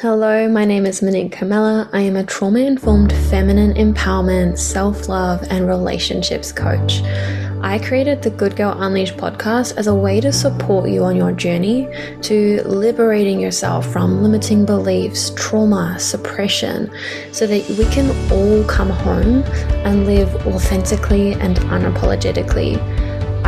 Hello, my name is Monique Carmela. I am a trauma informed feminine empowerment, self love, and relationships coach. I created the Good Girl Unleashed podcast as a way to support you on your journey to liberating yourself from limiting beliefs, trauma, suppression, so that we can all come home and live authentically and unapologetically.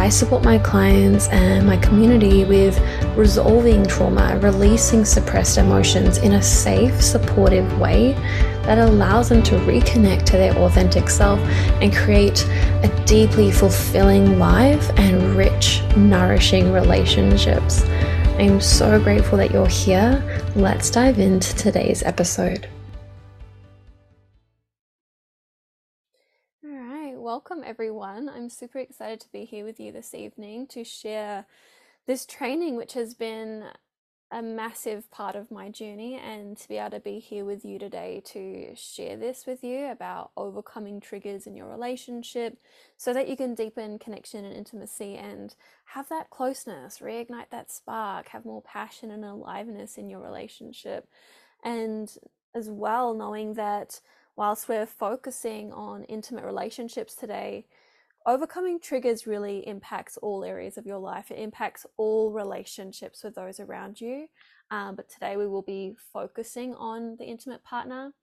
I support my clients and my community with resolving trauma, releasing suppressed emotions in a safe, supportive way that allows them to reconnect to their authentic self and create a deeply fulfilling life and rich, nourishing relationships. I'm so grateful that you're here. Let's dive into today's episode. Welcome everyone. I'm super excited to be here with you this evening to share this training, which has been a massive part of my journey, and to be able to be here with you today to share this with you about overcoming triggers in your relationship so that you can deepen connection and intimacy and have that closeness, reignite that spark, have more passion and aliveness in your relationship. And as well, knowing that whilst we're focusing on intimate relationships today, overcoming triggers really impacts all areas of your life. It impacts all relationships with those around you. Um, but today we will be focusing on the intimate partner.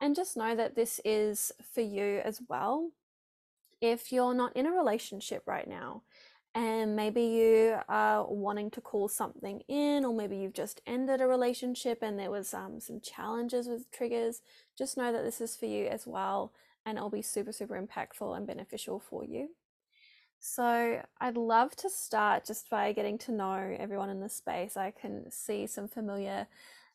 And just know that this is for you as well. If you're not in a relationship right now, and maybe you are wanting to call something in, or maybe you've just ended a relationship and there was um, some challenges with triggers, just know that this is for you as well, and it'll be super, super impactful and beneficial for you. So, I'd love to start just by getting to know everyone in the space. I can see some familiar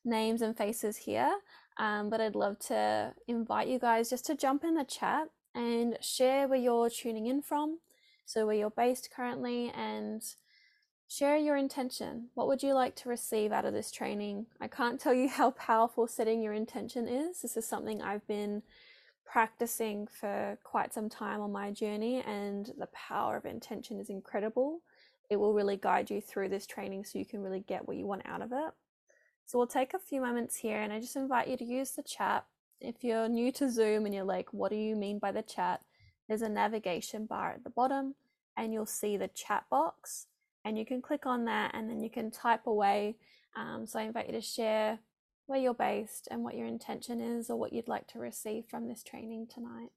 names and faces here, um, but I'd love to invite you guys just to jump in the chat and share where you're tuning in from so, where you're based currently, and share your intention. What would you like to receive out of this training? I can't tell you how powerful setting your intention is. This is something I've been practicing for quite some time on my journey, and the power of intention is incredible. It will really guide you through this training so you can really get what you want out of it. So, we'll take a few moments here, and I just invite you to use the chat. If you're new to Zoom and you're like, what do you mean by the chat? There's a navigation bar at the bottom and you'll see the chat box and you can click on that and then you can type away. Um, so I invite you to share where you're based and what your intention is or what you'd like to receive from this training tonight.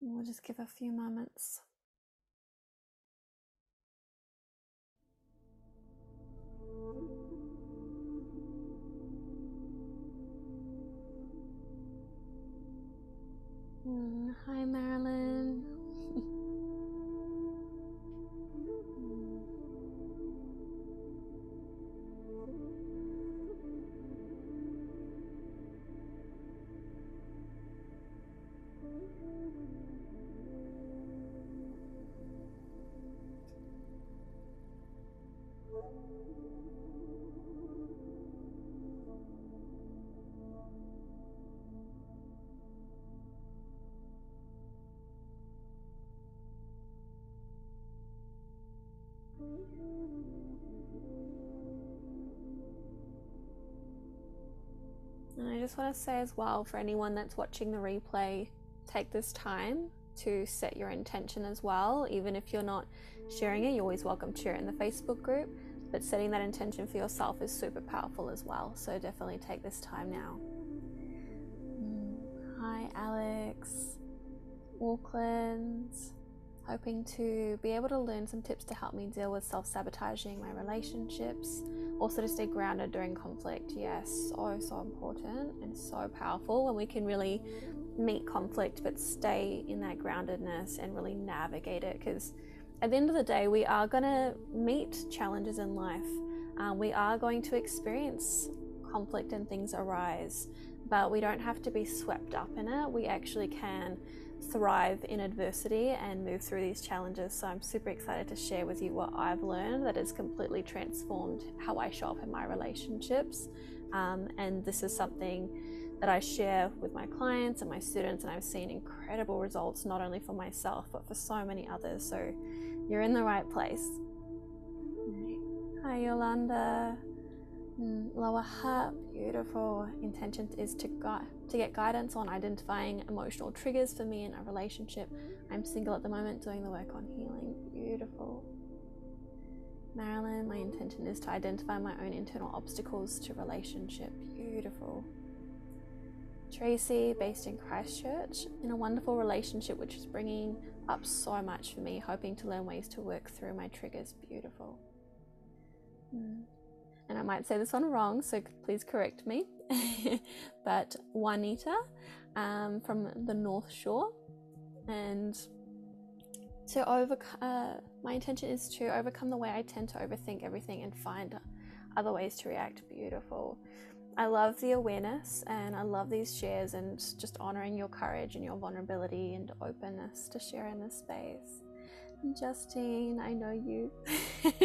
We'll just give a few moments. Mm, hi, Marilyn. just want to say as well for anyone that's watching the replay, take this time to set your intention as well. Even if you're not sharing it, you're always welcome to share it in the Facebook group. But setting that intention for yourself is super powerful as well. So definitely take this time now. Mm. Hi, Alex. Auckland hoping to be able to learn some tips to help me deal with self sabotaging my relationships, also to stay grounded during conflict. Yes, so, so important and so powerful when we can really meet conflict but stay in that groundedness and really navigate it because at the end of the day, we are going to meet challenges in life. Um, we are going to experience conflict and things arise, but we don't have to be swept up in it. We actually can thrive in adversity and move through these challenges. So I'm super excited to share with you what I've learned that has completely transformed how I show up in my relationships. Um, and this is something that I share with my clients and my students, and I've seen incredible results not only for myself but for so many others. So you're in the right place. Hi, Yolanda. Mm, Lower Hutt, beautiful. Intention is to guide, to get guidance on identifying emotional triggers for me in a relationship. I'm single at the moment, doing the work on healing. Beautiful. Marilyn, my intention is to identify my own internal obstacles to relationship. Beautiful. Tracy, based in Christchurch, in a wonderful relationship which is bringing up so much for me, hoping to learn ways to work through my triggers. Beautiful. Mm. And I might say this one wrong, so please correct me. but Juanita um, from the North Shore, and to over uh, my intention is to overcome the way I tend to overthink everything and find other ways to react. Beautiful. I love the awareness and I love these shares and just honoring your courage and your vulnerability and openness to share in this space. Justine, I know you.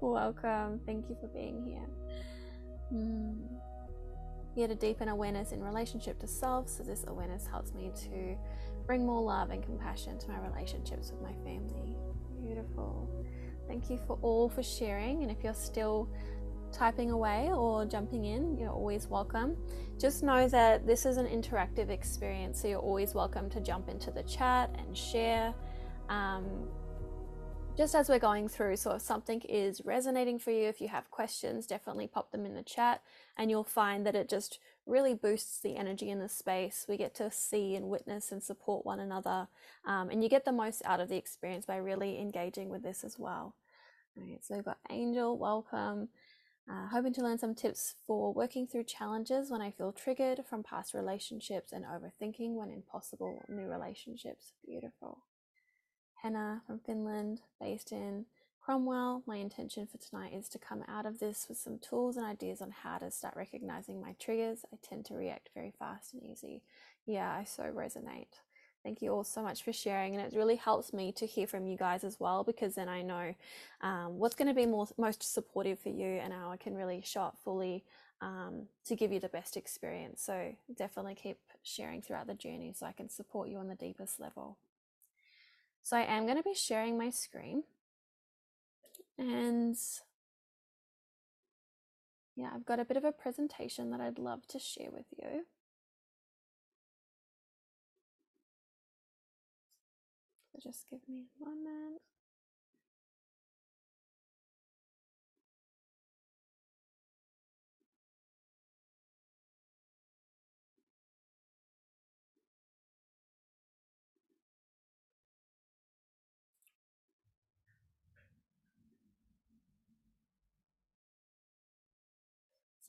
Welcome. Thank you for being here. Mm. Here to deepen awareness in relationship to self. So, this awareness helps me to bring more love and compassion to my relationships with my family. Beautiful. Thank you for all for sharing. And if you're still typing away or jumping in, you're always welcome. Just know that this is an interactive experience, so you're always welcome to jump into the chat and share. Um, just as we're going through, so if something is resonating for you, if you have questions, definitely pop them in the chat, and you'll find that it just really boosts the energy in the space. We get to see and witness and support one another, um, and you get the most out of the experience by really engaging with this as well. All right, so we've got Angel, welcome. Uh, hoping to learn some tips for working through challenges when I feel triggered from past relationships and overthinking when in possible new relationships. Beautiful. Hannah from Finland, based in Cromwell. My intention for tonight is to come out of this with some tools and ideas on how to start recognizing my triggers. I tend to react very fast and easy. Yeah, I so resonate. Thank you all so much for sharing, and it really helps me to hear from you guys as well because then I know um, what's going to be more, most supportive for you, and how I can really show up fully um, to give you the best experience. So definitely keep sharing throughout the journey so I can support you on the deepest level. So I am going to be sharing my screen, and yeah, I've got a bit of a presentation that I'd love to share with you. So just give me a moment.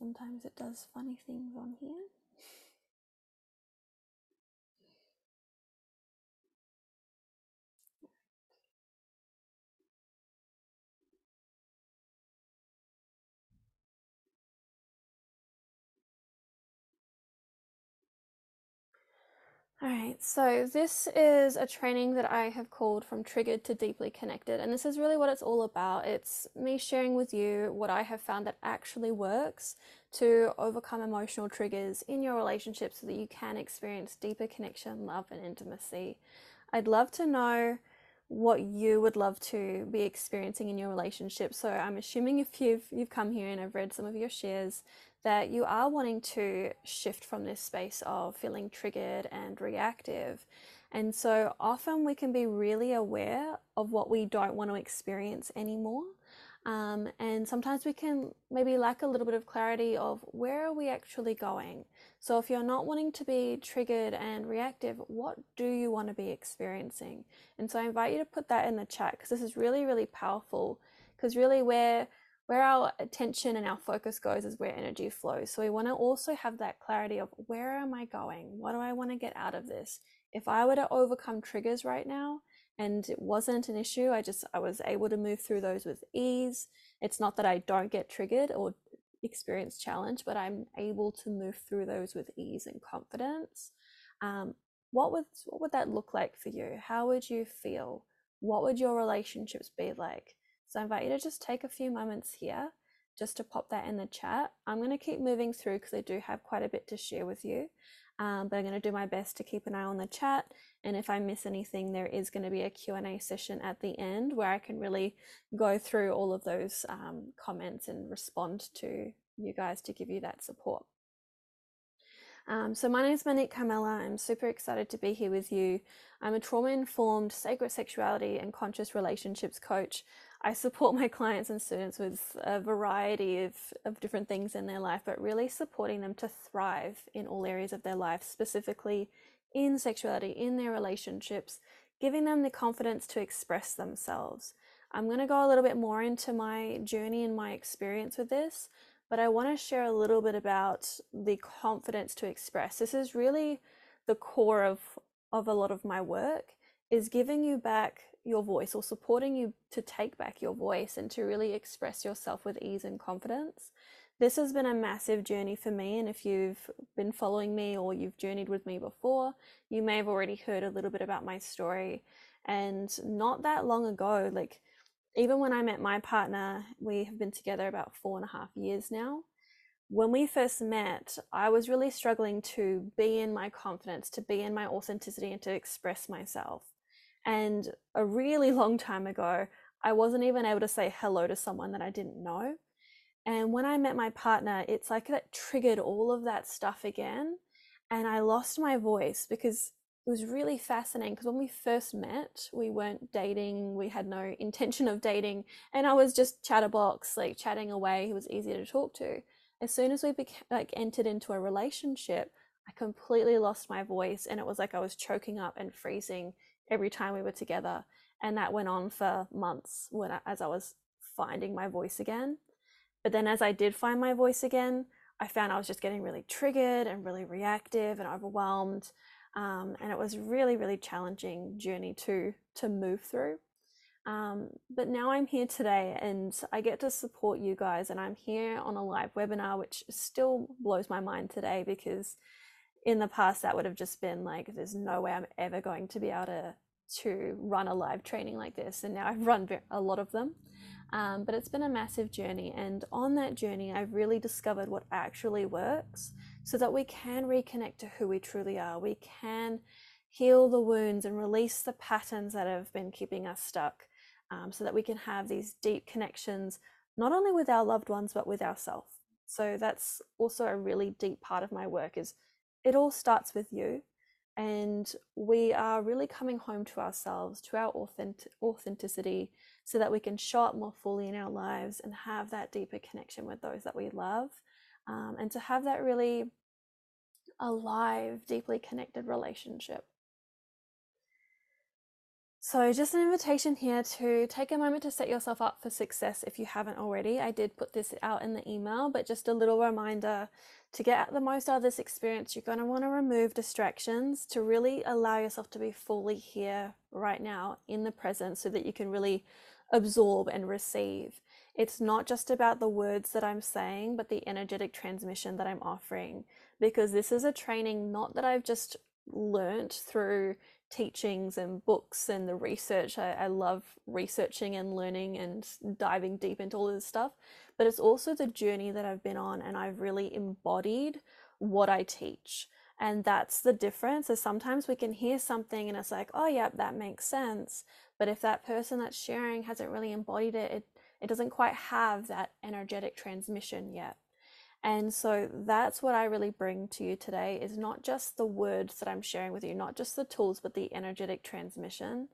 Sometimes it does funny things on here. All right, so this is a training that I have called From Triggered to Deeply Connected, and this is really what it's all about. It's me sharing with you what I have found that actually works to overcome emotional triggers in your relationship so that you can experience deeper connection, love, and intimacy. I'd love to know what you would love to be experiencing in your relationship. So I'm assuming if you've you've come here and I've read some of your shares that you are wanting to shift from this space of feeling triggered and reactive. And so often we can be really aware of what we don't want to experience anymore. Um, and sometimes we can maybe lack a little bit of clarity of where are we actually going. So if you're not wanting to be triggered and reactive, what do you want to be experiencing? And so I invite you to put that in the chat because this is really, really powerful. Because really, where where our attention and our focus goes is where energy flows. So we want to also have that clarity of where am I going? What do I want to get out of this? If I were to overcome triggers right now and it wasn't an issue, I just I was able to move through those with ease. It's not that I don't get triggered or experience challenge, but I'm able to move through those with ease and confidence. Um, what would what would that look like for you? How would you feel? What would your relationships be like? So I invite you to just take a few moments here just to pop that in the chat. I'm going to keep moving through because I do have quite a bit to share with you. Um, but I'm going to do my best to keep an eye on the chat. And if I miss anything, there is going to be a Q&A session at the end where I can really go through all of those um, comments and respond to you guys to give you that support. Um, so, my name is Monique Carmela. I'm super excited to be here with you. I'm a trauma informed sacred sexuality and conscious relationships coach. I support my clients and students with a variety of, of different things in their life, but really supporting them to thrive in all areas of their life, specifically in sexuality, in their relationships, giving them the confidence to express themselves. I'm going to go a little bit more into my journey and my experience with this, but I want to share a little bit about the confidence to express. This is really the core of, of a lot of my work is giving you back your voice or supporting you to take back your voice and to really express yourself with ease and confidence. This has been a massive journey for me, and if you've been following me or you've journeyed with me before, you may have already heard a little bit about my story. And not that long ago, like even when I met my partner, we have been together about four and a half years now. When we first met, I was really struggling to be in my confidence, to be in my authenticity, and to express myself. And a really long time ago, I wasn't even able to say hello to someone that I didn't know. And when I met my partner, it's like that triggered all of that stuff again. And I lost my voice because it was really fascinating because when we first met, we weren't dating, we had no intention of dating, and I was just chatterbox, like chatting away. He was easy to talk to. As soon as we became, like entered into a relationship, I completely lost my voice, and it was like I was choking up and freezing every time we were together, and that went on for months when I, as I was finding my voice again. But then as I did find my voice again, I found I was just getting really triggered and really reactive and overwhelmed um, and it was really really challenging journey to to move through um, but now i'm here today and i get to support you guys and i'm here on a live webinar which still blows my mind today because in the past that would have just been like there's no way i'm ever going to be able to to run a live training like this and now i've run a lot of them um, but it's been a massive journey and on that journey i've really discovered what actually works so that we can reconnect to who we truly are. We can heal the wounds and release the patterns that have been keeping us stuck um, so that we can have these deep connections, not only with our loved ones, but with ourselves. So that's also a really deep part of my work is it all starts with you. And we are really coming home to ourselves, to our authentic- authenticity, so that we can show up more fully in our lives and have that deeper connection with those that we love um, and to have that really alive, deeply connected relationship. So, just an invitation here to take a moment to set yourself up for success if you haven't already. I did put this out in the email, but just a little reminder to get the most out of this experience, you're going to want to remove distractions to really allow yourself to be fully here right now in the present so that you can really absorb and receive. It's not just about the words that I'm saying, but the energetic transmission that I'm offering. Because this is a training not that I've just learnt through teachings and books and the research. I, I love researching and learning and diving deep into all this stuff, but it's also the journey that I've been on and I've really embodied what I teach. And that's the difference. Is sometimes we can hear something and it's like, oh, yeah, that makes sense. But if that person that's sharing hasn't really embodied it, it it doesn't quite have that energetic transmission yet. And so that's what I really bring to you today is not just the words that I'm sharing with you, not just the tools, but the energetic transmission.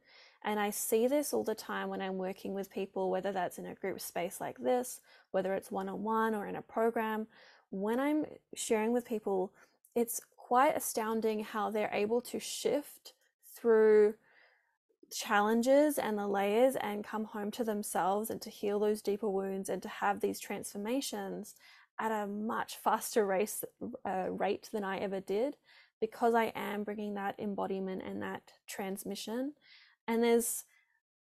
And I see this all the time when I'm working with people, whether that's in a group space like this, whether it's one on one or in a program. When I'm sharing with people, it's quite astounding how they're able to shift through challenges and the layers and come home to themselves and to heal those deeper wounds and to have these transformations at a much faster race, uh, rate than I ever did because I am bringing that embodiment and that transmission. And there's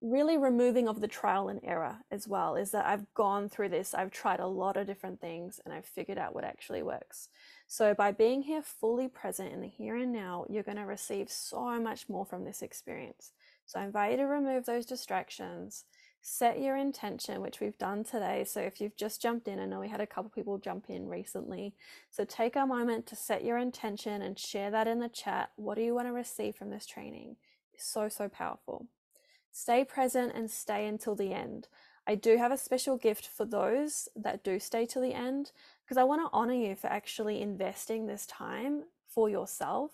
really removing of the trial and error as well is that I've gone through this, I've tried a lot of different things and I've figured out what actually works. So, by being here fully present in the here and now, you're going to receive so much more from this experience. So I invite you to remove those distractions, set your intention, which we've done today. So if you've just jumped in, I know we had a couple people jump in recently. So take a moment to set your intention and share that in the chat. What do you want to receive from this training? So, so powerful. Stay present and stay until the end. I do have a special gift for those that do stay till the end because I want to honor you for actually investing this time for yourself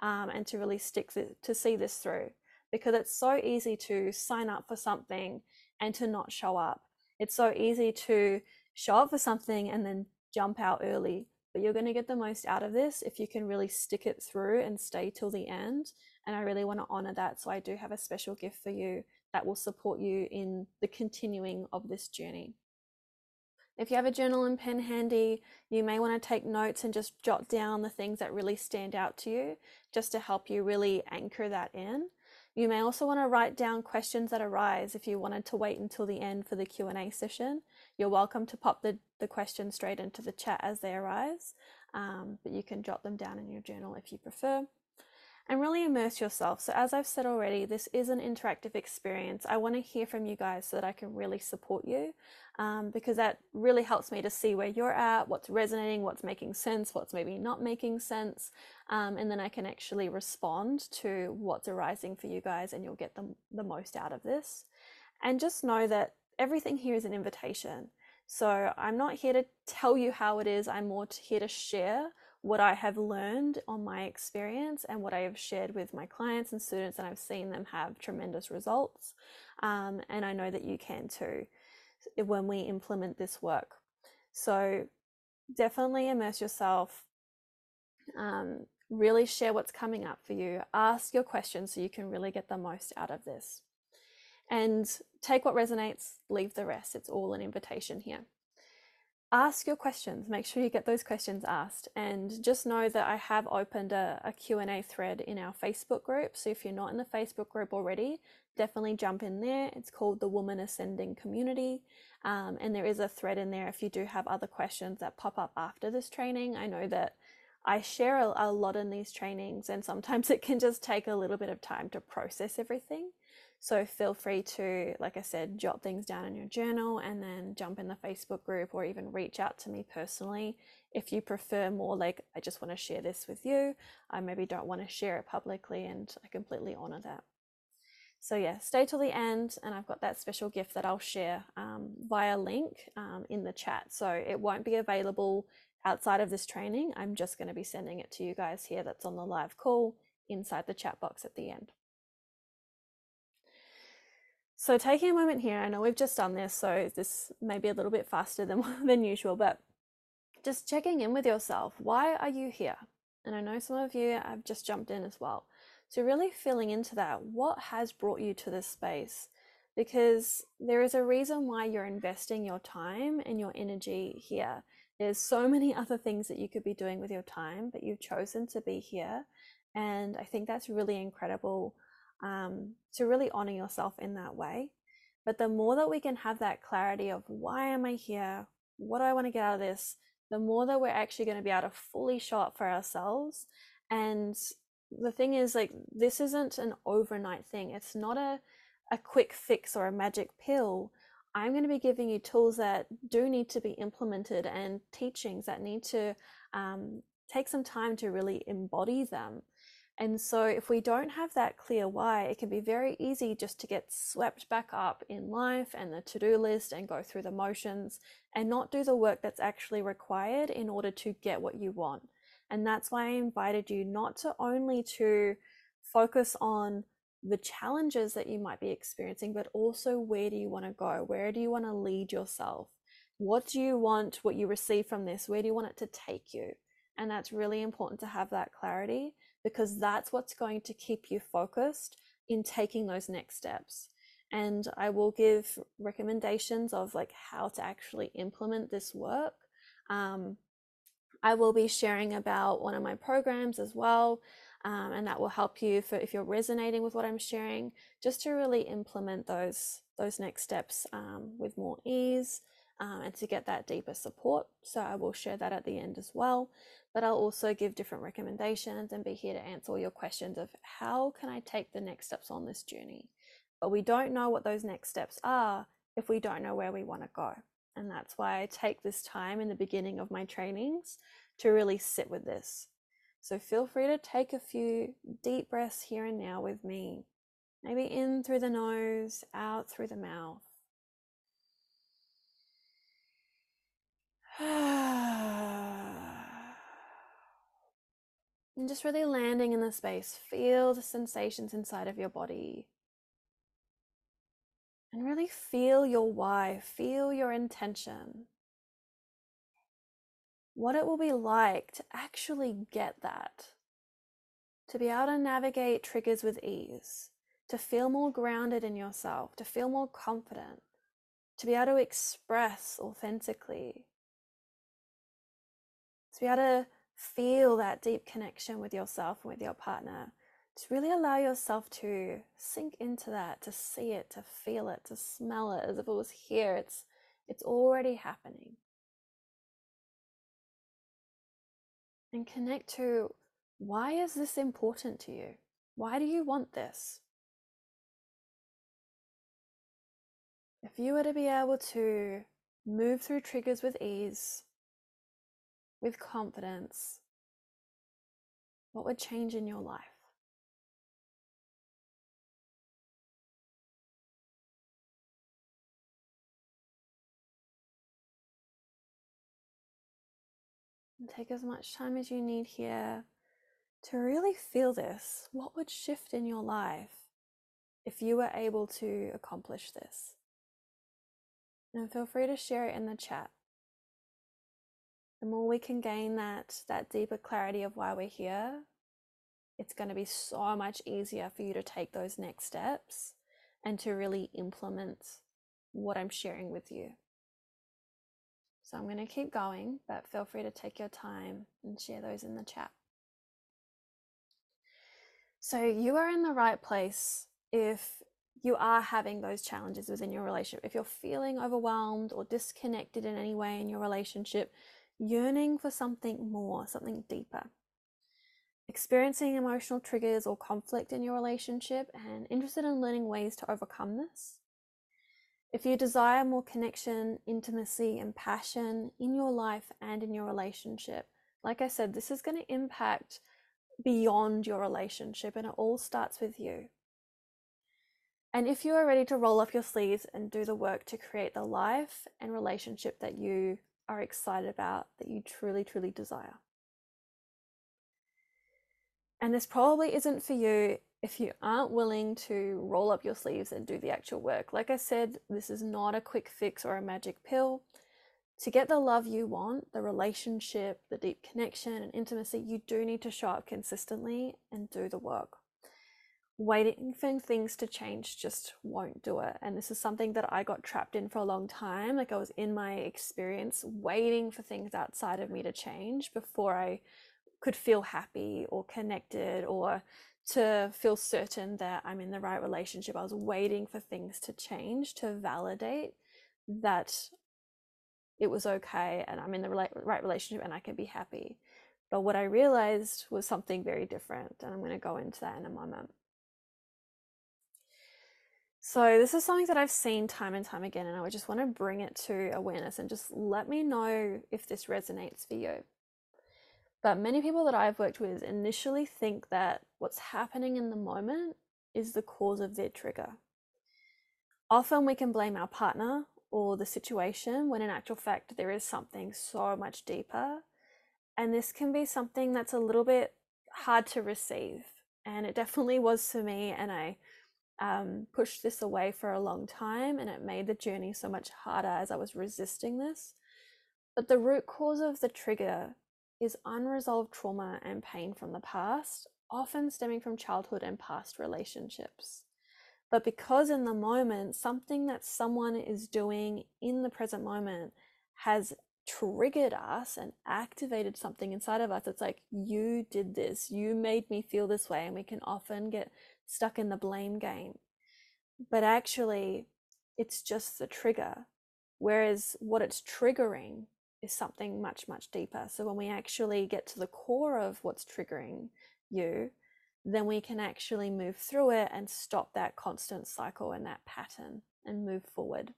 um, and to really stick to see this through because it's so easy to sign up for something and to not show up. It's so easy to show up for something and then jump out early. But you're going to get the most out of this if you can really stick it through and stay till the end. And I really want to honor that. So I do have a special gift for you that will support you in the continuing of this journey. If you have a journal and pen handy, you may want to take notes and just jot down the things that really stand out to you just to help you really anchor that in. You may also want to write down questions that arise if you wanted to wait until the end for the Q&A session. You're welcome to pop the, the questions straight into the chat as they arise, um, but you can jot them down in your journal if you prefer and really immerse yourself. So, as I've said already, this is an interactive experience. I want to hear from you guys so that I can really support you um, because that really helps me to see where you're at, what's resonating, what's making sense, what's maybe not making sense. Um, and then I can actually respond to what's arising for you guys, and you'll get the, the most out of this. And just know that everything here is an invitation. So, I'm not here to tell you how it is, I'm more here to share what I have learned on my experience and what I have shared with my clients and students, and I've seen them have tremendous results. Um, and I know that you can too when we implement this work. So definitely immerse yourself. Um, really share what's coming up for you. Ask your questions so you can really get the most out of this. And take what resonates, leave the rest. It's all an invitation here ask your questions. Make sure you get those questions asked. And just know that i have opened a, a, q&a thread in our facebook group. So if you're not in the facebook group already definitely jump in there. It's called the woman ascending community. Um, and there is a thread in there if you do have other questions that pop up after this training. I know that i share a, a lot in these trainings and sometimes it can just take a little bit of time to process everything so feel free to, like I said, jot things down in your journal and then jump in the Facebook group or even reach out to me personally if you prefer more like, I just want to share this with you. I maybe don't want to share it publicly, and I completely honor that. So, yeah, stay till the end, and I've got that special gift that I'll share um, via link um, in the chat. So, it won't be available outside of this training. I'm just going to be sending it to you guys here that's on the live call inside the chat box at the end. So taking a moment here, I know we've just done this, so this may be a little bit faster than, than usual, but just checking in with yourself. Why are you here? And I know some of you have just jumped in as well. So really feeling into that. What has brought you to this space? Because there is a reason why you're investing your time and your energy here. There's so many other things that you could be doing with your time, but you've chosen to be here. And I think that's really incredible um, to really honor yourself in that way. But the more that we can have that clarity of why am I here? What do I want to get out of this? The more that we're actually going to be able to fully show up for ourselves. And the thing is, like, this isn't an overnight thing. It's not a, a quick fix or a magic pill. I'm going to be giving you tools that do need to be implemented and teachings that need to um, take some time to really embody them. And so, if we don't have that clear why, it can be very easy just to get swept back up in life and the to do list and go through the motions and not do the work that's actually required in order to get what you want. And that's why I invited you not to only to focus on the challenges that you might be experiencing, but also where do you want to go? Where do you want to lead yourself? What do you want, what you receive from this? Where do you want it to take you? And that's really important to have that clarity because that's what's going to keep you focused in taking those next steps. And I will give recommendations of like how to actually implement this work. Um, I will be sharing about one of my programs as well. Um, and that will help you for if you're resonating with what I'm sharing, just to really implement those those next steps um, with more ease um, and to get that deeper support. So I will share that at the end as well but I'll also give different recommendations and be here to answer all your questions of how can I take the next steps on this journey. But we don't know what those next steps are if we don't know where we want to go. And that's why I take this time in the beginning of my trainings to really sit with this. So feel free to take a few deep breaths here and now with me. Maybe in through the nose, out through the mouth. And just really landing in the space. Feel the sensations inside of your body. And really feel your why, feel your intention. What it will be like to actually get that, to be able to navigate triggers with ease, to feel more grounded in yourself, to feel more confident, to be able to express authentically, to be able to feel that deep connection with yourself and with your partner. To really allow yourself to sink into that, to see it, to feel it, to smell it as if it was here. It's it's already happening. And connect to why is this important to you? Why do you want this? If you were to be able to move through triggers with ease, with confidence, what would change in your life? And take as much time as you need here to really feel this. What would shift in your life if you were able to accomplish this? And feel free to share it in the chat the more we can gain that that deeper clarity of why we're here it's going to be so much easier for you to take those next steps and to really implement what I'm sharing with you. So I'm going to keep going, but feel free to take your time and share those in the chat. So you are in the right place if you are having those challenges within your relationship. If you're feeling overwhelmed or disconnected in any way in your relationship, yearning for something more, something deeper. Experiencing emotional triggers or conflict in your relationship and interested in learning ways to overcome this. If you desire more connection, intimacy, and passion in your life and in your relationship, like I said, this is going to impact beyond your relationship and it all starts with you. And if you are ready to roll up your sleeves and do the work to create the life and relationship that you are excited about that you truly, truly desire. And this probably isn't for you if you aren't willing to roll up your sleeves and do the actual work. Like I said, this is not a quick fix or a magic pill. To get the love you want, the relationship, the deep connection, and intimacy, you do need to show up consistently and do the work waiting for things to change just won't do it. And this is something that I got trapped in for a long time. Like I was in my experience waiting for things outside of me to change before I could feel happy or connected or to feel certain that I'm in the right relationship. I was waiting for things to change to validate that it was okay and I'm in the right relationship and I can be happy. But what I realized was something very different. And I'm going to go into that in a moment. So, this is something that I've seen time and time again, and I would just want to bring it to awareness and just let me know if this resonates for you. But many people that I've worked with initially think that what's happening in the moment is the cause of their trigger. Often we can blame our partner or the situation when in actual fact there is something so much deeper. And this can be something that's a little bit hard to receive. And it definitely was for me. And I um, pushed this away for a long time and it made the journey so much harder as I was resisting this. But the root cause of the trigger is unresolved trauma and pain from the past, often stemming from childhood and past relationships. But because in the moment, something that someone is doing in the present moment has triggered us and activated something inside of us, it's like, you did this, you made me feel this way. And we can often get stuck in the blame game. But actually, it's just the trigger. Whereas what it's triggering is something much, much deeper. So when we actually get to the core of what's triggering you, then we can actually move through it and stop that constant cycle and that pattern and move forward.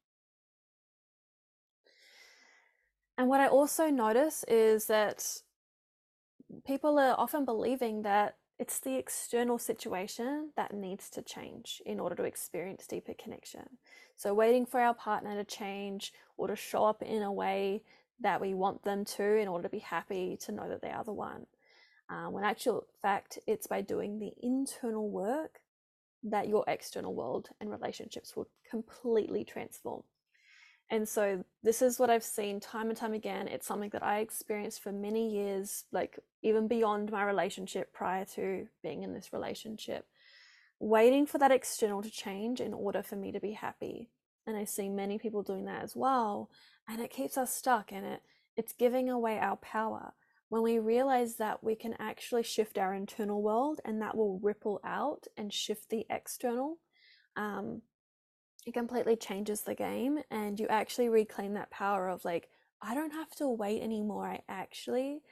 And what I also notice is that people are often believing that it's the external situation that needs to change in order to experience deeper connection. So, waiting for our partner to change or to show up in a way that we want them to in order to be happy to know that they are the one. Um, when actual fact, it's by doing the internal work that your external world and relationships will completely transform. And so this is what I've seen time and time again. It's something that I experienced for many years, like even beyond my relationship prior to being in this relationship, waiting for that external to change in order for me to be happy. And I see many people doing that as well. And it keeps us stuck in it. It's giving away our power. When we realize that we can actually shift our internal world and that will ripple out and shift the external, um, it completely changes the game and you actually reclaim that power of like i don't have to wait anymore. I actually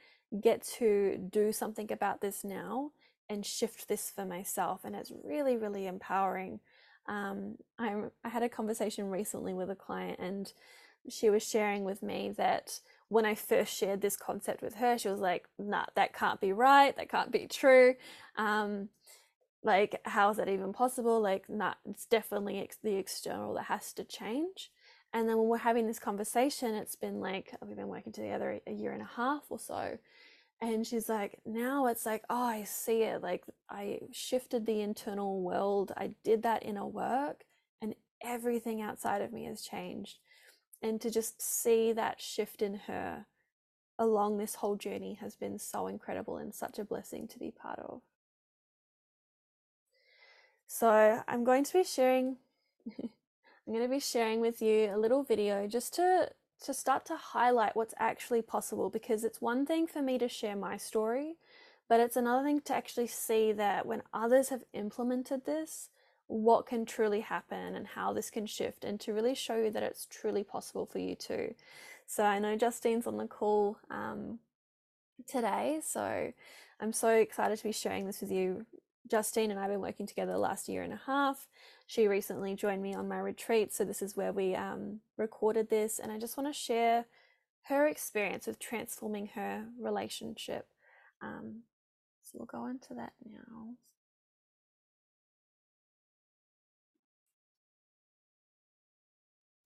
get to do something about this now and shift this for myself and it's really really empowering. Um, I'm, I had a conversation recently with a client and she was sharing with me that when i first shared this concept with her she was like nah that can't be right. That can't be true. Um, like how is that even possible? Like not it's definitely ex- the external that has to change. And then when we're having this conversation it's been like oh, we've been working together a year and a half or so. And she's like now it's like oh i see it. Like i shifted the internal world. I did that inner work and everything outside of me has changed. And to just see that shift in her along this whole journey has been so incredible and such a blessing to be part of so I'm going to be sharing I'm going to be sharing with you a little video just to to start to highlight what's actually possible because it's one thing for me to share my story, but it's another thing to actually see that when others have implemented this, what can truly happen and how this can shift and to really show you that it's truly possible for you too. So I know Justine's on the call um, today, so I'm so excited to be sharing this with you Justine and I have been working together the last year and a half. She recently joined me on my retreat, so this is where we um, recorded this, and I just want to share her experience with transforming her relationship. Um, so we'll go into that now.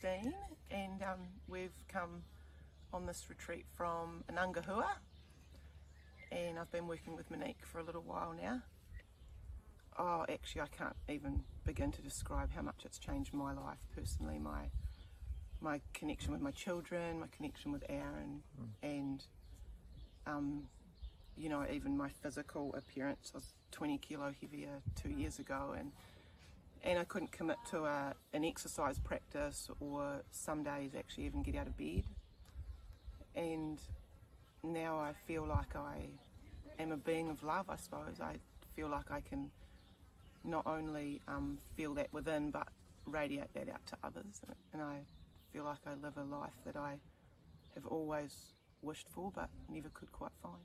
Dean, and um, we've come on this retreat from Inangahua, and I've been working with Monique for a little while now oh, actually, I can't even begin to describe how much it's changed my life personally. My my connection with my children, my connection with Aaron, mm. and um, you know, even my physical appearance. I was 20 kilo heavier two years ago, and and I couldn't commit to a, an exercise practice or some days actually even get out of bed. And now I feel like I am a being of love, I suppose. I feel like I can not only um, feel that within but radiate that out to others. And I feel like I live a life that I have always wished for but never could quite find.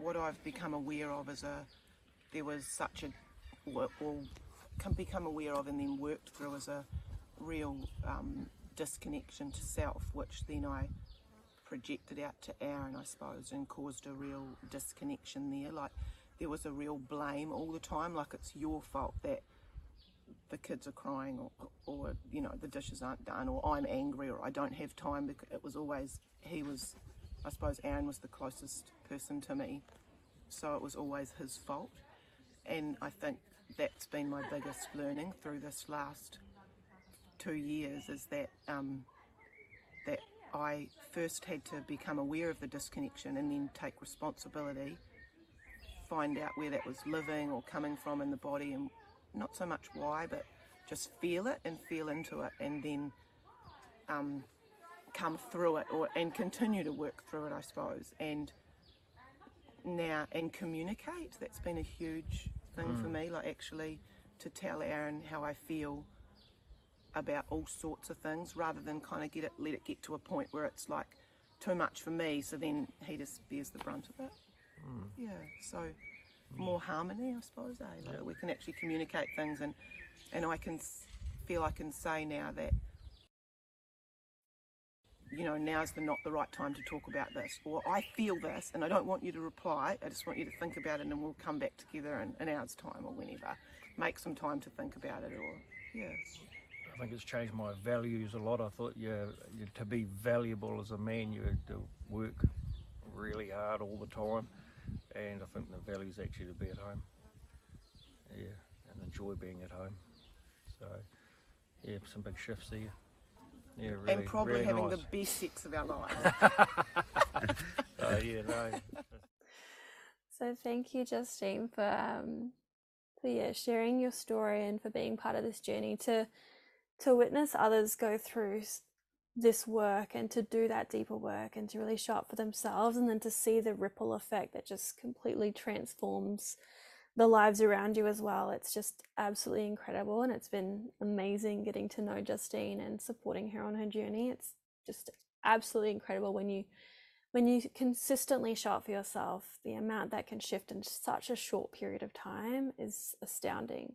What I've become aware of is a there was such a or, can become aware of and then worked through as a real um, disconnection to self, which then I projected out to Aaron, I suppose, and caused a real disconnection there. Like there was a real blame all the time, like it's your fault that the kids are crying or, or you know the dishes aren't done or I'm angry or I don't have time because it was always he was I suppose Aaron was the closest person to me. So it was always his fault. And I think that's been my biggest learning through this last two years is that um, that I first had to become aware of the disconnection and then take responsibility find out where that was living or coming from in the body and not so much why, but just feel it and feel into it and then um, come through it or and continue to work through it, I suppose. And now and communicate. That's been a huge thing mm. for me. Like actually to tell Aaron how I feel about all sorts of things, rather than kind of get it, let it get to a point where it's like too much for me. So then he just bears the brunt of it. Mm. Yeah, so more harmony, I suppose. Eh? Like yeah. We can actually communicate things, and and I can feel I can say now that you know, now's the not the right time to talk about this, or I feel this and I don't want you to reply. I just want you to think about it, and we'll come back together in an hour's time or whenever. Make some time to think about it, or yeah. I think it's changed my values a lot. I thought you, you to be valuable as a man, you had to work really hard all the time, and I think the values actually to be at home. Yeah, and enjoy being at home. So, yeah, some big shifts there. Yeah, really, and probably really having nice. the best sex of our lives. Oh yeah, no. So thank you, Justine, for um, for yeah, sharing your story and for being part of this journey to to witness others go through s- this work and to do that deeper work and to really show up for themselves and then to see the ripple effect that just completely transforms the lives around you as well. It's just absolutely incredible and it's been amazing getting to know Justine and supporting her on her journey. It's just absolutely incredible when you when you consistently show up for yourself, the amount that can shift in such a short period of time is astounding.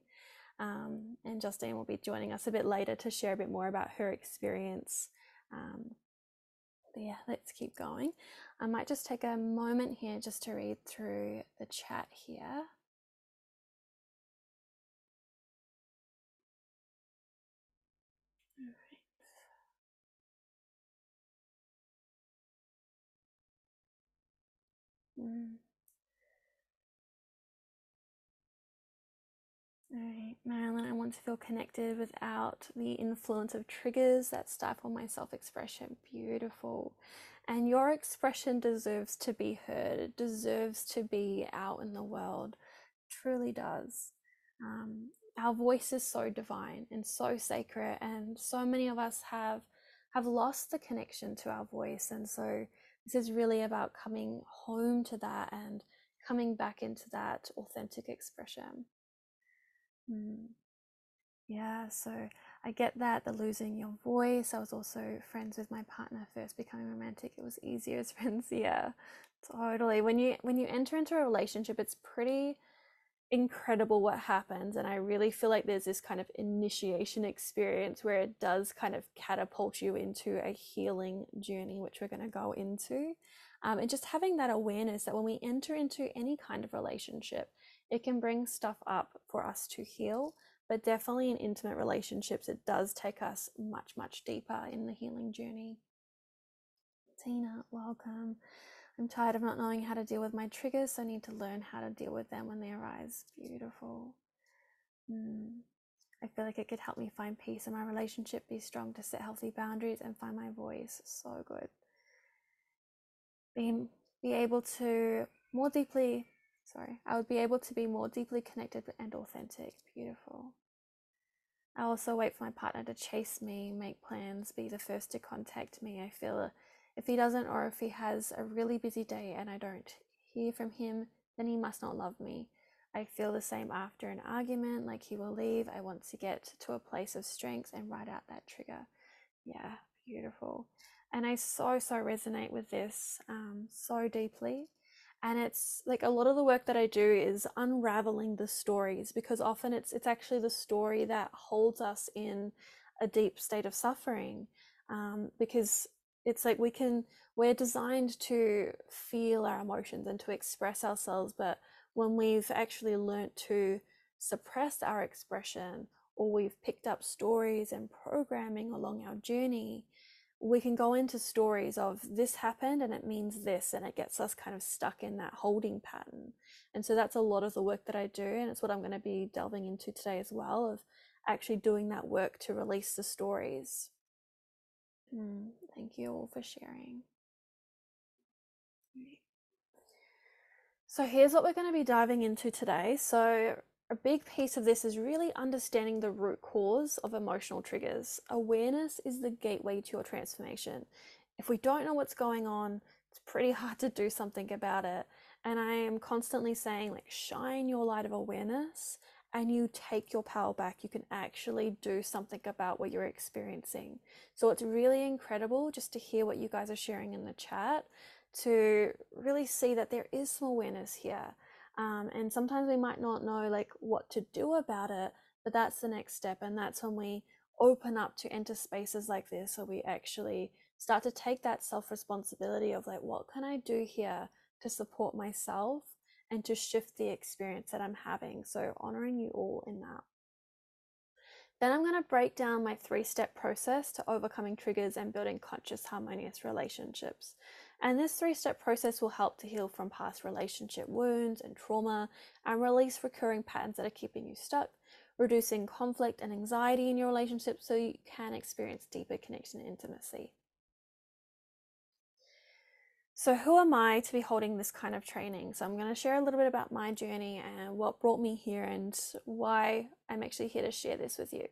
Um, and Justine will be joining us a bit later to share a bit more about her experience. Um, yeah, let's keep going. I might just take a moment here just to read through the chat here. Mm. All right, Marilyn, I want to feel connected without the influence of triggers that stifle my self expression. Beautiful. And your expression deserves to be heard, it deserves to be out in the world. Truly does. Um, our voice is so divine and so sacred, and so many of us have have lost the connection to our voice. And so, this is really about coming home to that and coming back into that authentic expression. Mm, yeah, so I get that the losing your voice. I was also friends with my partner first becoming romantic. It was easier as friends. Yeah, totally. When you when you enter into a relationship, it's pretty incredible what happens. And I really feel like there's this kind of initiation experience where it does kind of catapult you into a healing journey, which we're going to go into. Um, and just having that awareness that when we enter into any kind of relationship, it can bring stuff up for us to heal. But definitely in intimate relationships, it does take us much, much deeper in the healing journey. Tina, welcome. I'm tired of not knowing how to deal with my triggers, so I need to learn how to deal with them when they arise. Beautiful. Mm. I feel like it could help me find peace in my relationship, be strong to set healthy boundaries, and find my voice. So good. Be, be able to more deeply, sorry, I would be able to be more deeply connected and authentic. Beautiful. I also wait for my partner to chase me, make plans, be the first to contact me. I feel if he doesn't, or if he has a really busy day and I don't hear from him, then he must not love me. I feel the same after an argument, like he will leave. I want to get to a place of strength and write out that trigger. Yeah, beautiful. And I so, so resonate with this um, so deeply. And it's like a lot of the work that I do is unraveling the stories because often it's it's actually the story that holds us in a deep state of suffering. Um, because it's like we can we're designed to feel our emotions and to express ourselves but when we've actually learnt to suppress our expression or we've picked up stories and programming along our journey we can go into stories of this happened and it means this and it gets us kind of stuck in that holding pattern and so that's a lot of the work that i do and it's what i'm going to be delving into today as well of actually doing that work to release the stories Mm, thank you all for sharing. So, here's what we're going to be diving into today. So, a big piece of this is really understanding the root cause of emotional triggers. Awareness is the gateway to your transformation. If we don't know what's going on, it's pretty hard to do something about it. And I am constantly saying, like, shine your light of awareness and you take your power back, you can actually do something about what you're experiencing. So it's really incredible just to hear what you guys are sharing in the chat to really see that there is some awareness here. Um, and sometimes we might not know like what to do about it, but that's the next step. And that's when we open up to enter spaces like this, so we actually start to take that self responsibility of like, what can I do here to support myself and to shift the experience that I'm having? So, honoring you all in that. Then I'm going to break down my three step process to overcoming triggers and building conscious, harmonious relationships. And this three step process will help to heal from past relationship wounds and trauma and release recurring patterns that are keeping you stuck, reducing conflict and anxiety in your relationship so you can experience deeper connection and intimacy. So, who am I to be holding this kind of training? So, I'm going to share a little bit about my journey and what brought me here and why I'm actually here to share this with you.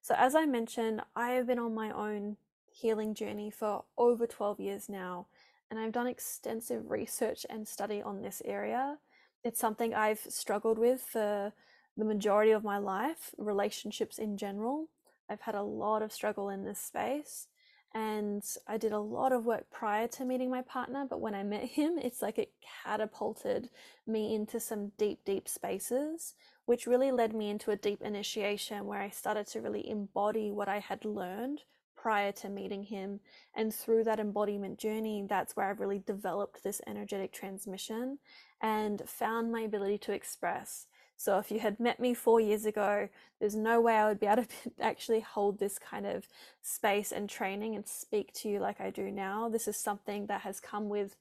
So, as I mentioned, I have been on my own healing journey for over 12 years now, and I've done extensive research and study on this area. It's something I've struggled with for the majority of my life, relationships in general. I've had a lot of struggle in this space and I did a lot of work prior to meeting my partner, but when I met him, it's like it catapulted me into some deep, deep spaces, which really led me into a deep initiation where I started to really embody what I had learned prior to meeting him. And through that embodiment journey, that's where I've really developed this energetic transmission and found my ability to express. So if you had met me four years ago, there's no way I would be able to actually hold this kind of space and training and speak to you like I do now. This is something that has come with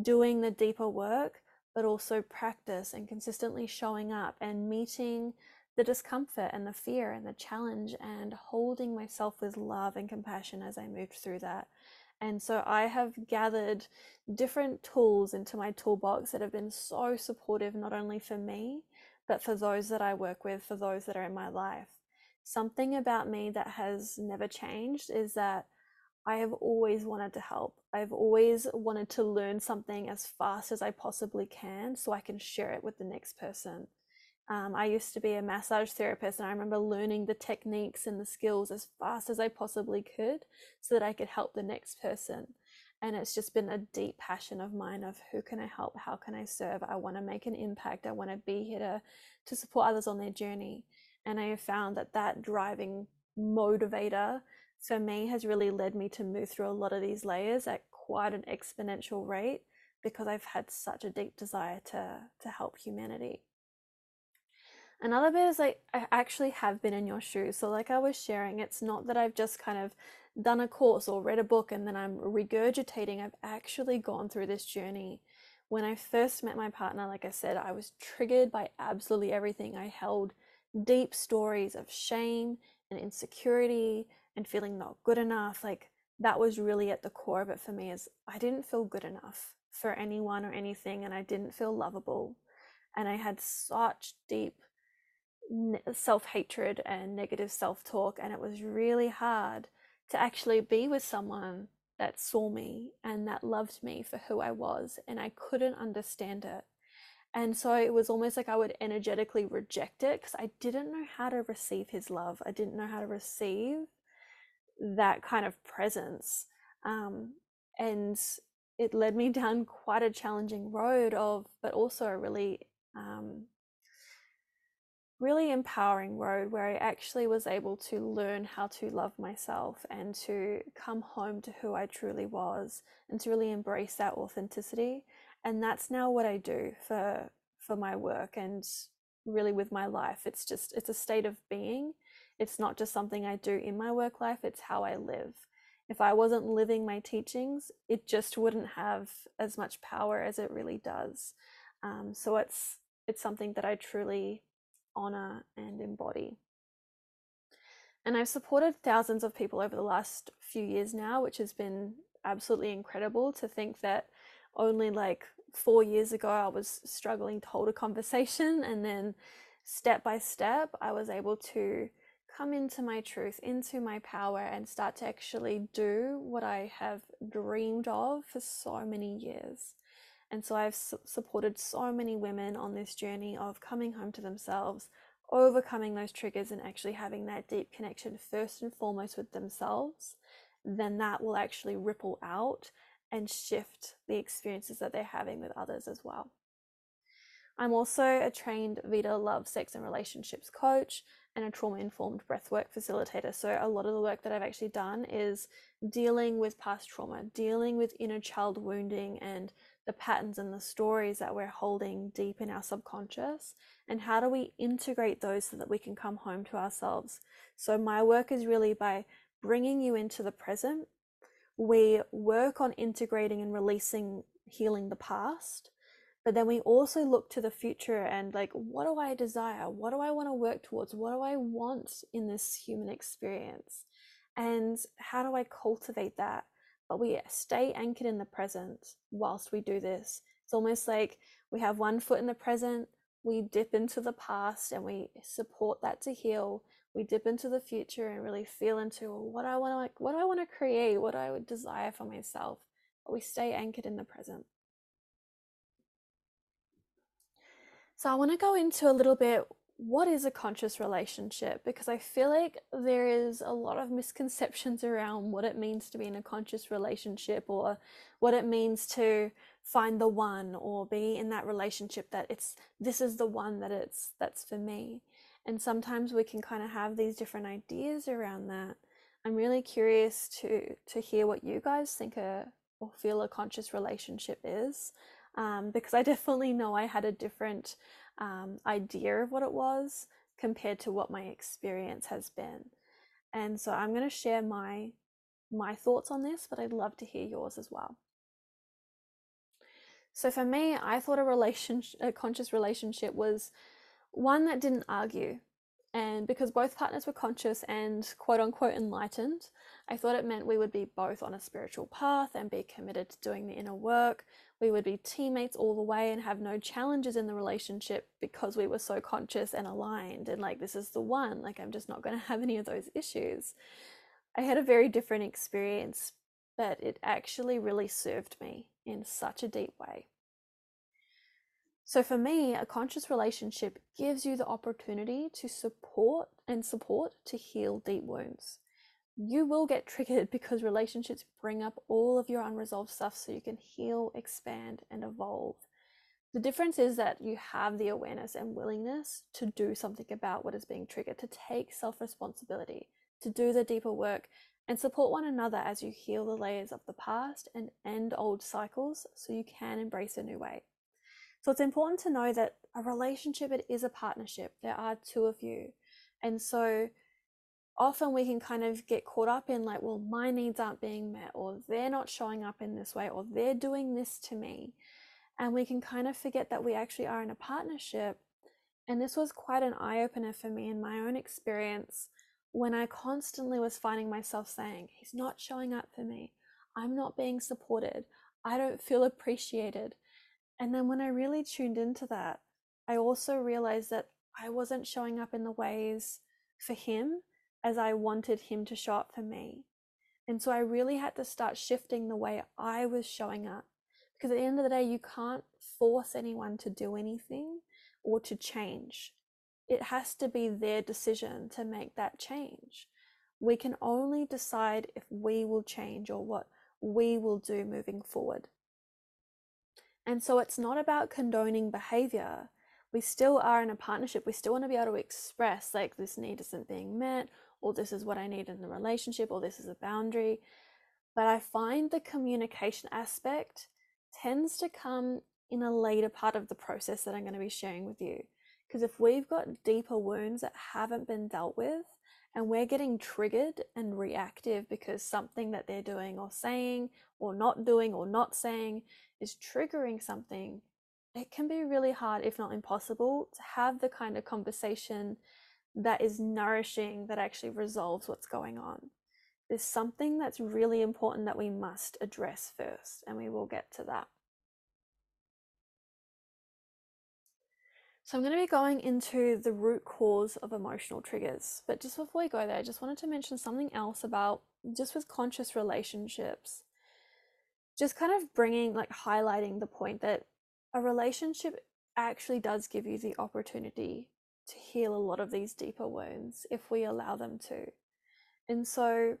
doing the deeper work, but also practice and consistently showing up and meeting the discomfort and the fear and the challenge and holding myself with love and compassion as I moved through that. And so I have gathered different tools into my toolbox that have been so supportive, not only for me, but for those that I work with, for those that are in my life. Something about me that has never changed is that I have always wanted to help. I've always wanted to learn something as fast as I possibly can so I can share it with the next person. Um, I used to be a massage therapist, and I remember learning the techniques and the skills as fast as I possibly could so that I could help the next person. And it's just been a deep passion of mine of who can I help? How can I serve? I want to make an impact. I want to be here to, to support others on their journey. And I have found that that driving motivator for me has really led me to move through a lot of these layers at quite an exponential rate because I've had such a deep desire to, to help humanity. Another bit is like I actually have been in your shoes. So, like I was sharing, it's not that I've just kind of done a course or read a book and then I'm regurgitating. I've actually gone through this journey. When I first met my partner, like I said, I was triggered by absolutely everything. I held deep stories of shame and insecurity and feeling not good enough. Like that was really at the core of it for me is I didn't feel good enough for anyone or anything and I didn't feel lovable. And I had such deep self hatred and negative self talk, and it was really hard to actually be with someone that saw me and that loved me for who I was, and I couldn't understand it. And so it was almost like I would energetically reject it because I didn't know how to receive his love. I didn't know how to receive that kind of presence. Um, and it led me down quite a challenging road of, but also a really um, really empowering road where I actually was able to learn how to love myself and to come home to who I truly was and to really embrace that authenticity. And that's now what I do for for my work and really with my life. It's just it's a state of being. It's not just something I do in my work life, it's how I live. If I wasn't living my teachings, it just wouldn't have as much power as it really does. Um, so it's it's something that I truly honor, and embody. And I've supported thousands of people over the last few years now, which has been absolutely incredible to think that only like four years ago I was struggling to hold a conversation, and then step by step, I was able to come into my truth, into my power, and start to actually do what I have dreamed of for so many years. And so I've su- supported so many women on this journey of coming home to themselves, overcoming those triggers, and actually having that deep connection first and foremost with themselves. Then that will actually ripple out and shift the experiences that they're having with others as well. I'm also a trained Vita Love, Sex and Relationships coach and a trauma informed breathwork facilitator. So, a lot of the work that I've actually done is dealing with past trauma, dealing with inner child wounding and the patterns and the stories that we're holding deep in our subconscious. And how do we integrate those so that we can come home to ourselves? So, my work is really by bringing you into the present. We work on integrating and releasing, healing the past but then we also look to the future and like what do i desire what do i want to work towards what do i want in this human experience and how do i cultivate that but we stay anchored in the present whilst we do this. It's almost like we have one foot in the present we dip into the past and we support that to heal. We dip into the future and really feel into what i want to like what i want to create what i would desire for myself but we stay anchored in the present. So I want to go into a little bit what is a conscious relationship because I feel like there is a lot of misconceptions around what it means to be in a conscious relationship or what it means to find the one or be in that relationship that it's this is the one that it's that's for me. And sometimes we can kind of have these different ideas around that. I'm really curious to to hear what you guys think a or feel a conscious relationship is um, because I definitely know I had a different um, idea of what it was compared to what my experience has been. And so I'm going to share my my thoughts on this, but I'd love to hear yours as well. So for me, I thought a relationship, a conscious relationship was one that didn't argue. And because both partners were conscious and quote unquote enlightened, I thought it meant we would be both on a spiritual path and be committed to doing the inner work. We would be teammates all the way and have no challenges in the relationship because we were so conscious and aligned. And like, this is the one, like, I'm just not going to have any of those issues. I had a very different experience, but it actually really served me in such a deep way. So, for me, a conscious relationship gives you the opportunity to support and support to heal deep wounds you will get triggered because relationships bring up all of your unresolved stuff so you can heal, expand, and evolve. The difference is that you have the awareness and willingness to do something about what is being triggered, to take self responsibility, to do the deeper work, and support one another as you heal the layers of the past and end old cycles so you can embrace a new way. So it's important to know that a relationship it is a partnership. There are two of you. And so often we can kind of get caught up in like, well, my needs aren't being met, or they're not showing up in this way, or they're doing this to me. And we can kind of forget that we actually are in a partnership. And this was quite an eye opener for me in my own experience when I constantly was finding myself saying, He's not showing up for me. I'm not being supported. I don't feel appreciated. And then when I really tuned into that, I also realized that I wasn't showing up in the ways for him as I wanted him to show up for me. And so I really had to start shifting the way I was showing up. Because at the end of the day, you can't force anyone to do anything or to change. It has to be their decision to make that change. We can only decide if we will change or what we will do moving forward. And so it's not about condoning behavior. We still are in a partnership. We still want to be able to express, like, this need isn't being met, or this is what I need in the relationship, or this is a boundary. But I find the communication aspect tends to come in a later part of the process that I'm going to be sharing with you. Because if we've got deeper wounds that haven't been dealt with, and we're getting triggered and reactive because something that they're doing or saying or not doing or not saying is triggering something, it can be really hard, if not impossible, to have the kind of conversation that is nourishing, that actually resolves what's going on. There's something that's really important that we must address first, and we will get to that. So, I'm going to be going into the root cause of emotional triggers. But just before we go there, I just wanted to mention something else about just with conscious relationships. Just kind of bringing, like, highlighting the point that a relationship actually does give you the opportunity to heal a lot of these deeper wounds if we allow them to. And so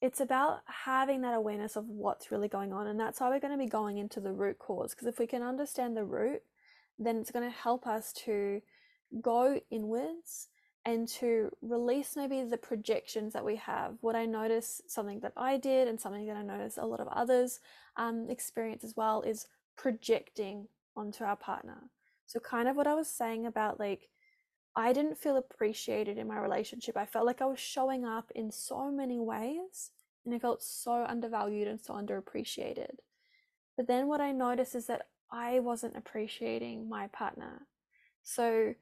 it's about having that awareness of what's really going on. And that's why we're going to be going into the root cause. Because if we can understand the root, then it's going to help us to go inwards and to release maybe the projections that we have. What I notice, something that I did, and something that I notice a lot of others um, experience as well, is projecting onto our partner. So, kind of what I was saying about like, I didn't feel appreciated in my relationship. I felt like I was showing up in so many ways and I felt so undervalued and so underappreciated. But then what I noticed is that I wasn't appreciating my partner. So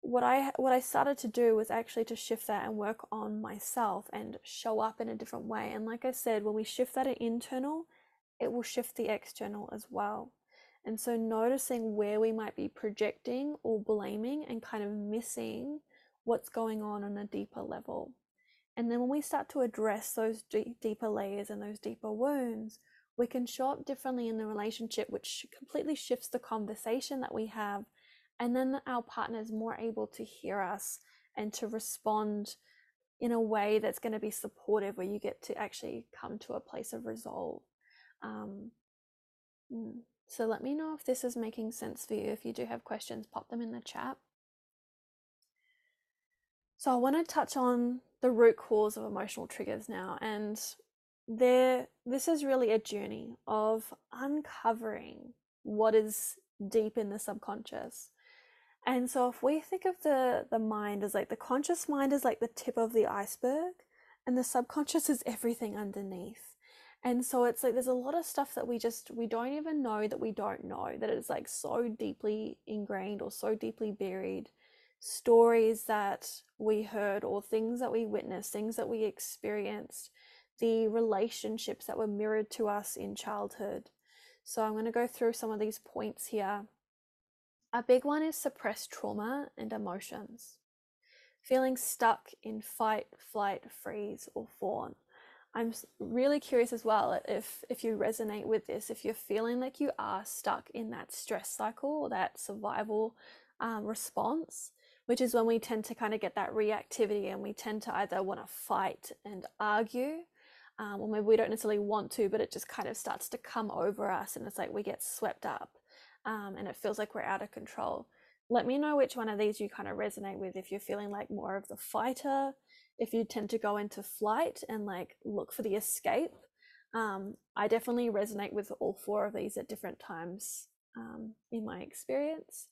what I what I started to do was actually to shift that and work on myself and show up in a different way. And like I said, when we shift that internal, it will shift the external as well. And so noticing where we might be projecting or blaming and kind of missing what's going on on a deeper level. And then when we start to address those deep, deeper layers and those deeper wounds, we can show up differently in the relationship, which completely shifts the conversation that we have and then our partner is more able to hear us and to respond in a way that's going to be supportive where you get to actually come to a place of resolve um, mm. So let me know if this is making sense for you. If you do have questions pop them in the chat. So i want to touch on the root cause of emotional triggers now and there this is really a journey of uncovering what is deep in the subconscious. And so if we think of the the mind as like the conscious mind is like the tip of the iceberg and the subconscious is everything underneath. And so it's like there's a lot of stuff that we just we don't even know that we don't know that it's like so deeply ingrained or so deeply buried stories that we heard or things that we witnessed, things that we experienced, the relationships that were mirrored to us in childhood. So I'm going to go through some of these points here a big one is suppressed trauma and emotions. Feeling stuck in fight, flight, freeze, or fawn. I'm really curious as well if if you resonate with this, if you're feeling like you are stuck in that stress cycle or that survival um, response, which is when we tend to kind of get that reactivity and we tend to either want to fight and argue, um, or maybe we don't necessarily want to, but it just kind of starts to come over us and it's like we get swept up um, and it feels like we're out of control. Let me know which one of these you kind of resonate with. If you're feeling like more of the fighter, if you tend to go into flight and like look for the escape. Um, I definitely resonate with all four of these at different times um, in my experience,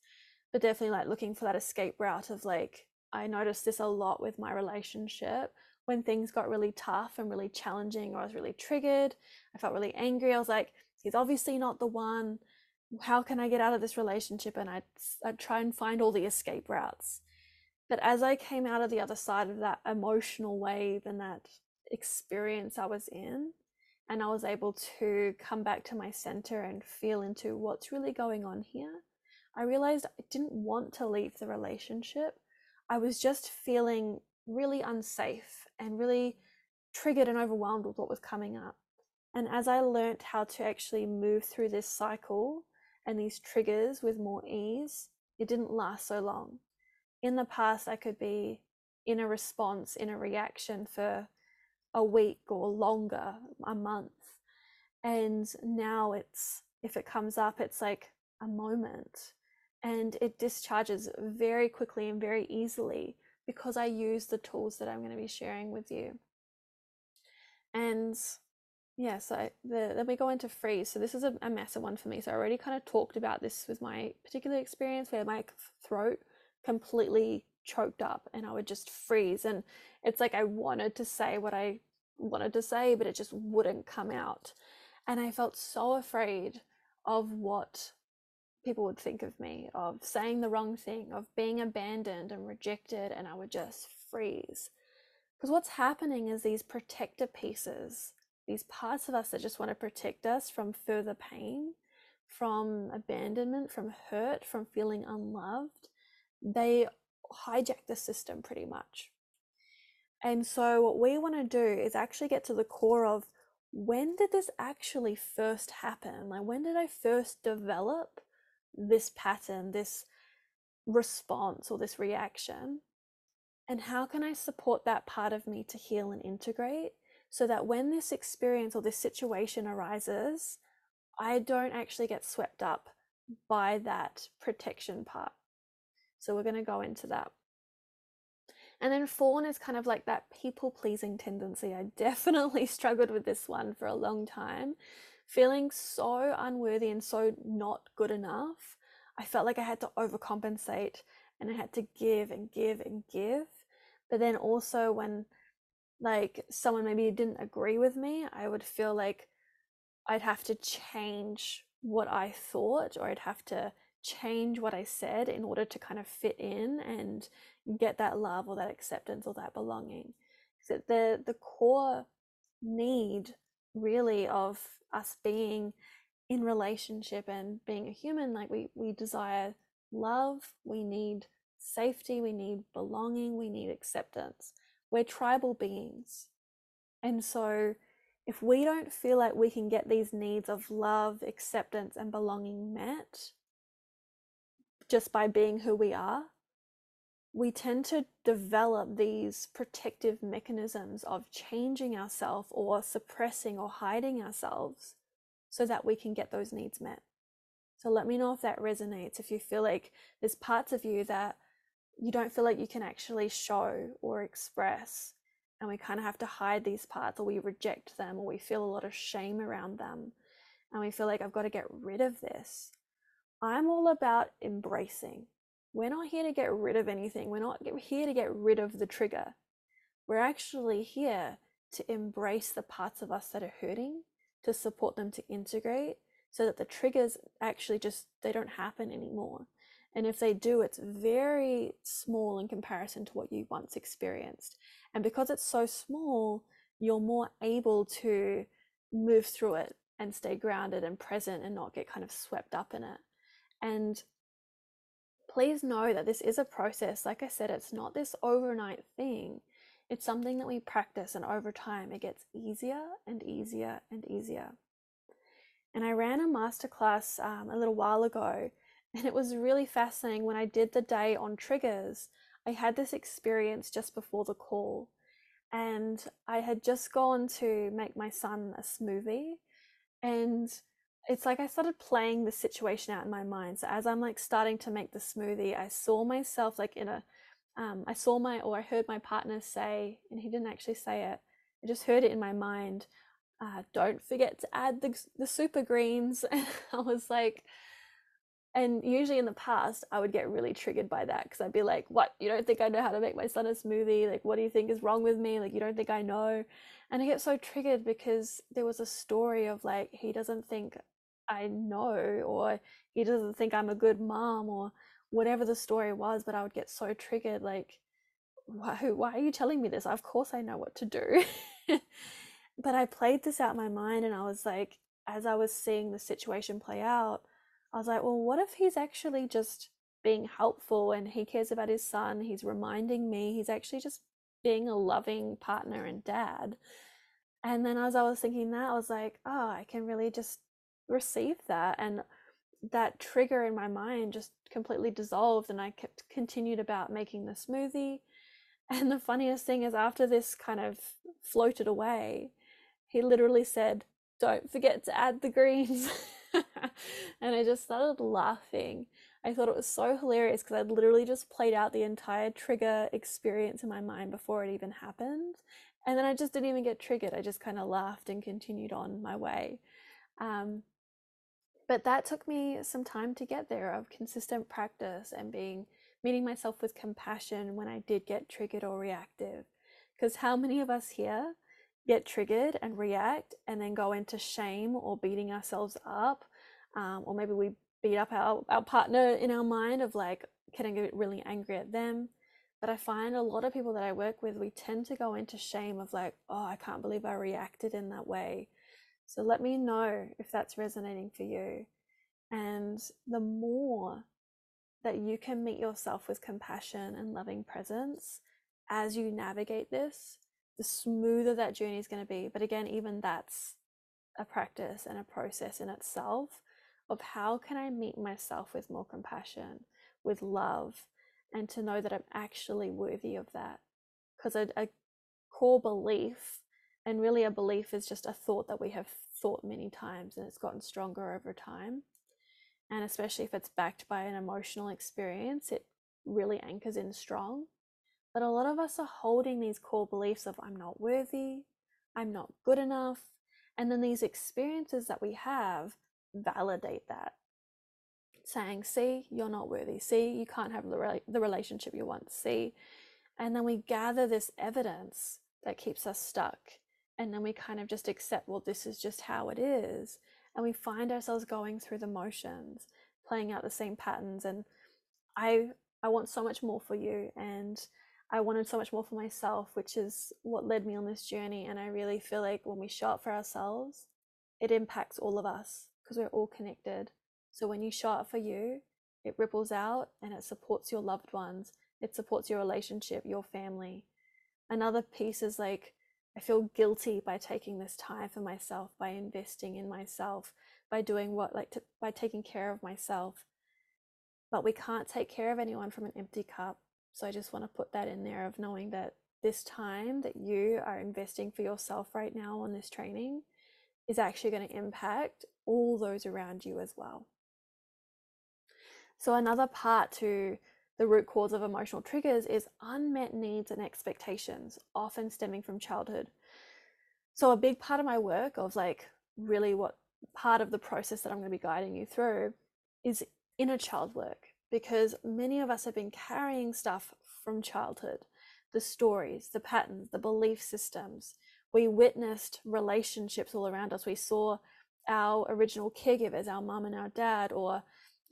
but definitely like looking for that escape route of like, I noticed this a lot with my relationship when things got really tough and really challenging, or I was really triggered. I felt really angry. I was like, he's obviously not the one how can I get out of this relationship? And I'd, I'd try and find all the escape routes. But as I came out of the other side of that emotional wave and that experience I was in, and I was able to come back to my center and feel into what's really going on here, I realized I didn't want to leave the relationship. I was just feeling really unsafe and really triggered and overwhelmed with what was coming up. And as I learned how to actually move through this cycle and these triggers with more ease, it didn't last so long. In the past, I could be in a response, in a reaction for a week or longer, a month. And now it's, if it comes up, it's like a moment and it discharges very quickly and very easily because I use the tools that I'm going to be sharing with you. And yeah, so the, then we go into freeze. So this is a, a massive one for me. So I already kind of talked about this with my particular experience where my throat completely choked up and I would just freeze. And it's like I wanted to say what I wanted to say, but it just wouldn't come out. And I felt so afraid of what people would think of me, of saying the wrong thing, of being abandoned and rejected, and I would just freeze. Because what's happening is these protector pieces these parts of us that just want to protect us from further pain, from abandonment, from hurt, from feeling unloved, they hijack the system pretty much. And so, what we want to do is actually get to the core of when did this actually first happen? Like, when did I first develop this pattern, this response, or this reaction? And how can I support that part of me to heal and integrate so that when this experience or this situation arises, I don't actually get swept up by that protection part. So we're going to go into that. And then fawn is kind of like that people pleasing tendency. I definitely struggled with this one for a long time, feeling so unworthy and so not good enough. I felt like I had to overcompensate and I had to give and give and give. But then also when like someone maybe didn't agree with me, I would feel like I'd have to change what I thought or I'd have to change what I said in order to kind of fit in and get that love or that acceptance or that belonging. So the the core need really of us being in relationship and being a human, like we we desire love, we need safety, we need belonging, we need acceptance. We're tribal beings. And so if we don't feel like we can get these needs of love, acceptance, and belonging met just by being who we are, we tend to develop these protective mechanisms of changing ourselves or suppressing or hiding ourselves so that we can get those needs met. So let me know if that resonates. If you feel like there's parts of you that you don't feel like you can actually show or express, and we kind of have to hide these parts or we reject them or we feel a lot of shame around them, and we feel like I've got to get rid of this. I'm all about embracing. We're not here to get rid of anything. We're not here to get rid of the trigger. We're actually here to embrace the parts of us that are hurting, to support them to integrate so that the triggers actually just they don't happen anymore. And if they do, it's very small in comparison to what you once experienced. And because it's so small, you're more able to move through it and stay grounded and present and not get kind of swept up in it. And please know that this is a process. Like I said, it's not this overnight thing. It's something that we practice, and over time, it gets easier and easier and easier. And I ran a masterclass um, a little while ago, and it was really fascinating. When I did the day on triggers, I had this experience just before the call, and I had just gone to make my son a smoothie, and it's like I started playing the situation out in my mind. So as I'm like starting to make the smoothie, I saw myself like in a, um, I saw my or I heard my partner say, and he didn't actually say it. I just heard it in my mind. Uh, don't forget to add the the super greens. And I was like, and usually in the past, I would get really triggered by that because I'd be like, "What? You don't think I know how to make my son a smoothie? Like, what do you think is wrong with me? Like, you don't think I know?" And I get so triggered because there was a story of like he doesn't think I know, or he doesn't think I'm a good mom, or whatever the story was. But I would get so triggered, like, why, why are you telling me this? Of course I know what to do. but I played this out in my mind, and I was like, as I was seeing the situation play out, I was like, well, what if he's actually just being helpful and he cares about his son? He's reminding me, he's actually just being a loving partner and dad. And then as I was thinking that, I was like, oh, I can really just receive that and that trigger in my mind just completely dissolved and I kept continued about making the smoothie. And the funniest thing is after this kind of floated away, he literally said, Don't forget to add the greens. and I just started laughing. I thought it was so hilarious because I'd literally just played out the entire trigger experience in my mind before it even happened. And then I just didn't even get triggered. I just kind of laughed and continued on my way. Um, but that took me some time to get there of consistent practice and being meeting myself with compassion when I did get triggered or reactive. Because how many of us here get triggered and react and then go into shame or beating ourselves up? Um, or maybe we beat up our, our partner in our mind of like getting really angry at them. But I find a lot of people that I work with, we tend to go into shame of like, oh, I can't believe I reacted in that way. So let me know if that's resonating for you. And the more that you can meet yourself with compassion and loving presence as you navigate this, the smoother that journey is going to be. But again, even that's a practice and a process in itself of how can I meet myself with more compassion, with love, and to know that I'm actually worthy of that. Because a, a core belief and really, a belief is just a thought that we have thought many times and it's gotten stronger over time. And especially if it's backed by an emotional experience, it really anchors in strong. But a lot of us are holding these core beliefs of I'm not worthy, I'm not good enough. And then these experiences that we have validate that. Saying, see, you're not worthy. See, you can't have the, the relationship you want. See. And then we gather this evidence that keeps us stuck. And then we kind of just accept, well, this is just how it is. And we find ourselves going through the motions, playing out the same patterns. And I I want so much more for you. And I wanted so much more for myself, which is what led me on this journey. And I really feel like when we show up for ourselves, it impacts all of us because we're all connected. So when you show up for you, it ripples out and it supports your loved ones, it supports your relationship, your family. Another piece is like, I feel guilty by taking this time for myself, by investing in myself, by doing what, like, to, by taking care of myself. But we can't take care of anyone from an empty cup. So I just want to put that in there of knowing that this time that you are investing for yourself right now on this training is actually going to impact all those around you as well. So, another part to the root cause of emotional triggers is unmet needs and expectations, often stemming from childhood. So, a big part of my work, of like really what part of the process that I'm going to be guiding you through, is inner child work because many of us have been carrying stuff from childhood the stories, the patterns, the belief systems. We witnessed relationships all around us. We saw our original caregivers, our mum and our dad, or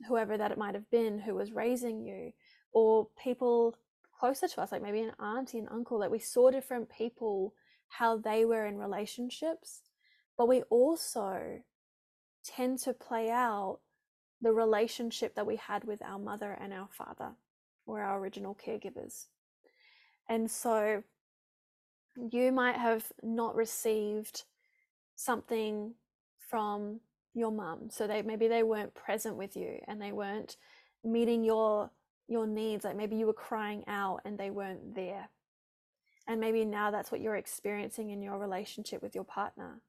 whoever that it might have been who was raising you, or people closer to us, like maybe an auntie and uncle, that we saw different people, how they were in relationships. But we also tend to play out the relationship that we had with our mother and our father or our original caregivers. And so you might have not received something from your mum. So they maybe they weren't present with you and they weren't meeting your your needs. Like maybe you were crying out and they weren't there. And maybe now that's what you're experiencing in your relationship with your partner.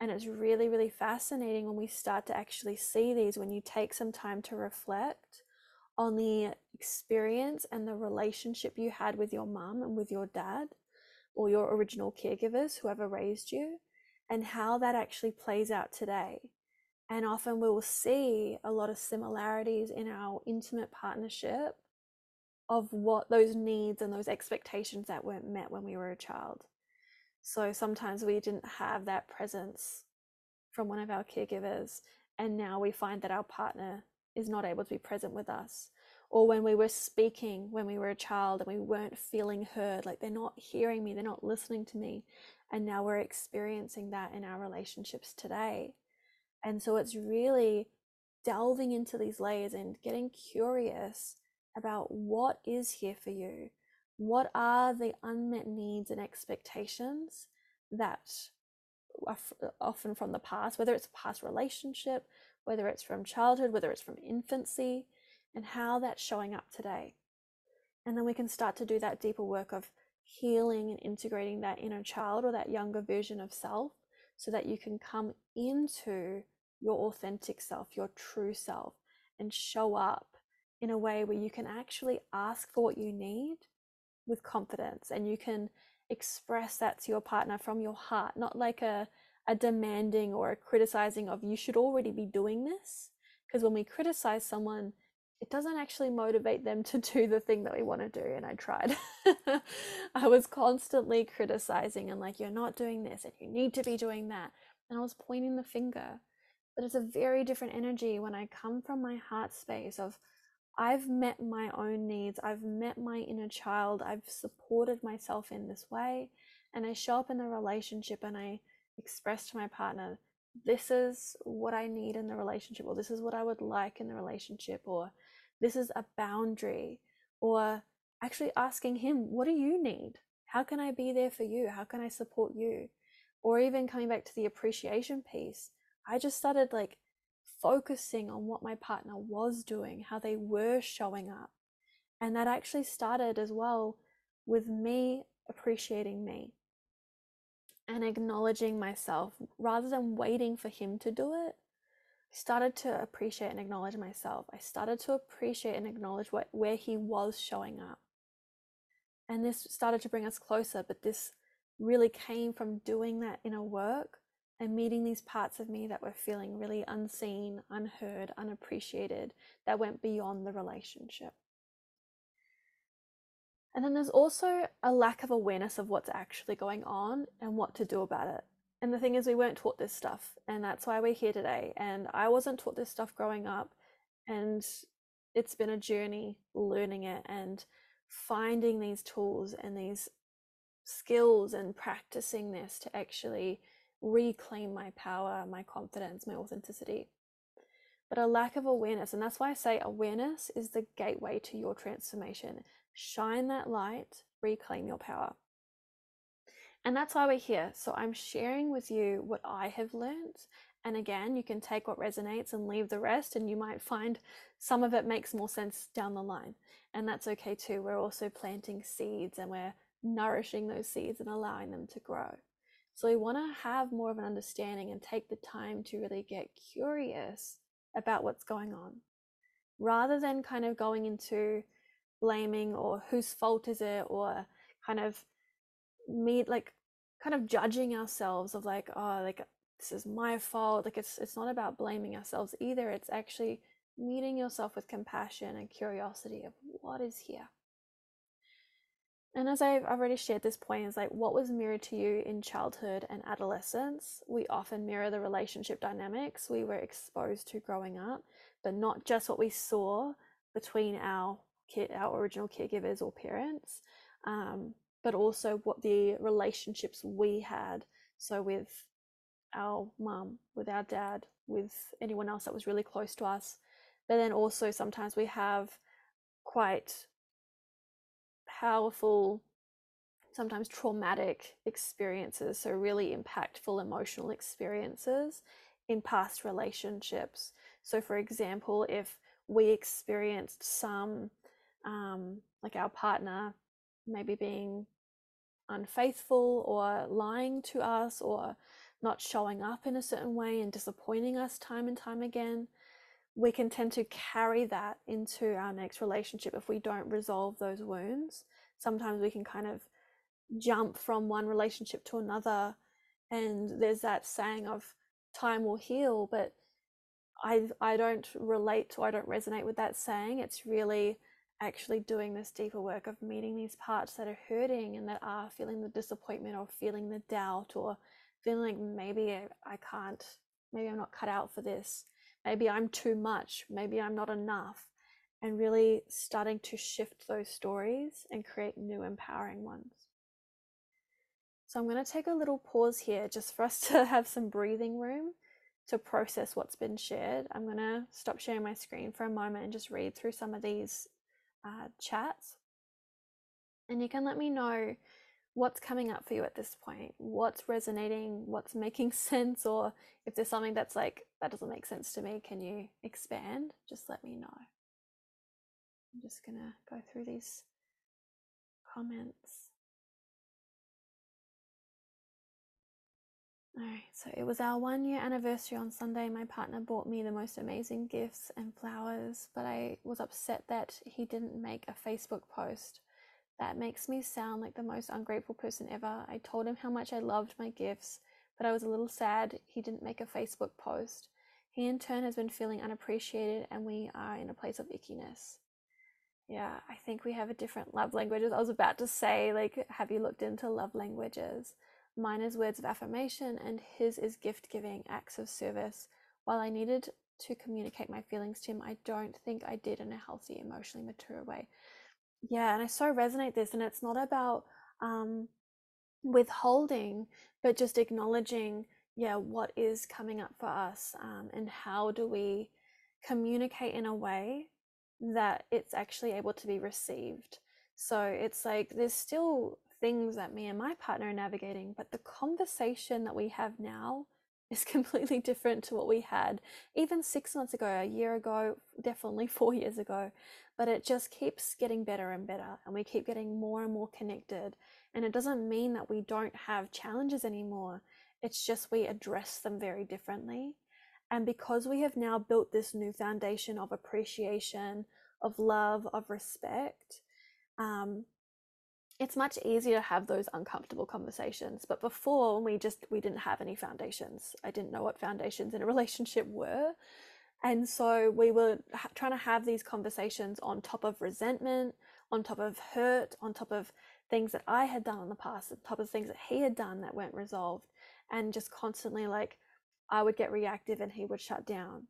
And it's really, really fascinating when we start to actually see these, when you take some time to reflect on the experience and the relationship you had with your mum and with your dad or your original caregivers, whoever raised you, and how that actually plays out today. And often we will see a lot of similarities in our intimate partnership of what those needs and those expectations that weren't met when we were a child. So sometimes we didn't have that presence from one of our caregivers, and now we find that our partner is not able to be present with us. Or when we were speaking when we were a child and we weren't feeling heard, like they're not hearing me, they're not listening to me. And now we're experiencing that in our relationships today. And so it's really delving into these layers and getting curious about what is here for you what are the unmet needs and expectations that are often from the past, whether it's a past relationship, whether it's from childhood, whether it's from infancy, and how that's showing up today. And then we can start to do that deeper work of healing and integrating that inner child or that younger version of self so that you can come into your authentic self, your true self, and show up in a way where you can actually ask for what you need with confidence and you can express that to your partner from your heart, not like a, a demanding or a criticizing of you should already be doing this. Because when we criticize someone, it doesn't actually motivate them to do the thing that we want to do. And I tried. I was constantly criticizing and like, you're not doing this and you need to be doing that. And I was pointing the finger. But it's a very different energy when I come from my heart space of, I've met my own needs, I've met my inner child, I've supported myself in this way, and I show up in the relationship and I express to my partner, this is what I need in the relationship, or this is what I would like in the relationship, or this is a boundary, or actually asking him, what do you need? How can I be there for you? How can I support you? Or even coming back to the appreciation piece, I just started like focusing on what my partner was doing, how they were showing up. And that actually started as well with me appreciating me and acknowledging myself rather than waiting for him to do it. Started to appreciate and acknowledge myself. I started to appreciate and acknowledge what where he was showing up. And this started to bring us closer, but this really came from doing that inner work and meeting these parts of me that were feeling really unseen, unheard, unappreciated, that went beyond the relationship. And then there's also a lack of awareness of what's actually going on and what to do about it. And the thing is, we weren't taught this stuff, and that's why we're here today. And I wasn't taught this stuff growing up, and it's been a journey learning it and finding these tools and these skills and practicing this to actually reclaim my power, my confidence, my authenticity. But a lack of awareness, and that's why I say awareness is the gateway to your transformation. Shine that light, reclaim your power. And that's why we're here. So I'm sharing with you what I have learned. And again, you can take what resonates and leave the rest, and you might find some of it makes more sense down the line. And that's okay too. We're also planting seeds and we're nourishing those seeds and allowing them to grow. So we want to have more of an understanding and take the time to really get curious about what's going on rather than kind of going into blaming or whose fault is it or kind of me like kind of judging ourselves of like oh like this is my fault like it's it's not about blaming ourselves either it's actually meeting yourself with compassion and curiosity of what is here. And as I've already shared this point is like what was mirrored to you in childhood and adolescence we often mirror the relationship dynamics we were exposed to growing up but not just what we saw between our our original caregivers or parents um, but also what the relationships we had. So with our mum, with our dad, with anyone else that was really close to us. But then also sometimes we have quite powerful, sometimes traumatic experiences, so really impactful emotional experiences in past relationships. So, for example, if we experienced some, um, like our partner maybe being unfaithful or lying to us or not showing up in a certain way and disappointing us time and time again, we can tend to carry that into our next relationship if we don't resolve those wounds. Sometimes we can kind of jump from one relationship to another, and there's that saying of time will heal, but I I don't relate to I don't resonate with that saying. It's really actually doing this deeper work of meeting these parts that are hurting and that are feeling the disappointment or feeling the doubt or feeling like maybe I, can't, maybe I'm not cut out for this, maybe I'm too much, maybe I'm not enough, and really starting to shift those stories and create new empowering ones. So I'm going to take a little pause here just for us to have some breathing room to process what's been shared. I'm going to stop sharing my screen for a moment and just read through some of these uh. And you can let me know what's coming up for you at this point, what's resonating, what's making sense, or if there's something that's like, that doesn't make sense to me, can you expand? Just let me know. I'm just to go through these comments. Alright, so it was our one year anniversary on Sunday. My partner bought me the most amazing gifts and flowers, but I was upset that he didn't make a Facebook post. That makes me sound like the most ungrateful person ever. I told him how much I loved my gifts, but I was a little sad he didn't make a Facebook post. He in turn has been feeling unappreciated, and we are in a place of ickiness. Yeah, I think we have a different love languages. I was about to say, like, have you looked into love languages? Mine is words of affirmation, and his is gift giving, acts of service. While I needed to communicate my feelings to him, I don't think I did in a healthy, emotionally mature way. Yeah, and I so resonate this, and it's not about um, withholding, but just acknowledging, yeah, what is coming up for us, um, and how do we communicate in a way that it's actually able to be received. So it's like there's still things that me and my partner are navigating, but the conversation that we have now is completely different to what we had even six months ago, a year ago, definitely four years ago. But it just keeps getting better and better, and we keep getting more and more connected. And it doesn't mean that we don't have challenges anymore, it's just we address them very differently. And because we have now built this new foundation of appreciation, of love, of respect, um, it's much easier to have those uncomfortable conversations. But before, we just we didn't have any foundations. I didn't know what foundations in a relationship were, and so we were trying to have these conversations on top of resentment, on top of hurt, on top of things that I had done in the past, on top of things that he had done that weren't resolved, and just constantly like I would get reactive and he would shut down.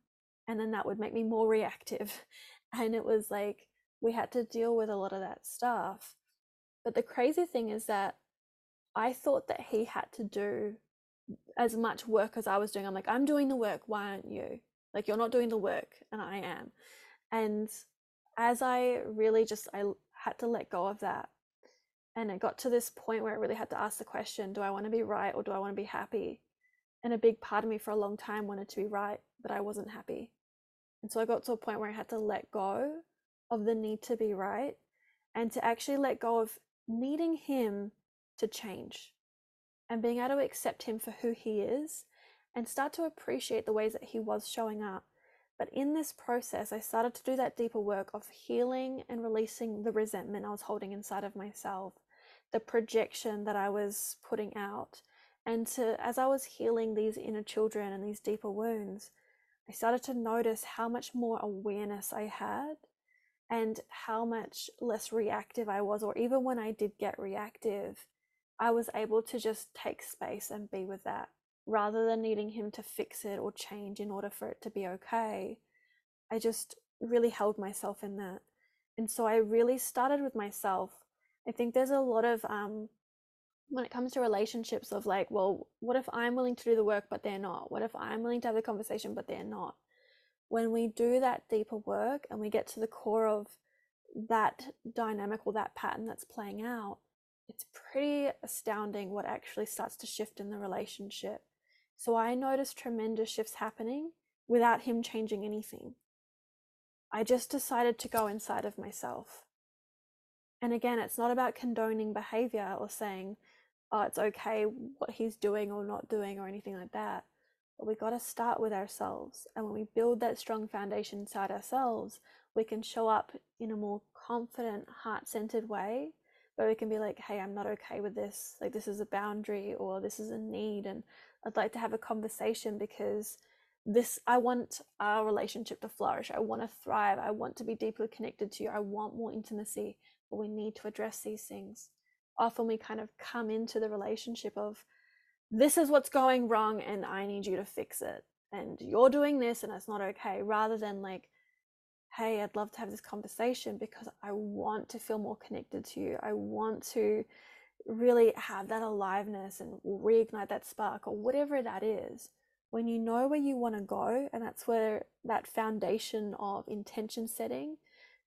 And then that would make me more reactive. And it was like we had to deal with a lot of that stuff. But the crazy thing is that I thought that he had to do as much work as I was doing. I'm like, I'm doing the work. Why aren't you? Like, you're not doing the work, and I am. And as I really just, I had to let go of that. And it got to this point where I really had to ask the question do I want to be right or do I want to be happy? And a big part of me for a long time wanted to be right, but I wasn't happy. And so I got to a point where I had to let go of the need to be right and to actually let go of needing him to change and being able to accept him for who he is and start to appreciate the ways that he was showing up. But in this process, I started to do that deeper work of healing and releasing the resentment I was holding inside of myself, the projection that I was putting out, and to, as I was healing these inner children and these deeper wounds, I started to notice how much more awareness I had and how much less reactive I was, or even when I did get reactive, I was able to just take space and be with that rather than needing him to fix it or change in order for it to be okay. I just really held myself in that. And so I really started with myself. I think there's a lot of um, when it comes to relationships of like, well, what if I'm willing to do the work, but they're not? What if I'm willing to have the conversation, but they're not? When we do that deeper work and we get to the core of that dynamic or that pattern that's playing out, it's pretty astounding what actually starts to shift in the relationship. So I noticed tremendous shifts happening without him changing anything. I just decided to go inside of myself. And again, it's not about condoning behavior or saying, oh, it's okay what he's doing or not doing or anything like that. But we got to start with ourselves. And when we build that strong foundation inside ourselves, we can show up in a more confident, heart centered way where we can be like, hey, I'm not okay with this. Like, this is a boundary or this is a need. And I'd like to have a conversation because this, I want our relationship to flourish. I want to thrive. I want to be deeply connected to you. I want more intimacy. But we need to address these things often we kind of come into the relationship of this is what's going wrong and I need you to fix it. And you're doing this and it's not okay, rather than like, hey, I'd love to have this conversation because I want to feel more connected to you. I want to really have that aliveness and reignite that spark or whatever that is. When you know where you want to go, and that's where that foundation of intention setting,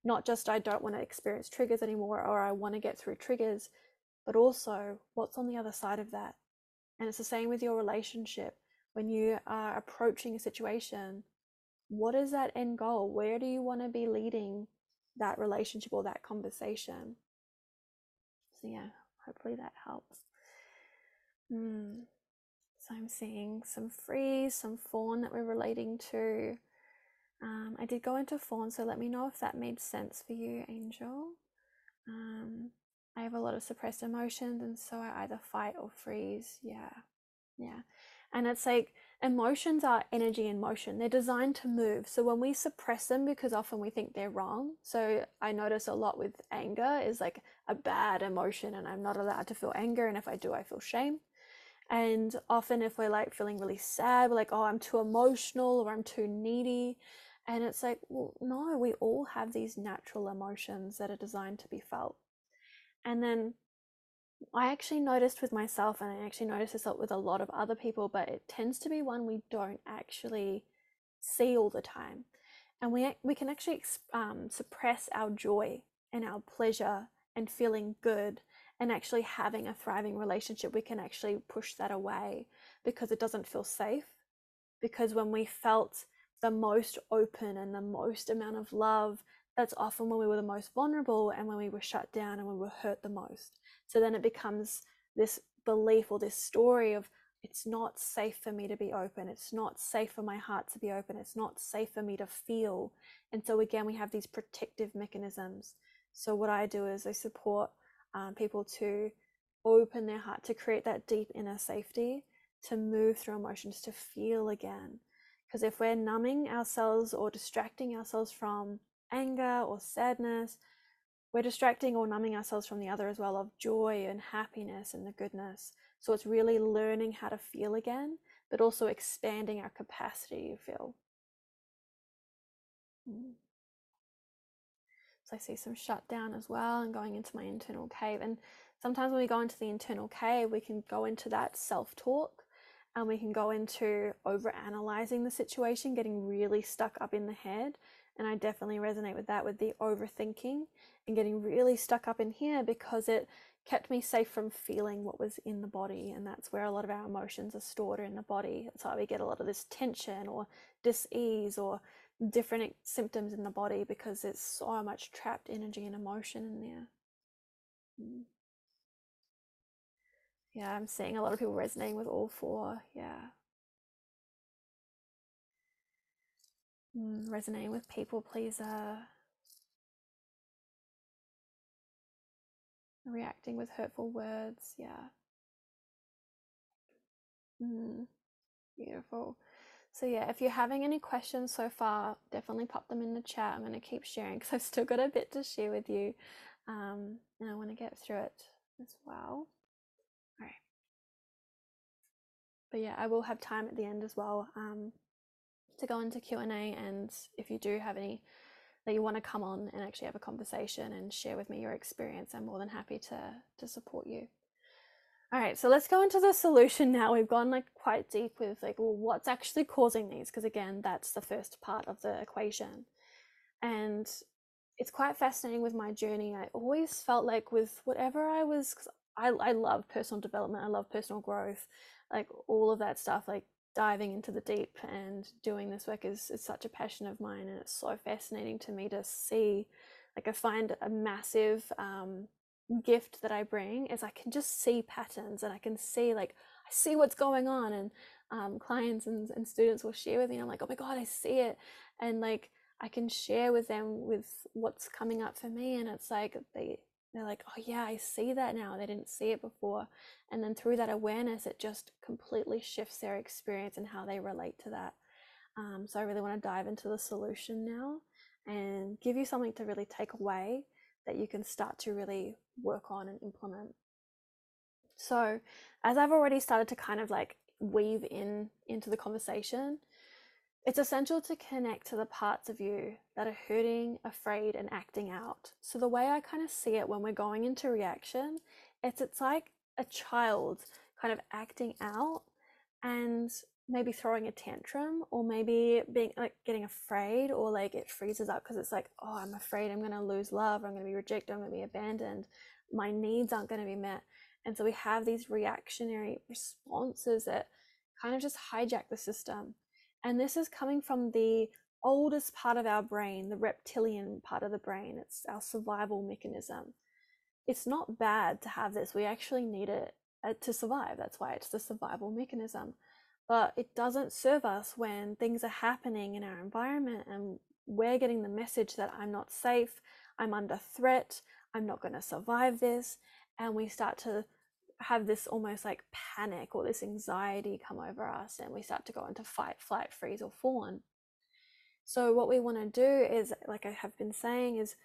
not just I don't want to experience triggers anymore or I want to get through triggers, but also what's on the other side of that. And it's the same with your relationship. When you are approaching a situation, what is that end goal? Where do you want to be leading that relationship or that conversation? So, yeah, hopefully that helps. Hmm. So, I'm seeing some freeze, some fawn that we're relating to. Um, I did go into fawn, so let me know if that made sense for you, Angel. Um, I have a lot of suppressed emotions, and so I either fight or freeze. Yeah, yeah. And it's like emotions are energy in motion, they're designed to move. So when we suppress them, because often we think they're wrong, so I notice a lot with anger is like a bad emotion, and I'm not allowed to feel anger, and if I do, I feel shame. And often, if we're like feeling really sad, we're like, oh, I'm too emotional or I'm too needy. And it's like, well, no, we all have these natural emotions that are designed to be felt. And then I actually noticed with myself, and I actually noticed this with a lot of other people, but it tends to be one we don't actually see all the time. And we, we can actually um, suppress our joy and our pleasure and feeling good and actually having a thriving relationship. We can actually push that away because it doesn't feel safe. Because when we felt the most open and the most amount of love that's often when we were the most vulnerable and when we were shut down and we were hurt the most. So then it becomes this belief or this story of it's not safe for me to be open. It's not safe for my heart to be open. It's not safe for me to feel. And so, again, we have these protective mechanisms. So, what I do is I support um, people to open their heart, to create that deep inner safety, to move through emotions, to feel again. Because if we're numbing ourselves or distracting ourselves from anger or sadness, we're distracting or numbing ourselves from the other as well of joy and happiness and the goodness. So it's really learning how to feel again, but also expanding our capacity to feel. Mm. So I see some shutdown as well and going into my internal cave. And sometimes when we go into the internal cave, we can go into that self talk and we can go into over analyzing the situation, getting really stuck up in the head. And I definitely resonate with that with the overthinking and getting really stuck up in here because it kept me safe from feeling what was in the body. And that's where a lot of our emotions are stored in the body. That's why we get a lot of this tension or dis-ease or different symptoms in the body because there's so much trapped energy and emotion in there. Mm. Yeah, I'm seeing a lot of people resonating with all four. Yeah. Mm, resonating with people pleaser. reacting with hurtful words. Yeah. Mm, beautiful. So, yeah, if you're having any questions so far, definitely pop them in the chat. I'm going to keep sharing because I've still got a bit to share with you. Um, and I want to get through it as well. All right. But yeah, I will have time at the end as well um, to go into Q&A. And if you do have any that you want to come on and actually have a conversation and share with me your experience, I'm more than happy to to support you. All right, so let's go into the solution now. We've gone like quite deep with like, well, what's actually causing these? Because again, that's the first part of the equation. And it's quite fascinating with my journey. I always felt like with whatever I was, I, I love personal development, I love personal growth, like all of that stuff. Like diving into the deep and doing this work is, is such a passion of mine and it's so fascinating to me to see like i find a massive um, gift that i bring is i can just see patterns and i can see like i see what's going on and um, clients and, and students will share with me and i'm like oh my god i see it. And like i can share with them with what's coming up for me and it's like they they're like, oh, yeah, I see that now. They didn't see it before. And then through that awareness, it just completely shifts their experience and how they relate to that. Um, so I really want to dive into the solution now and give you something to really take away that you can start to really work on and implement. So, as I've already started to kind of like weave in into the conversation, it's essential to connect to the parts of you that are hurting, afraid, and acting out. So the way I kind of see it when we're going into reaction, it's it's like a child kind of acting out and maybe throwing a tantrum or maybe being like getting afraid or like it freezes up because it's like, oh, I'm afraid I'm going to lose love, I'm going to be rejected, I'm going to be abandoned, my needs aren't going to be met. And so we have these reactionary responses that kind of just hijack the system and this is coming from the oldest part of our brain, the reptilian part of the brain. It's our survival mechanism. It's not bad to have this. We actually need it uh, to survive. That's why it's the survival mechanism. But it doesn't serve us when things are happening in our environment and we're getting the message that I'm not safe, I'm under threat, I'm not going to survive this. And we start to have this almost like panic or this anxiety come over us and we start to go into fight, flight, freeze, or fawn. So, what we want to do is, like I have been saying, is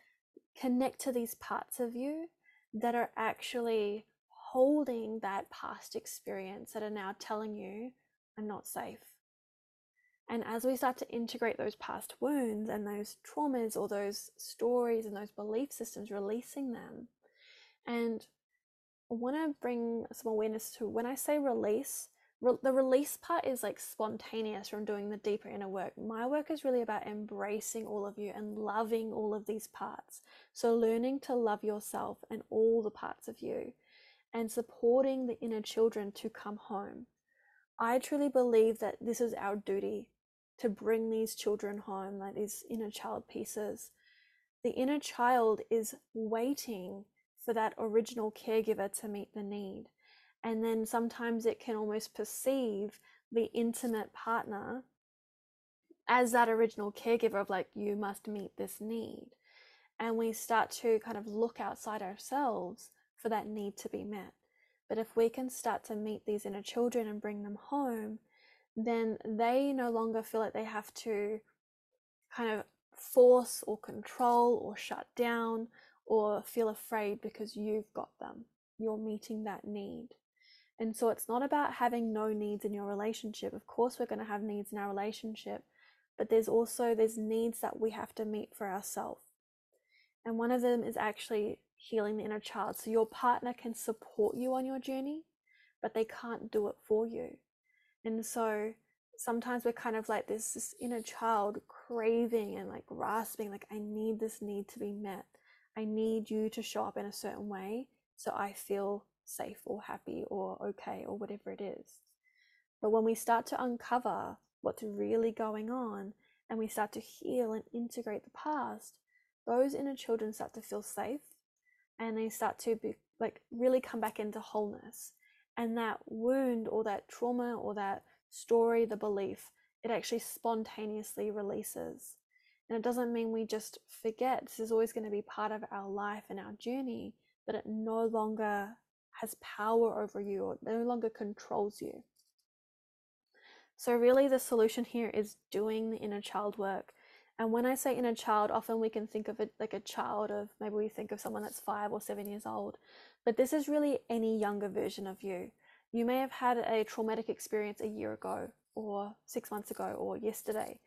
connect to these parts of you that are actually holding that past experience that are now telling you, I'm not safe. And as we start to integrate those past wounds and those traumas or those stories and those belief systems, releasing them and want to bring some awareness to when I say release, re- the release part is like spontaneous from doing the deeper inner work. My work is really about embracing all of you and loving all of these parts. So, learning to love yourself and all the parts of you and supporting the inner children to come home. I truly believe that this is our duty to bring these children home, like these inner child pieces. The inner child is waiting for that original caregiver to meet the need. And then sometimes it can almost perceive the intimate partner as that original caregiver of like, you must meet this need. And we start to kind of look outside ourselves for that need to be met. But if we can start to meet these inner children and bring them home, then they no longer feel like they have to kind of force or control or shut down or feel afraid because you've got them. You're meeting that need. And so it's not about having no needs in your relationship. Of course, we're going to have needs in our relationship, but there's also there's needs that we have to meet for ourselves. And one of them is actually healing the inner child. So your partner can support you on your journey, but they can't do it for you. And so sometimes we're kind of like this, this inner child craving and like grasping, like, I need this need to be met. I need you to show up in a certain way so I feel safe or happy or okay or whatever it is. But when we start to uncover what's really going on and we start to heal and integrate the past, those inner children start to feel safe and they start to be like really come back into wholeness. And that wound or that trauma or that story, the belief, it actually spontaneously releases. And it doesn't mean we just forget. This is always going to be part of our life and our journey, but it no longer has power over you or no longer controls you. So, really, the solution here is doing the inner child work. And when I say inner child, often we can think of it like a child of maybe we think of someone that's five or seven years old. But this is really any younger version of you. You may have had a traumatic experience a year ago, or six months ago, or yesterday.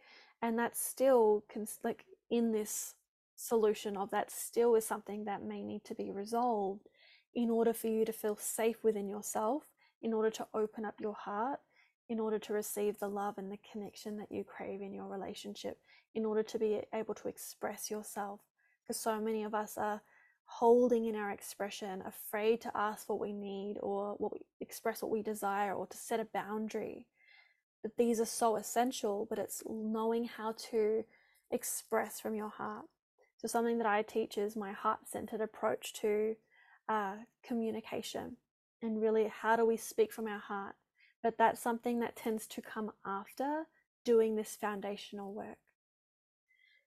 And that's still, like, in this solution of that, still is something that may need to be resolved in order for you to feel safe within yourself, in order to open up your heart, in order to receive the love and the connection that you crave in your relationship, in order to be able to express yourself. Because so many of us are holding in our expression, afraid to ask what we need or what we express what we desire or to set a boundary. These are so essential, but it's knowing how to express from your heart. So, something that I teach is my heart centered approach to uh, communication and really how do we speak from our heart. But that's something that tends to come after doing this foundational work.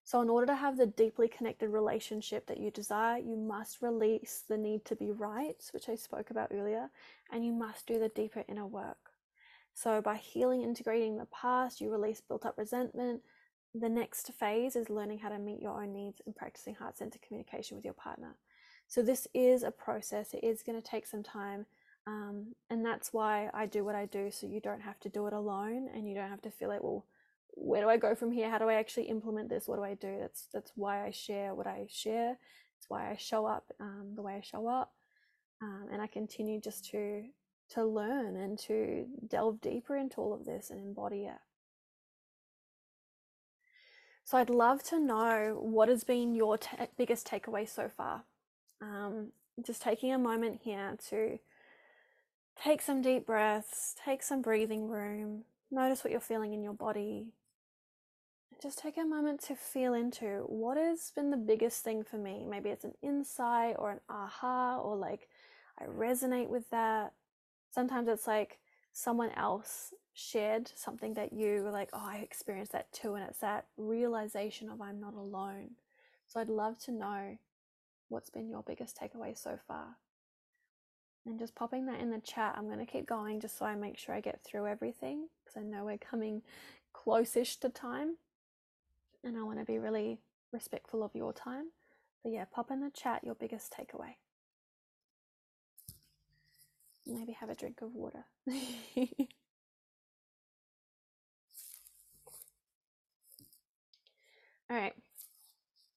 So, in order to have the deeply connected relationship that you desire, you must release the need to be right, which I spoke about earlier, and you must do the deeper inner work. So, by healing, integrating the past, you release built up resentment. The next phase is learning how to meet your own needs and practicing heart centered communication with your partner. So this is a process. It is going to take some time. Um, and that's why I do what I do. So you don't have to do it alone and you don't have to feel like, well, where do I go from here? How do I actually implement this? What do I do? That's, that's why I share what I share. It's why I show up um, the way I show up. Um, and I continue just to, to learn and to delve deeper into all of this and embody it. So I'd love to know what has been your biggest takeaway so far. Um, just taking a moment here to take some deep breaths, take some breathing room, notice what you're feeling in your body. Just take a moment to feel into what has been the biggest thing for me. Maybe it's an insight or an aha, or like I resonate with that. Sometimes it's like someone else shared something that you were like, oh, I experienced that too. And it's that realization of I'm not alone. So I'd love to know what's been your biggest takeaway so far? And just popping that in the chat. I'm going to keep going just so I make sure I get through everything because I know we're coming close-ish to time. And I want to be really respectful of your time. But yeah, pop in the chat your biggest takeaway. Maybe have a drink of water. All right.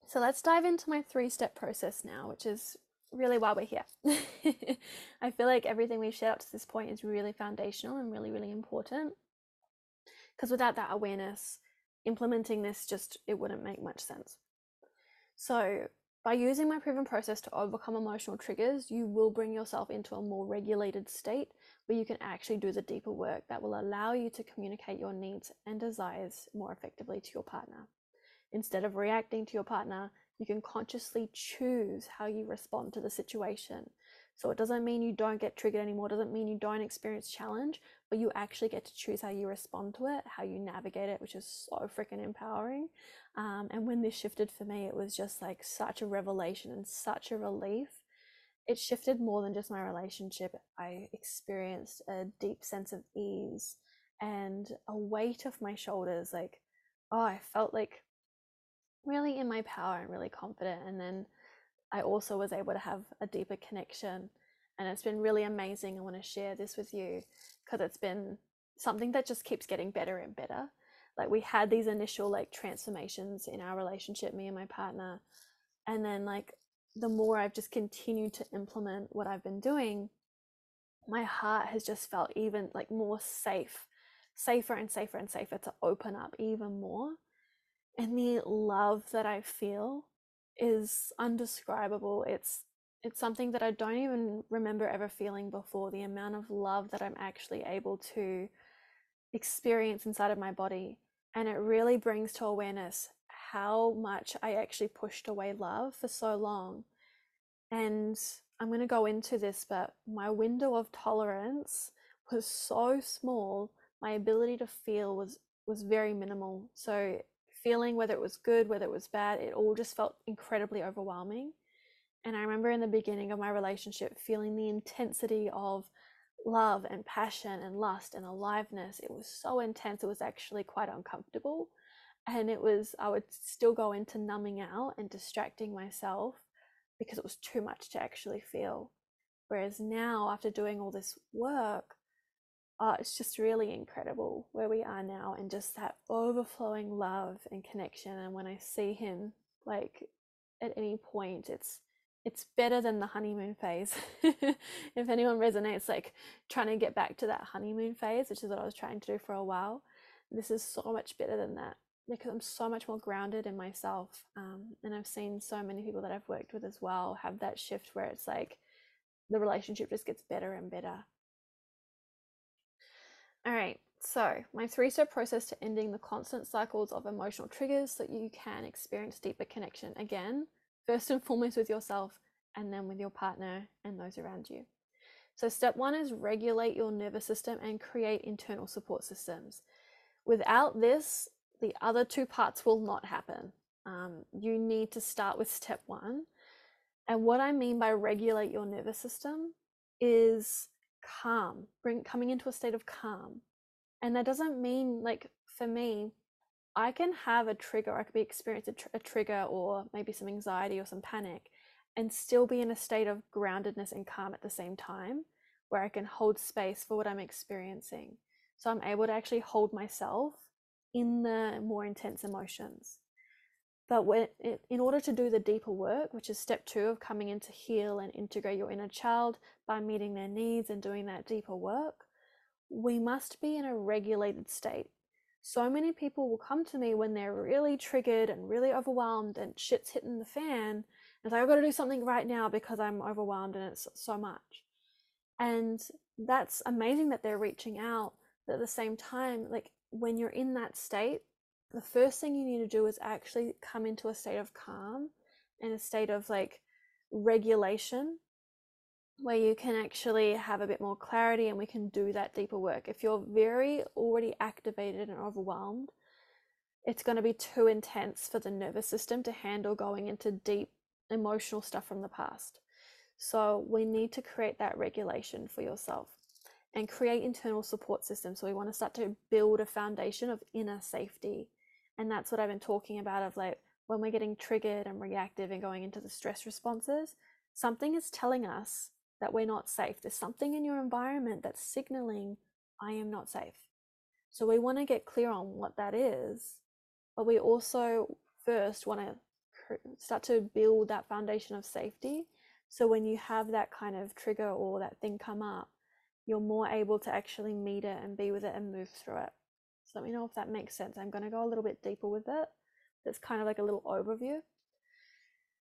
So let's dive into my three step process now, which is really why we're here. I feel like everything we've shared up to this point is really foundational and really, really important. Because without that awareness, implementing this just it wouldn't make much sense. So by using my proven process to overcome emotional triggers, you will bring yourself into a more regulated state where you can actually do the deeper work that will allow you to communicate your needs and desires more effectively to your partner. Instead of reacting to your partner, you can consciously choose how you respond to the situation. So it doesn't mean you don't get triggered anymore, doesn't mean you don't experience challenge, but you actually get to choose how you respond to it, how you navigate it, which is so freaking empowering. Um, and when this shifted for me, it was just like such a revelation and such a relief. It shifted more than just my relationship. I experienced a deep sense of ease and a weight off my shoulders. Like, oh, I felt like really in my power and really confident. And then I also was able to have a deeper connection. And it's been really amazing. I want to share this with you because it's been something that just keeps getting better and better. Like we had these initial like transformations in our relationship, me and my partner. And then like the more I've just continued to implement what I've been doing, my heart has just felt even like more safe, safer and safer and safer to open up even more. And the love that I feel is undescribable. It's it's something that I don't even remember ever feeling before. The amount of love that I'm actually able to experience inside of my body. And it really brings to awareness how much I actually pushed away love for so long. And I'm going to go into this, but my window of tolerance was so small. My ability to feel was was very minimal. So feeling, whether it was good, whether it was bad, it all just felt incredibly overwhelming. And I remember in the beginning of my relationship feeling the intensity of love and passion and lust and aliveness. It was so intense, it was actually quite uncomfortable. And it was, I would still go into numbing out and distracting myself because it was too much to actually feel. Whereas now, after doing all this work, uh, it's just really incredible where we are now and just that overflowing love and connection and when i see him like at any point it's it's better than the honeymoon phase. If anyone resonates like trying to get back to that honeymoon phase which is what i was trying to do for a while this is so much better than that because i'm so much more grounded in myself um, and i've seen so many people that i've worked with as well have that shift where it's like the relationship just gets better and better. All right, so my three step process to ending the constant cycles of emotional triggers so you can experience deeper connection again, first and foremost with yourself, and then with your partner and those around you. So, step one is regulate your nervous system and create internal support systems. Without this, the other two parts will not happen. Um, you need to start with step one. And what I mean by regulate your nervous system is calm, bring coming into a state of calm. And that doesn't mean like for me, I can have a trigger, I could be experiencing a, tr- a trigger or maybe some anxiety or some panic and still be in a state of groundedness and calm at the same time where I can hold space for what I'm experiencing. So I'm able to actually hold myself in the more intense emotions. But when in order to do the deeper work, which is step two of coming in to heal and integrate your inner child by meeting their needs and doing that deeper work, we must be in a regulated state. So many people will come to me when they're really triggered and really overwhelmed and shit's hitting the fan. And like, I've got to do something right now because I'm overwhelmed and it's so much. And that's amazing that they're reaching out. But at the same time, like when you're in that state, the first thing you need to do is actually come into a state of calm and a state of like regulation where you can actually have a bit more clarity and we can do that deeper work. If you're very already activated and overwhelmed, it's going to be too intense for the nervous system to handle going into deep emotional stuff from the past. So we need to create that regulation for yourself and create internal support systems. So we want to start to build a foundation of inner safety and that's what I've been talking about of like when we're getting triggered and reactive and going into the stress responses, something is telling us that we're not safe. There's something in your environment that's signaling, I am not safe. So we want to get clear on what that is, but we also first want to start to build that foundation of safety. So when you have that kind of trigger or that thing come up, you're more able to actually meet it and be with it and move through it. So let me know if that makes sense. I'm going to go a little bit deeper with it. That's kind of like a little overview.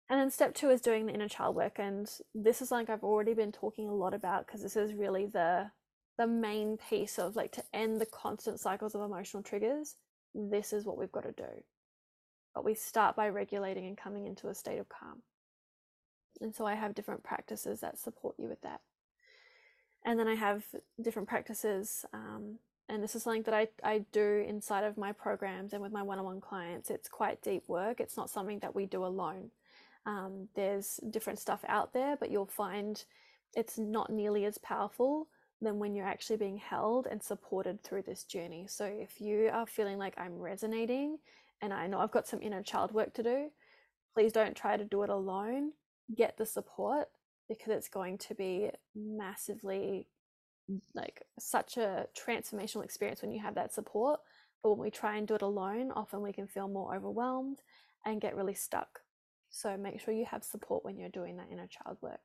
And then step two is doing the inner child work. And this is like I've already been talking a lot about because this is really the the main piece of like to end the constant cycles of emotional triggers. This is what we've got to do. But we start by regulating and coming into a state of calm. and so I have different practices that support you with that. And then I have different practices, um, and this is something that I, I do inside of my programs and with my one on one clients. It's quite deep work, it's not something that we do alone. Um, there's different stuff out there, but you'll find it's not nearly as powerful than when you're actually being held and supported through this journey. So if you are feeling like I'm resonating and I know I've got some inner child work to do, please don't try to do it alone. Get the support because it's going to be massively like such a transformational experience when you have that support. But when we try and do it alone, often we can feel more overwhelmed and get really stuck. So make sure you have support when you're doing that inner child work.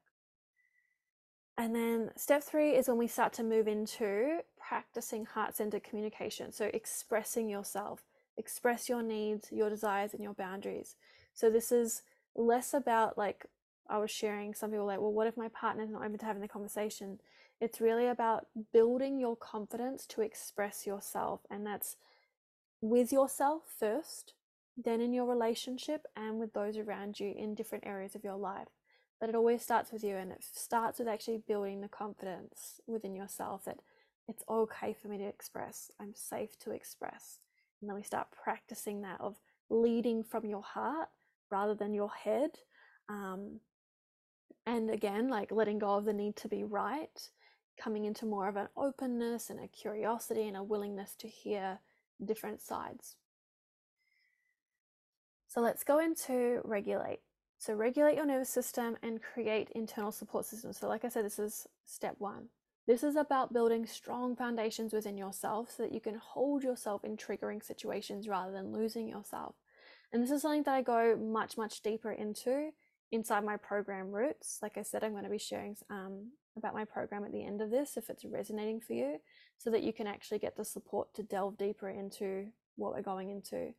And then step three is when we start to move into practicing heart centered communication. So expressing yourself, express your needs, your desires, and your boundaries. So this is less about like I was sharing, some people like, well, what if my partner's not open to having the conversation? It's really about building your confidence to express yourself. And that's with yourself first, then in your relationship, and with those around you in different areas of your life. But it always starts with you, and it starts with actually building the confidence within yourself that it's okay for me to express, I'm safe to express. And then we start practicing that of leading from your heart rather than your head. Um, and again, like letting go of the need to be right, coming into more of an openness and a curiosity and a willingness to hear different sides. So let's go into regulate. So, regulate your nervous system and create internal support systems. So, like I said, this is step one. This is about building strong foundations within yourself so that you can hold yourself in triggering situations rather than losing yourself. And this is something that I go much, much deeper into inside my program roots. Like I said, I'm going to be sharing um, about my program at the end of this if it's resonating for you, so that you can actually get the support to delve deeper into what we're going into.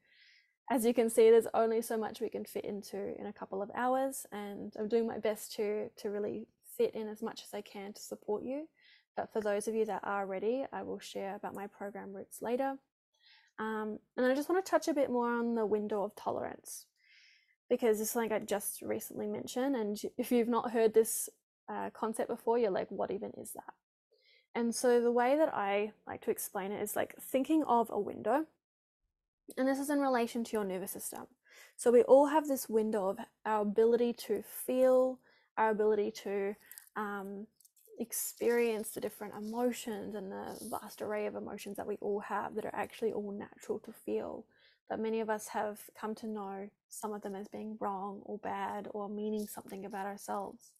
As you can see, there's only so much we can fit into in a couple of hours, and I'm doing my best to to really fit in as much as I can to support you. But for those of you that are ready, I will share about my program roots later. Um, and I just want to touch a bit more on the window of tolerance because it's something I just recently mentioned. And if you've not heard this uh, concept before, you're like, what even is that? And so the way that I like to explain it is like thinking of a window, and this is in relation to your nervous system. So we all have this window of our ability to feel, our ability to um, experience the different emotions and the vast array of emotions that we all have that are actually all natural to feel but many of us have come to know some of them as being wrong or bad or meaning something about ourselves.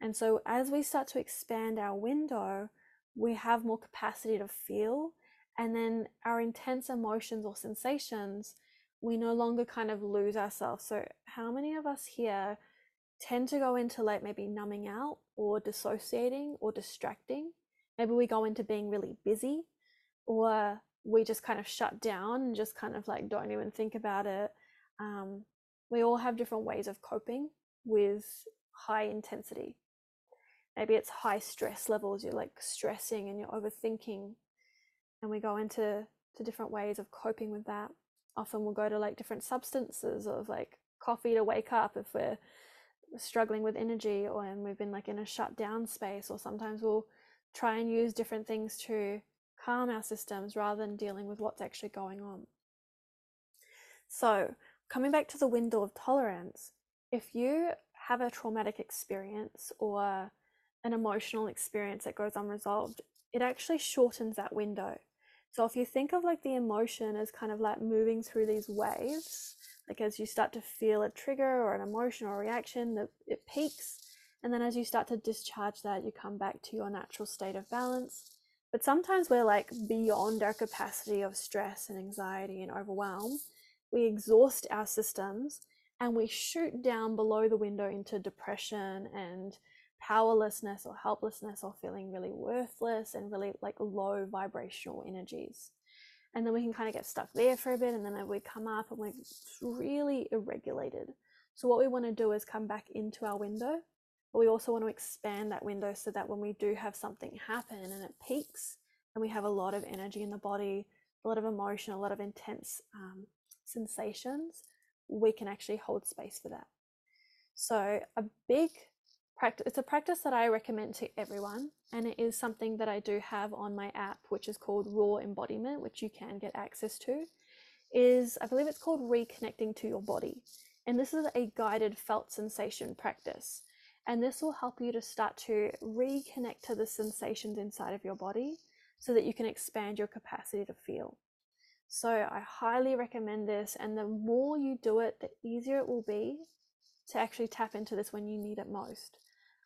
And so, as we start to expand our window, we have more capacity to feel, and then our intense emotions or sensations, we no longer kind of lose ourselves. So, how many of us here tend to go into like maybe numbing out or dissociating or distracting? Maybe we go into being really busy or we just kind of shut down and just kind of like don't even think about it. Um, we all have different ways of coping with high intensity. Maybe it's high stress levels, you're like stressing and you're overthinking. And we go into to different ways of coping with that. Often we'll go to like different substances of like coffee to wake up if we're struggling with energy or and we've been like in a shut down space or sometimes we'll try and use different things to calm our systems rather than dealing with what's actually going on. So, coming back to the window of tolerance, if you have a traumatic experience or an emotional experience that goes unresolved, it actually shortens that window. So, if you think of like the emotion as kind of like moving through these waves, like as you start to feel a trigger or an emotion or reaction, that it peaks. And then as you start to discharge that, you come back to your natural state of balance but sometimes we're like beyond our capacity of stress and anxiety and overwhelm. We exhaust our systems and we shoot down below the window into depression and powerlessness or helplessness or feeling really worthless and really like low vibrational energies. And then we can kind of get stuck there for a bit and then we come up and we're really irregulated. So, what we want to do is come back into our window but we also want to expand that window so that when we do have something happen and it peaks and we have a lot of energy in the body, a lot of emotion, a lot of intense um, sensations, we can actually hold space for that. So, a big practice, it's a practice that I recommend to everyone, and it is something that I do have on my app, which is called Raw Embodiment, which you can get access to. Is I believe it's called Reconnecting to Your Body. And this is a guided felt sensation practice. And this will help you to start to reconnect to the sensations inside of your body so that you can expand your capacity to feel. So I highly recommend this. And the more you do it, the easier it will be to actually tap into this when you need it most.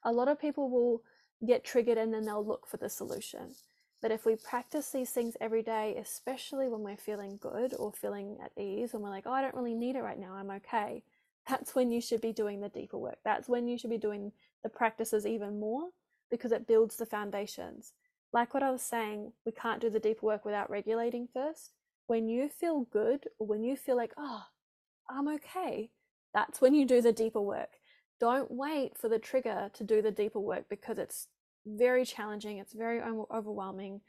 A lot of people will get triggered and then they'll look for the solution. But if we practice these things every day, especially when we're feeling good or feeling at ease, when we're like, oh, I don't really need it right now, I'm okay, that's when you should be doing the deeper work. That's when you should be doing the practices even more because it builds the foundations. Like what I was saying, we can't do the deeper work without regulating first. When you feel good or when you feel like, oh, I'm okay, that's when you do the deeper work. Don't wait for the trigger to do the deeper work because it's very challenging, it's very overwhelming.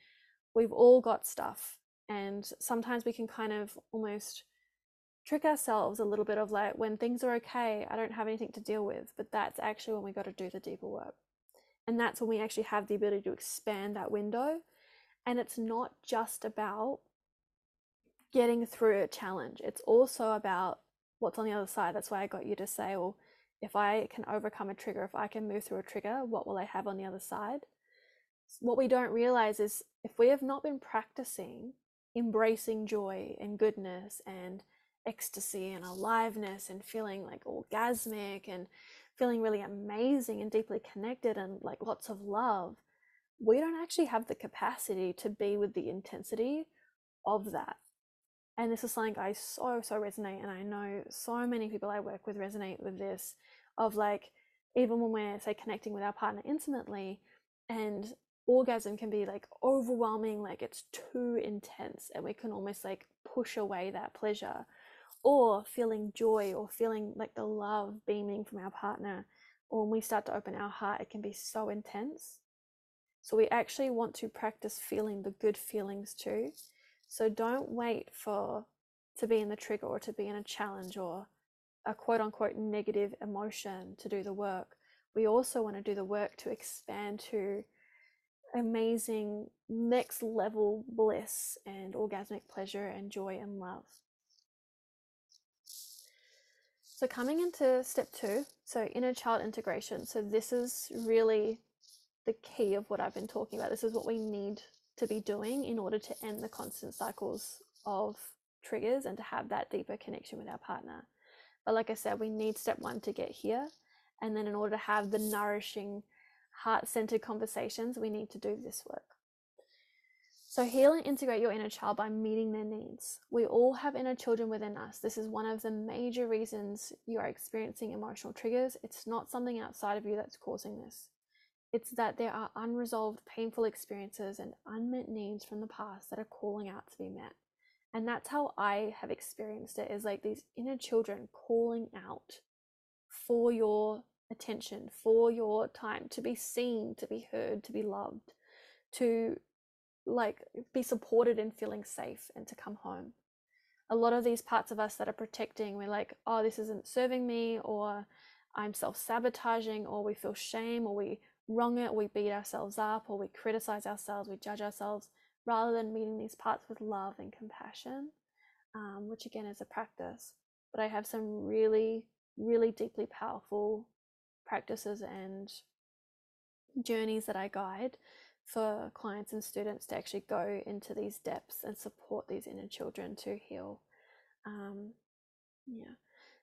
We've all got stuff, and sometimes we can kind of almost trick ourselves a little bit of like when things are okay, I don't have anything to deal with, but that's actually when we got to do the deeper work. And that's when we actually have the ability to expand that window. And it's not just about getting through a challenge, it's also about what's on the other side. That's why I got you to say, well, if I can overcome a trigger, if I can move through a trigger, what will I have on the other side? What we don't realize is if we have not been practicing embracing joy and goodness and ecstasy and aliveness and feeling like orgasmic and feeling really amazing and deeply connected and like lots of love, we don't actually have the capacity to be with the intensity of that. And this is something I so, so resonate. And I know so many people I work with resonate with this of like, even when we're, say, connecting with our partner intimately and orgasm can be like overwhelming, like it's too intense, and we can almost like push away that pleasure or feeling joy or feeling like the love beaming from our partner or when we start to open our heart it can be so intense so we actually want to practice feeling the good feelings too so don't wait for to be in the trigger or to be in a challenge or a quote unquote negative emotion to do the work we also want to do the work to expand to amazing next level bliss and orgasmic pleasure and joy and love so, coming into step two, so inner child integration. So, this is really the key of what I've been talking about. This is what we need to be doing in order to end the constant cycles of triggers and to have that deeper connection with our partner. But, like I said, we need step one to get here. And then, in order to have the nourishing, heart centered conversations, we need to do this work. So, heal and integrate your inner child by meeting their needs. We all have inner children within us. This is one of the major reasons you are experiencing emotional triggers. It's not something outside of you that's causing this. It's that there are unresolved, painful experiences and unmet needs from the past that are calling out to be met. And that's how I have experienced it is like these inner children calling out for your attention, for your time, to be seen, to be heard, to be loved, to like be supported in feeling safe and to come home. A lot of these parts of us that are protecting, we're like, oh, this isn't serving me, or I'm self sabotaging, or we feel shame, or we wrong it, we beat ourselves up, or we criticize ourselves, we judge ourselves, rather than meeting these parts with love and compassion, um, which again is a practice. But I have some really, really deeply powerful practices and journeys that I guide for clients and students to actually go into these depths and support these inner children to heal. Um, yeah.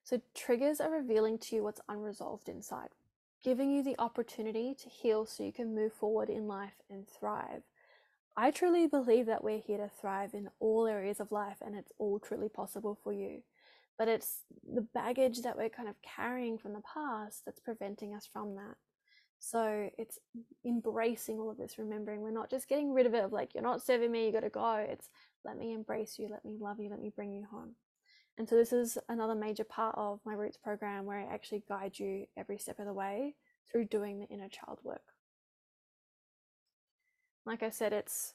So, triggers are revealing to you what's unresolved inside, giving you the opportunity to heal so you can move forward in life and thrive. I truly believe that we're here to thrive in all areas of life and it's all truly possible for you. But it's the baggage that we're kind of carrying from the past that's preventing us from that. So it's embracing all of this, remembering we're not just getting rid of it of like, you're not serving me, you got to go. It's let me embrace you, let me love you, let me bring you home. And so this is another major part of my Roots program where I actually guide you every step of the way through doing the inner child work. Like I said, it's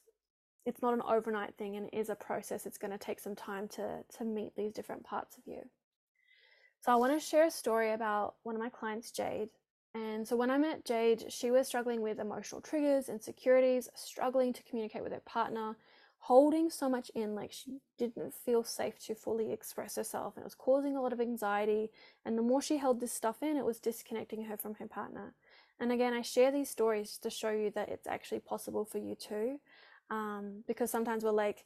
it's not an overnight thing and it is a process. It's going to take some time to to meet these different parts of you. So I want to share a story about one of my clients, Jade. And so when I met Jade, she was struggling with emotional triggers, insecurities, struggling to communicate with her partner, holding so much in, like she didn't feel safe to fully express herself. And it was causing a lot of anxiety. And the more she held this stuff in, it was disconnecting her from her partner. And again, I share these stories to show you that it's actually possible for you too. Um, because sometimes we're like,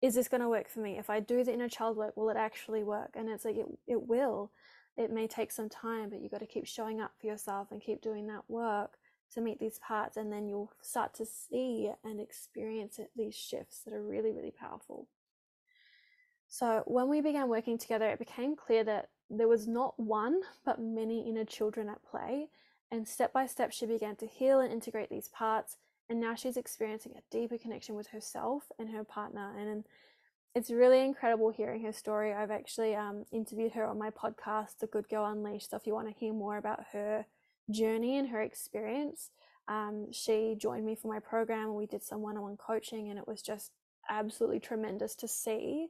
is this going to work for me? If I do the inner child work, will it actually work? And it's like, it, it will. It may take some time, but you've got to keep showing up for yourself and keep doing that work to meet these parts. And then you'll start to see and experience these shifts that are really, really powerful. So when we began working together, it became clear that there was not one, but many inner children at play. And step by step, she began to heal and integrate these parts. And now she's experiencing a deeper connection with herself and her partner. And it's really incredible hearing her story. I've actually um, interviewed her on my podcast, The Good Girl Unleashed. So if you want to hear more about her journey and her experience, um, she joined me for my program. We did some one on one coaching, and it was just absolutely tremendous to see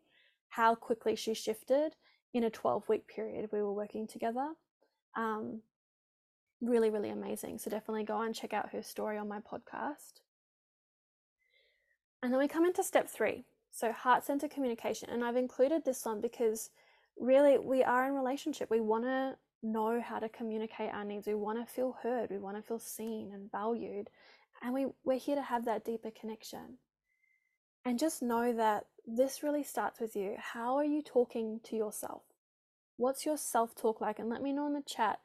how quickly she shifted in a 12 week period we were working together. Um, really, really amazing. So definitely go and check out her story on my podcast. And then we come into step three, so, heart centered communication. And I've included this one because really we are in relationship. We want to know how to communicate our needs. We want to feel heard. We want to feel seen and valued. And we, we're here to have that deeper connection. And just know that this really starts with you. How are you talking to yourself? What's your self talk like? And let me know in the chat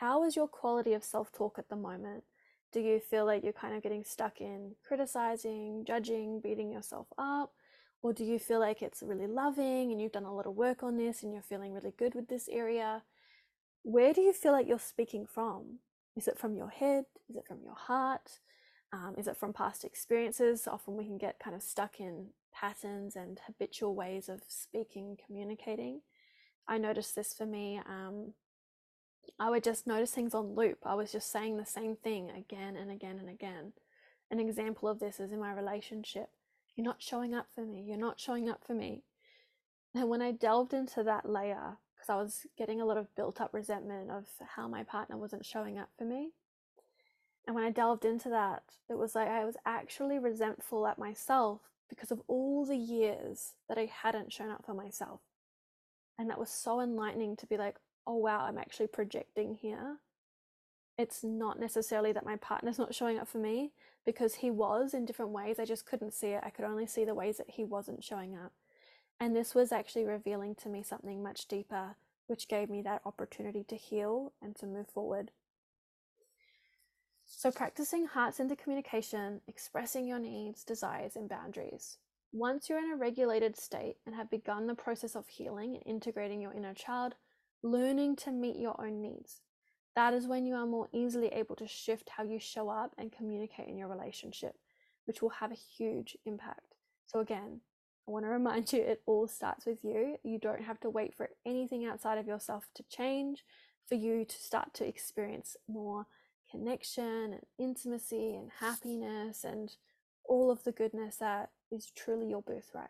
how is your quality of self talk at the moment? Do you feel like you're kind of getting stuck in criticizing, judging, beating yourself up? Or do you feel like it's really loving and you've done a lot of work on this and you're feeling really good with this area? Where do you feel like you're speaking from? Is it from your head? Is it from your heart? Um, is it from past experiences? Often we can get kind of stuck in patterns and habitual ways of speaking, communicating. I noticed this for me. Um, I would just notice things on loop. I was just saying the same thing again and again and again. An example of this is in my relationship. You're not showing up for me. You're not showing up for me. And when I delved into that layer, because I was getting a lot of built up resentment of how my partner wasn't showing up for me. And when I delved into that, it was like I was actually resentful at myself because of all the years that I hadn't shown up for myself. And that was so enlightening to be like, oh wow, I'm actually projecting here. It's not necessarily that my partner's not showing up for me, because he was in different ways. I just couldn't see it. I could only see the ways that he wasn't showing up. And this was actually revealing to me something much deeper, which gave me that opportunity to heal and to move forward. So, practicing heart centered communication, expressing your needs, desires, and boundaries. Once you're in a regulated state and have begun the process of healing and integrating your inner child, learning to meet your own needs, that is when you are more easily able to shift how you show up and communicate in your relationship, which will have a huge impact. So, again, I want to remind you it all starts with you. You don't have to wait for anything outside of yourself to change for you to start to experience more connection and intimacy and happiness and all of the goodness that is truly your birthright.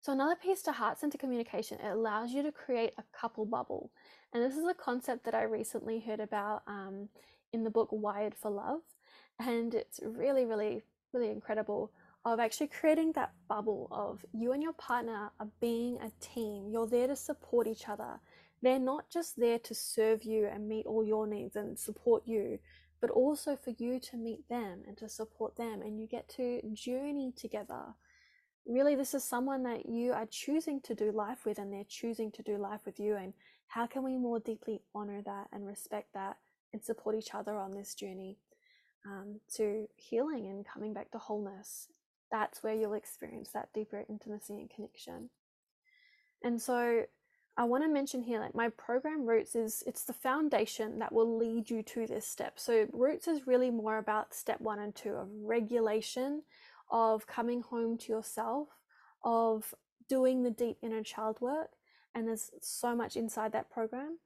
So, another piece to heart center communication, it allows you to create a couple bubble. And this is a concept that I recently heard about um, in the book Wired for Love. And it's really, really, really incredible of actually creating that bubble of you and your partner are being a team. You're there to support each other. They're not just there to serve you and meet all your needs and support you, but also for you to meet them and to support them. And you get to journey together really this is someone that you are choosing to do life with and they're choosing to do life with you and how can we more deeply honor that and respect that and support each other on this journey um, to healing and coming back to wholeness that's where you'll experience that deeper intimacy and connection and so i want to mention here like my program roots is it's the foundation that will lead you to this step so roots is really more about step one and two of regulation of coming home to yourself, of doing the deep inner child work. And there's so much inside that program.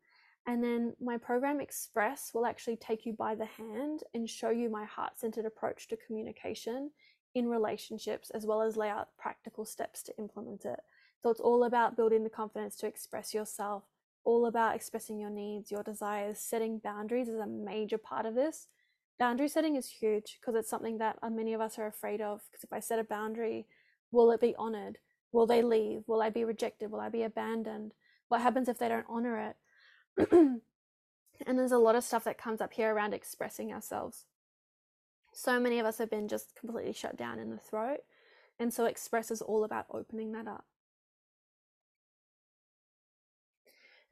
And then my program Express will actually take you by the hand and show you my heart centered approach to communication in relationships, as well as lay out practical steps to implement it. So it's all about building the confidence to express yourself, all about expressing your needs, your desires, setting boundaries is a major part of this. Boundary setting is huge because it's something that uh, many of us are afraid of. Because if I set a boundary, will it be honored? Will they leave? Will I be rejected? Will I be abandoned? What happens if they don't honor it? and there's a lot of stuff that comes up here around expressing ourselves. So many of us have been just completely shut down in the throat. And so express is all about opening that up.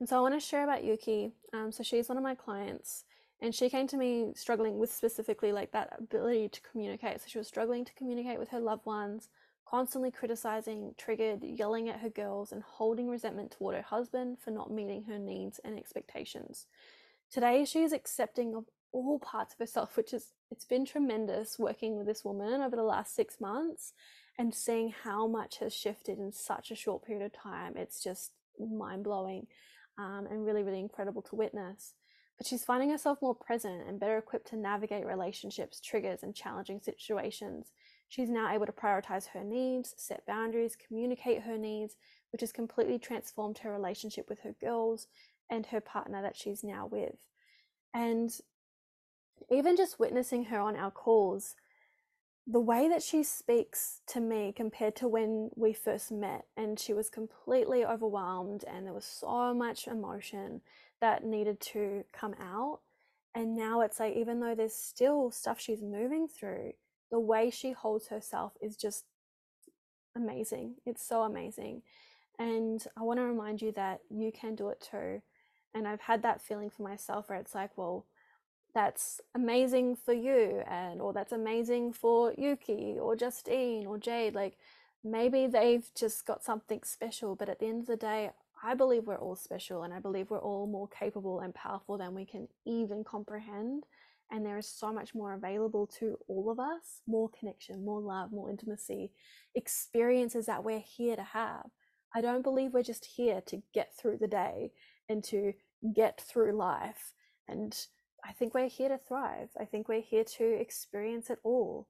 And so I want to share about Yuki. Um, so she's one of my clients, and she came to me struggling with specifically like that ability to communicate. So she was struggling to communicate with her loved ones, constantly criticizing, triggered, yelling at her girls, and holding resentment toward her husband for not meeting her needs and expectations. Today, she is accepting of all parts of herself, which is it's been tremendous working with this woman over the last six months and seeing how much has shifted in such a short period of time. It's just mind blowing um, and really, really incredible to witness. But she's finding herself more present and better equipped to navigate relationships, triggers, and challenging situations. She's now able to prioritize her needs, set boundaries, communicate her needs, which has completely transformed her relationship with her girls and her partner that she's now with. And even just witnessing her on our calls, the way that she speaks to me compared to when we first met, and she was completely overwhelmed, and there was so much emotion that needed to come out. And now it's like, even though there's still stuff she's moving through, the way she holds herself is just amazing. It's so amazing. And I want to remind you that you can do it too. And I've had that feeling for myself where it's like, well, that's amazing for you and or that's amazing for Yuki or Justine or Jade like maybe they've just got something special but at the end of the day I believe we're all special and I believe we're all more capable and powerful than we can even comprehend and there is so much more available to all of us more connection more love more intimacy experiences that we're here to have. I don't believe we're just here to get through the day and to get through life and I think we're here to thrive. I think we're here to experience it all,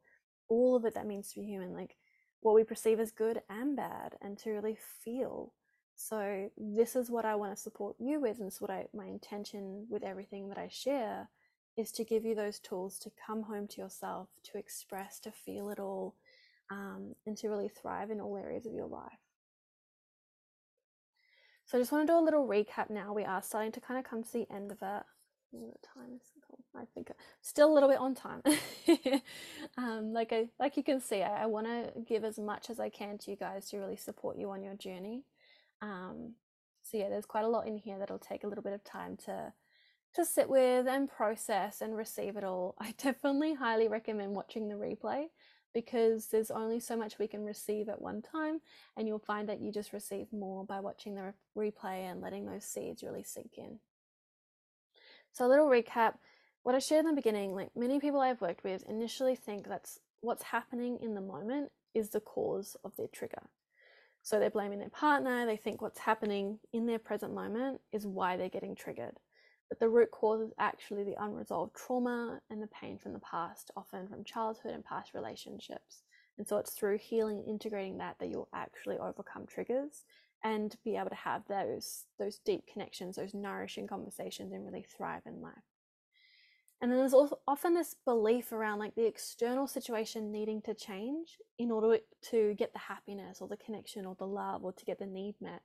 all of it that means to be human, like what we perceive as good and bad, and to really feel. So this is what I want to support you with, and this is what I my intention with everything that I share is to give you those tools to come home to yourself, to express, to feel it all, um, and to really thrive in all areas of your life. So I just want to do a little recap now. We are starting to kind of come to the end of it the time is I think still a little bit on time. um, like I like you can see, I, I want to give as much as I can to you guys to really support you on your journey. Um, so yeah, there's quite a lot in here that'll take a little bit of time to to sit with and process and receive it all. I definitely highly recommend watching the replay because there's only so much we can receive at one time, and you'll find that you just receive more by watching the replay and letting those seeds really sink in. So, a little recap what I shared in the beginning like many people I've worked with initially think that's what's happening in the moment is the cause of their trigger. So, they're blaming their partner, they think what's happening in their present moment is why they're getting triggered. But the root cause is actually the unresolved trauma and the pain from the past, often from childhood and past relationships. And so it's through healing and integrating that that you'll actually overcome triggers and be able to have those those deep connections those nourishing conversations and really thrive in life. And then there's also often this belief around like the external situation needing to change in order to get the happiness or the connection or the love or to get the need met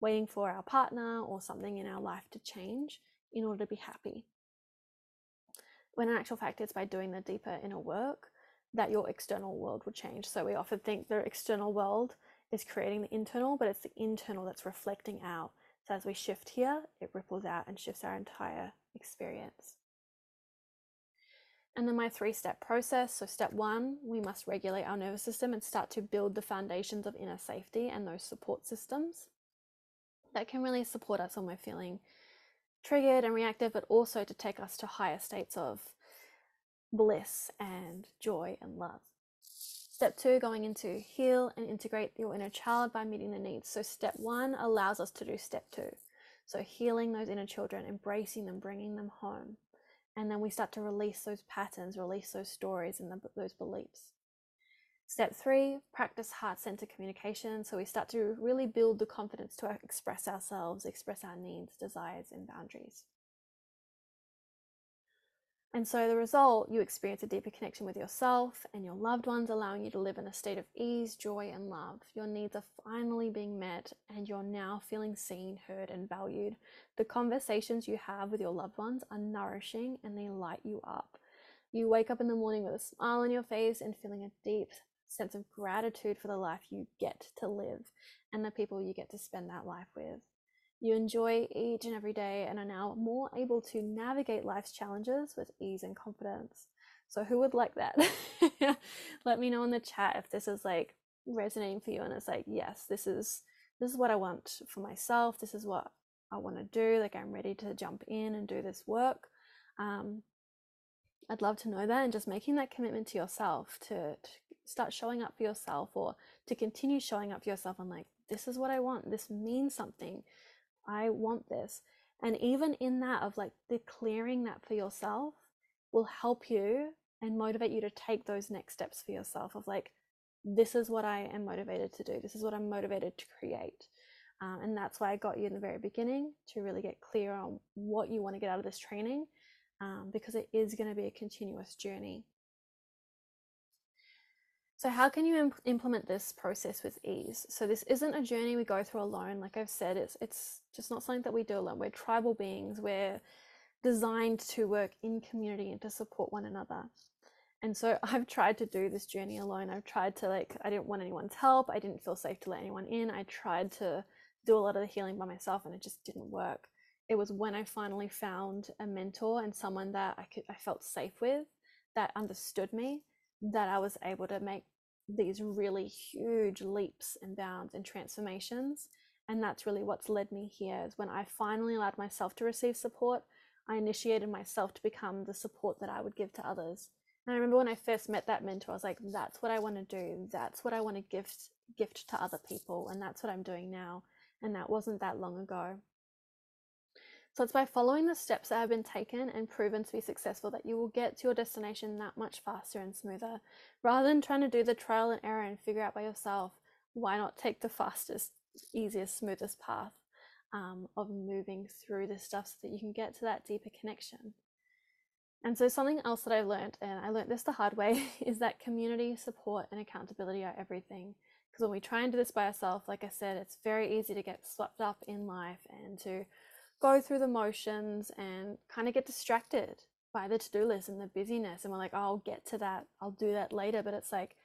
waiting for our partner or something in our life to change in order to be happy. When in actual fact it's by doing the deeper inner work that your external world will change. So we often think the external world is creating the internal, but it's the internal that's reflecting out. So as we shift here, it ripples out and shifts our entire experience. And then my three step process. So, step one, we must regulate our nervous system and start to build the foundations of inner safety and those support systems that can really support us when we're feeling triggered and reactive, but also to take us to higher states of bliss and joy and love. Step two, going into heal and integrate your inner child by meeting the needs. So, step one allows us to do step two. So, healing those inner children, embracing them, bringing them home. And then we start to release those patterns, release those stories and the, those beliefs. Step three, practice heart centered communication. So we start to really build the confidence to express ourselves, express our needs, desires, and boundaries. And so the result, you experience a deeper connection with yourself and your loved ones, allowing you to live in a state of ease, joy, and love. Your needs are finally being met, and you're now feeling seen, heard, and valued. The conversations you have with your loved ones are nourishing and they light you up. You wake up in the morning with a smile on your face and feeling a deep sense of gratitude for the life you get to live and the people you get to spend that life with. You enjoy each and every day and are now more able to navigate life's challenges with ease and confidence. So, who would like that? Let me know in the chat if this is like resonating for you and it's like, yes, this is this is what I want for myself. This is what I want to do. Like, I'm ready to jump in and do this work. Um, I'd love to know that and just making that commitment to yourself to, to start showing up for yourself or to continue showing up for yourself and like, this is what I want. This means something. I want this. And even in that, of like declaring that for yourself will help you and motivate you to take those next steps for yourself of like, this is what I am motivated to do. This is what I'm motivated to create. Um, and that's why I got you in the very beginning to really get clear on what you want to get out of this training um, because it is going to be a continuous journey. So, how can you imp- implement this process with ease? So, this isn't a journey we go through alone. Like I've said, it's it's just not something that we do alone. We're tribal beings. We're designed to work in community and to support one another. And so I've tried to do this journey alone. I've tried to like I didn't want anyone's help. I didn't feel safe to let anyone in. I tried to do a lot of the healing by myself and it just didn't work. It was when I finally found a mentor and someone that I could I felt safe with that understood me that I was able to make these really huge leaps and bounds and transformations. And that's really what's led me here is when I finally allowed myself to receive support, I initiated myself to become the support that I would give to others. And I remember when I first met that mentor, I was like, that's what I want to do. That's what I want to gift gift to other people. And that's what I'm doing now. And that wasn't that long ago. So it's by following the steps that have been taken and proven to be successful that you will get to your destination that much faster and smoother. Rather than trying to do the trial and error and figure out by yourself, why not take the fastest, easiest, smoothest path um, of moving through this stuff so that you can get to that deeper connection? And so, something else that I've learned, and I learned this the hard way, is that community support and accountability are everything. Because when we try and do this by ourselves, like I said, it's very easy to get swept up in life and to go through the motions and kind of get distracted by the to-do list and the busyness and we're like oh, i'll get to that i'll do that later. But it's like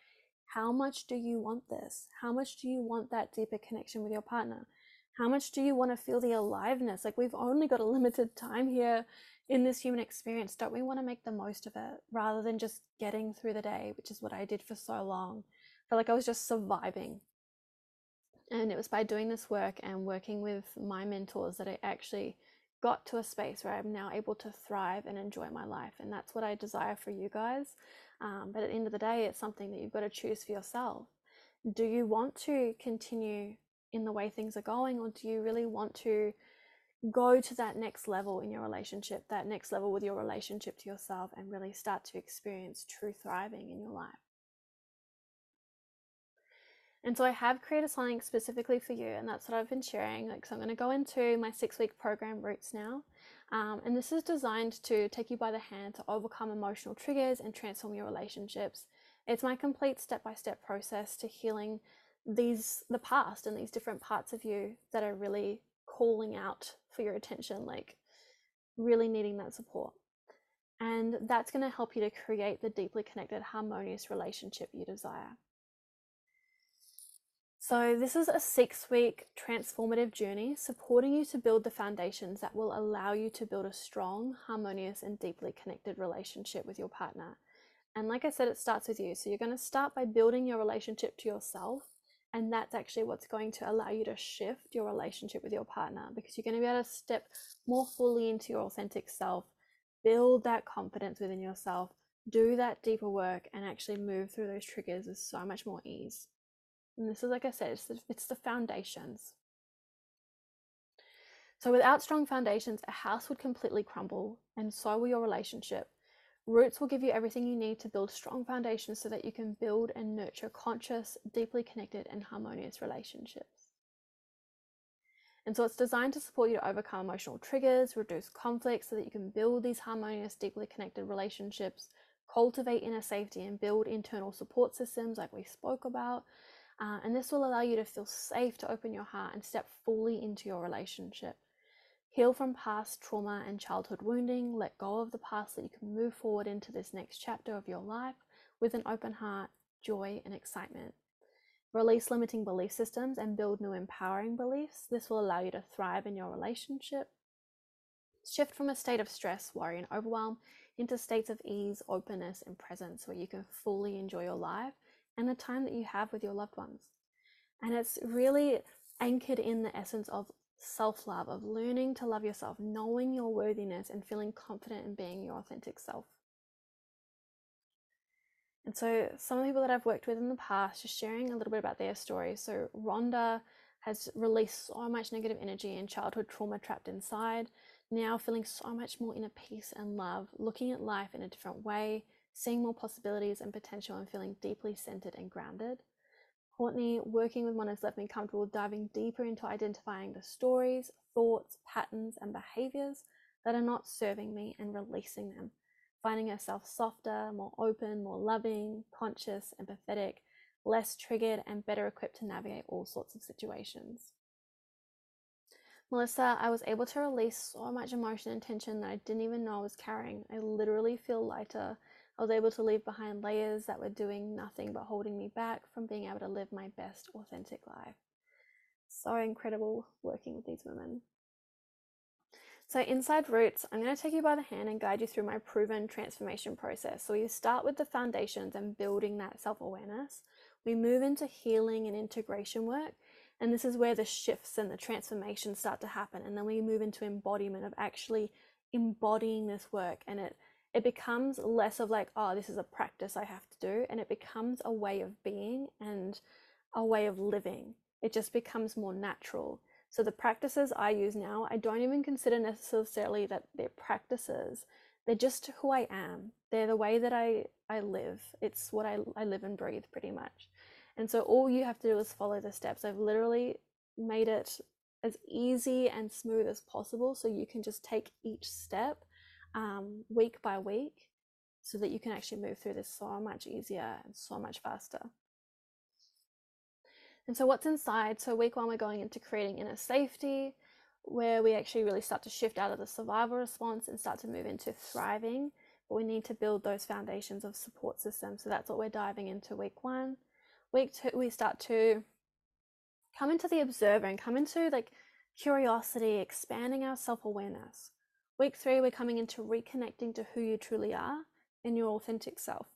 how much do you want this? How much do you want that deeper connection with your partner? How much do you want to feel the aliveness? Like we've only got a limited time here in this human experience. Don't we want to make the most of it rather than just getting through the day which is what i did for so long? I felt like i was just surviving and it was by doing this work and working with my mentors that I actually got to a space where I'm now able to thrive and enjoy my life. And that's what I desire for you guys. Um, but at the end of the day, it's something that you've got to choose for yourself. Do you want to continue in the way things are going, or do you really want to go to that next level in your relationship, that next level with your relationship to yourself, and really start to experience true thriving in your life? And so I have created something specifically for you, and that's what I've been sharing. Like, so I'm going to go into my six week program Roots now. Um, and this is designed to take you by the hand to overcome emotional triggers and transform your relationships. It's my complete step by step process to healing these, the past and these different parts of you that are really calling out for your attention, like really needing that support. And that's going to help you to create the deeply connected, harmonious relationship you desire. So, this is a six week transformative journey supporting you to build the foundations that will allow you to build a strong, harmonious, and deeply connected relationship with your partner. And like I said, it starts with you. So, you're going to start by building your relationship to yourself. And that's actually what's going to allow you to shift your relationship with your partner because you're going to be able to step more fully into your authentic self, build that confidence within yourself, do that deeper work, and actually move through those triggers with so much more ease. And this is, like I said, it's the, it's the foundations. So, without strong foundations, a house would completely crumble, and so will your relationship. Roots will give you everything you need to build strong foundations so that you can build and nurture conscious, deeply connected, and harmonious relationships. And so it's designed to support you to overcome emotional triggers, reduce conflict so that you can build these harmonious, deeply connected relationships, cultivate inner safety, and build internal support systems like we spoke about. Uh, and this will allow you to feel safe to open your heart and step fully into your relationship. Heal from past trauma and childhood wounding, let go of the past so you can move forward into this next chapter of your life with an open heart, joy, and excitement. Release limiting belief systems and build new empowering beliefs. This will allow you to thrive in your relationship. Shift from a state of stress, worry, and overwhelm into states of ease, openness, and presence where you can fully enjoy your life and the time that you have with your loved ones. And it's really anchored in the essence of self love, of learning to love yourself, knowing your worthiness, and feeling confident in being your authentic self. And so, some of the people that I've worked with in the past, just sharing a little bit about their story. So, Rhonda has released so much negative energy and childhood trauma trapped inside, now feeling so much more inner peace and love, looking at life in a different way, seeing more possibilities and potential, and feeling deeply centered and grounded. Courtney, working with one has left me comfortable diving deeper into identifying the stories, thoughts, patterns, and behaviors that are not serving me and releasing them finding herself softer, more open, more loving, conscious, empathetic, less triggered, and better equipped to navigate all sorts of situations. Melissa, I was able to release so much emotion and tension that I didn't even know I was carrying. I literally feel lighter. I was able to leave behind layers that were doing nothing but holding me back from being able to live my best authentic life. So incredible working with these women. So inside Roots, I'm going to take you by the hand and guide you through my proven transformation process. So we start with the foundations and building that self-awareness. We move into healing and integration work. And this is where the shifts and the transformations start to happen. And then we move into embodiment of actually embodying this work. And it it becomes less of like, oh, this is a practice I have to do, and it becomes a way of being and a way of living. It just becomes more natural. So the practices I use now, I don't even consider necessarily that they're practices. They're just who I am. They're the way that I, I live. It's what I, I live and breathe pretty much. And so all you have to do is follow the steps. I've literally made it as easy and smooth as possible so you can just take each step um, week by week so that you can actually move through this so much easier and so much faster. And so, what's inside? So, week one, we're going into creating inner safety, where we actually really start to shift out of the survival response and start to move into thriving. But we need to build those foundations of support systems. So, that's what we're diving into week one. Week two, we start to come into the observer and come into like curiosity, expanding our self awareness. Week three, we're coming into reconnecting to who you truly are and your authentic self.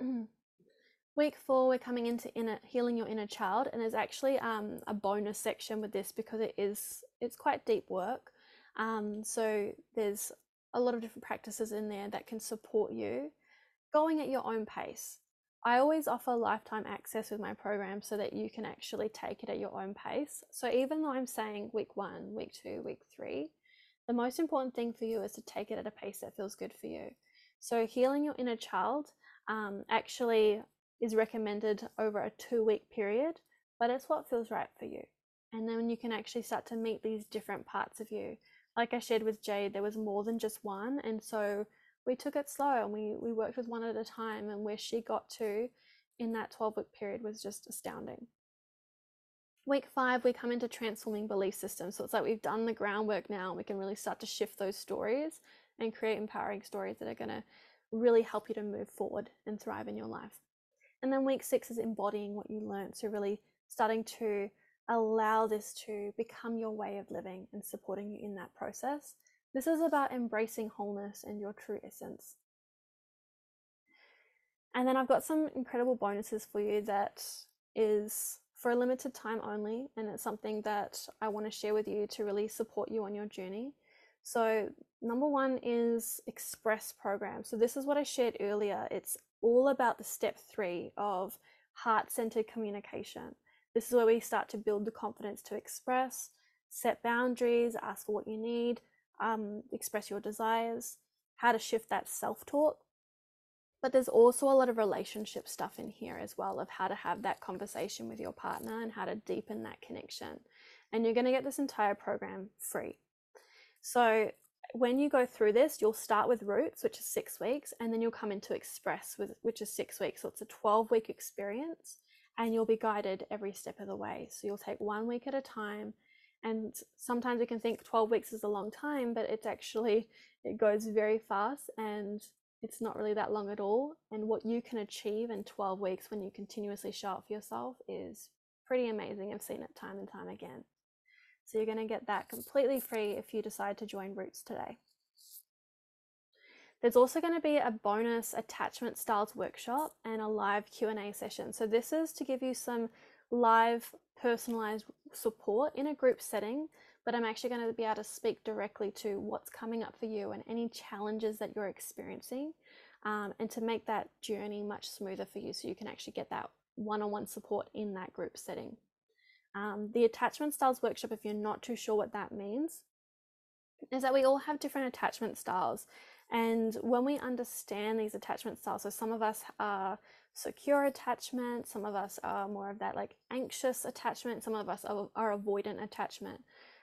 Week four, we're coming into inner healing your inner child, and there's actually um, a bonus section with this because it is it's quite deep work. Um, so there's a lot of different practices in there that can support you going at your own pace. I always offer lifetime access with my program so that you can actually take it at your own pace. So even though I'm saying week one, week two, week three, the most important thing for you is to take it at a pace that feels good for you. So healing your inner child um, actually is recommended over a two week period, but it's what feels right for you. And then you can actually start to meet these different parts of you. Like I shared with Jade, there was more than just one. And so we took it slow and we, we worked with one at a time. And where she got to in that 12 week period was just astounding. Week five, we come into transforming belief systems. So it's like we've done the groundwork now. and We can really start to shift those stories and create empowering stories that are going to really help you to move forward and thrive in your life. And then week six is embodying what you learned. So, really starting to allow this to become your way of living and supporting you in that process. This is about embracing wholeness and your true essence. And then I've got some incredible bonuses for you that is for a limited time only, and it's something that I want to share with you to really support you on your journey. So, number one is Express program. So, this is what I shared earlier. It's all about the step three of heart centered communication. This is where we start to build the confidence to express, set boundaries, ask for what you need, um, express your desires. how to shift that self talk. But there's also a lot of relationship stuff in here as well of how to have that conversation with your partner and how to deepen that connection. And you're going to get this entire program free. So when you go through this, you'll start with roots, which is six weeks, and then you'll come into express, with, which is six weeks. So it's a 12 week experience, and you'll be guided every step of the way. So you'll take one week at a time. And sometimes we can think 12 weeks is a long time, but it's actually, it goes very fast and it's not really that long at all. And what you can achieve in 12 weeks when you continuously show up for yourself is pretty amazing. I've seen it time and time again. So you're going to get that completely free if you decide to join Roots today. There's also going to be a bonus attachment styles workshop and a live Q&A session. So this is to give you some live personalized support in a group setting, but I'm actually going to be able to speak directly to what's coming up for you and any challenges that you're experiencing um, and to make that journey much smoother for you so you can actually get that one-on-one support in that group setting. Um, the attachment styles workshop, if you're not too sure what that means, is that we all have different attachment styles. And when we understand these attachment styles, so some of us are secure attachment, some of us are more of that like anxious attachment, some of us are, are avoidant attachment.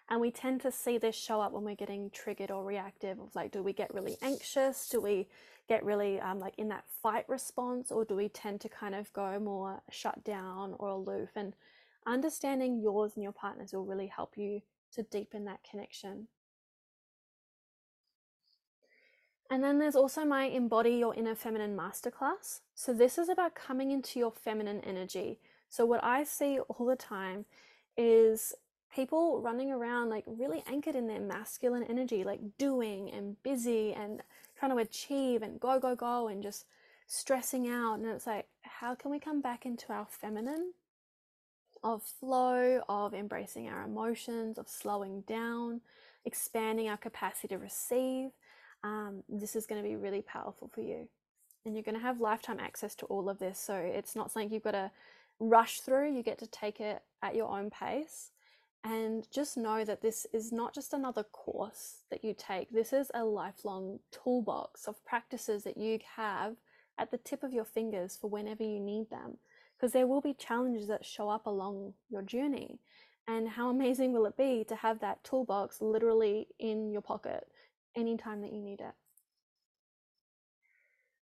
And we tend to see this show up when we're getting triggered or reactive. Of like, do we get really anxious? Do we get really um, like in that fight response, or do we tend to kind of go more shut down or aloof? And understanding yours and your partners will really help you to deepen that connection. And then there's also my Embody Your Inner Feminine Masterclass. So, this is about coming into your feminine energy. So, what I see all the time is people running around like really anchored in their masculine energy, like doing and busy and trying to achieve and go, go, go, and just stressing out. And it's like, how can we come back into our feminine of flow, of embracing our emotions, of slowing down, expanding our capacity to receive. Um, this is going to be really powerful for you. And you're going to have lifetime access to all of this. So it's not something you've got to rush through, you get to take it at your own pace. And just know that this is not just another course that you take, this is a lifelong toolbox of practices that you have at the tip of your fingers for whenever you need them because there will be challenges that show up along your journey. And how amazing will it be to have that toolbox literally in your pocket anytime that you need it?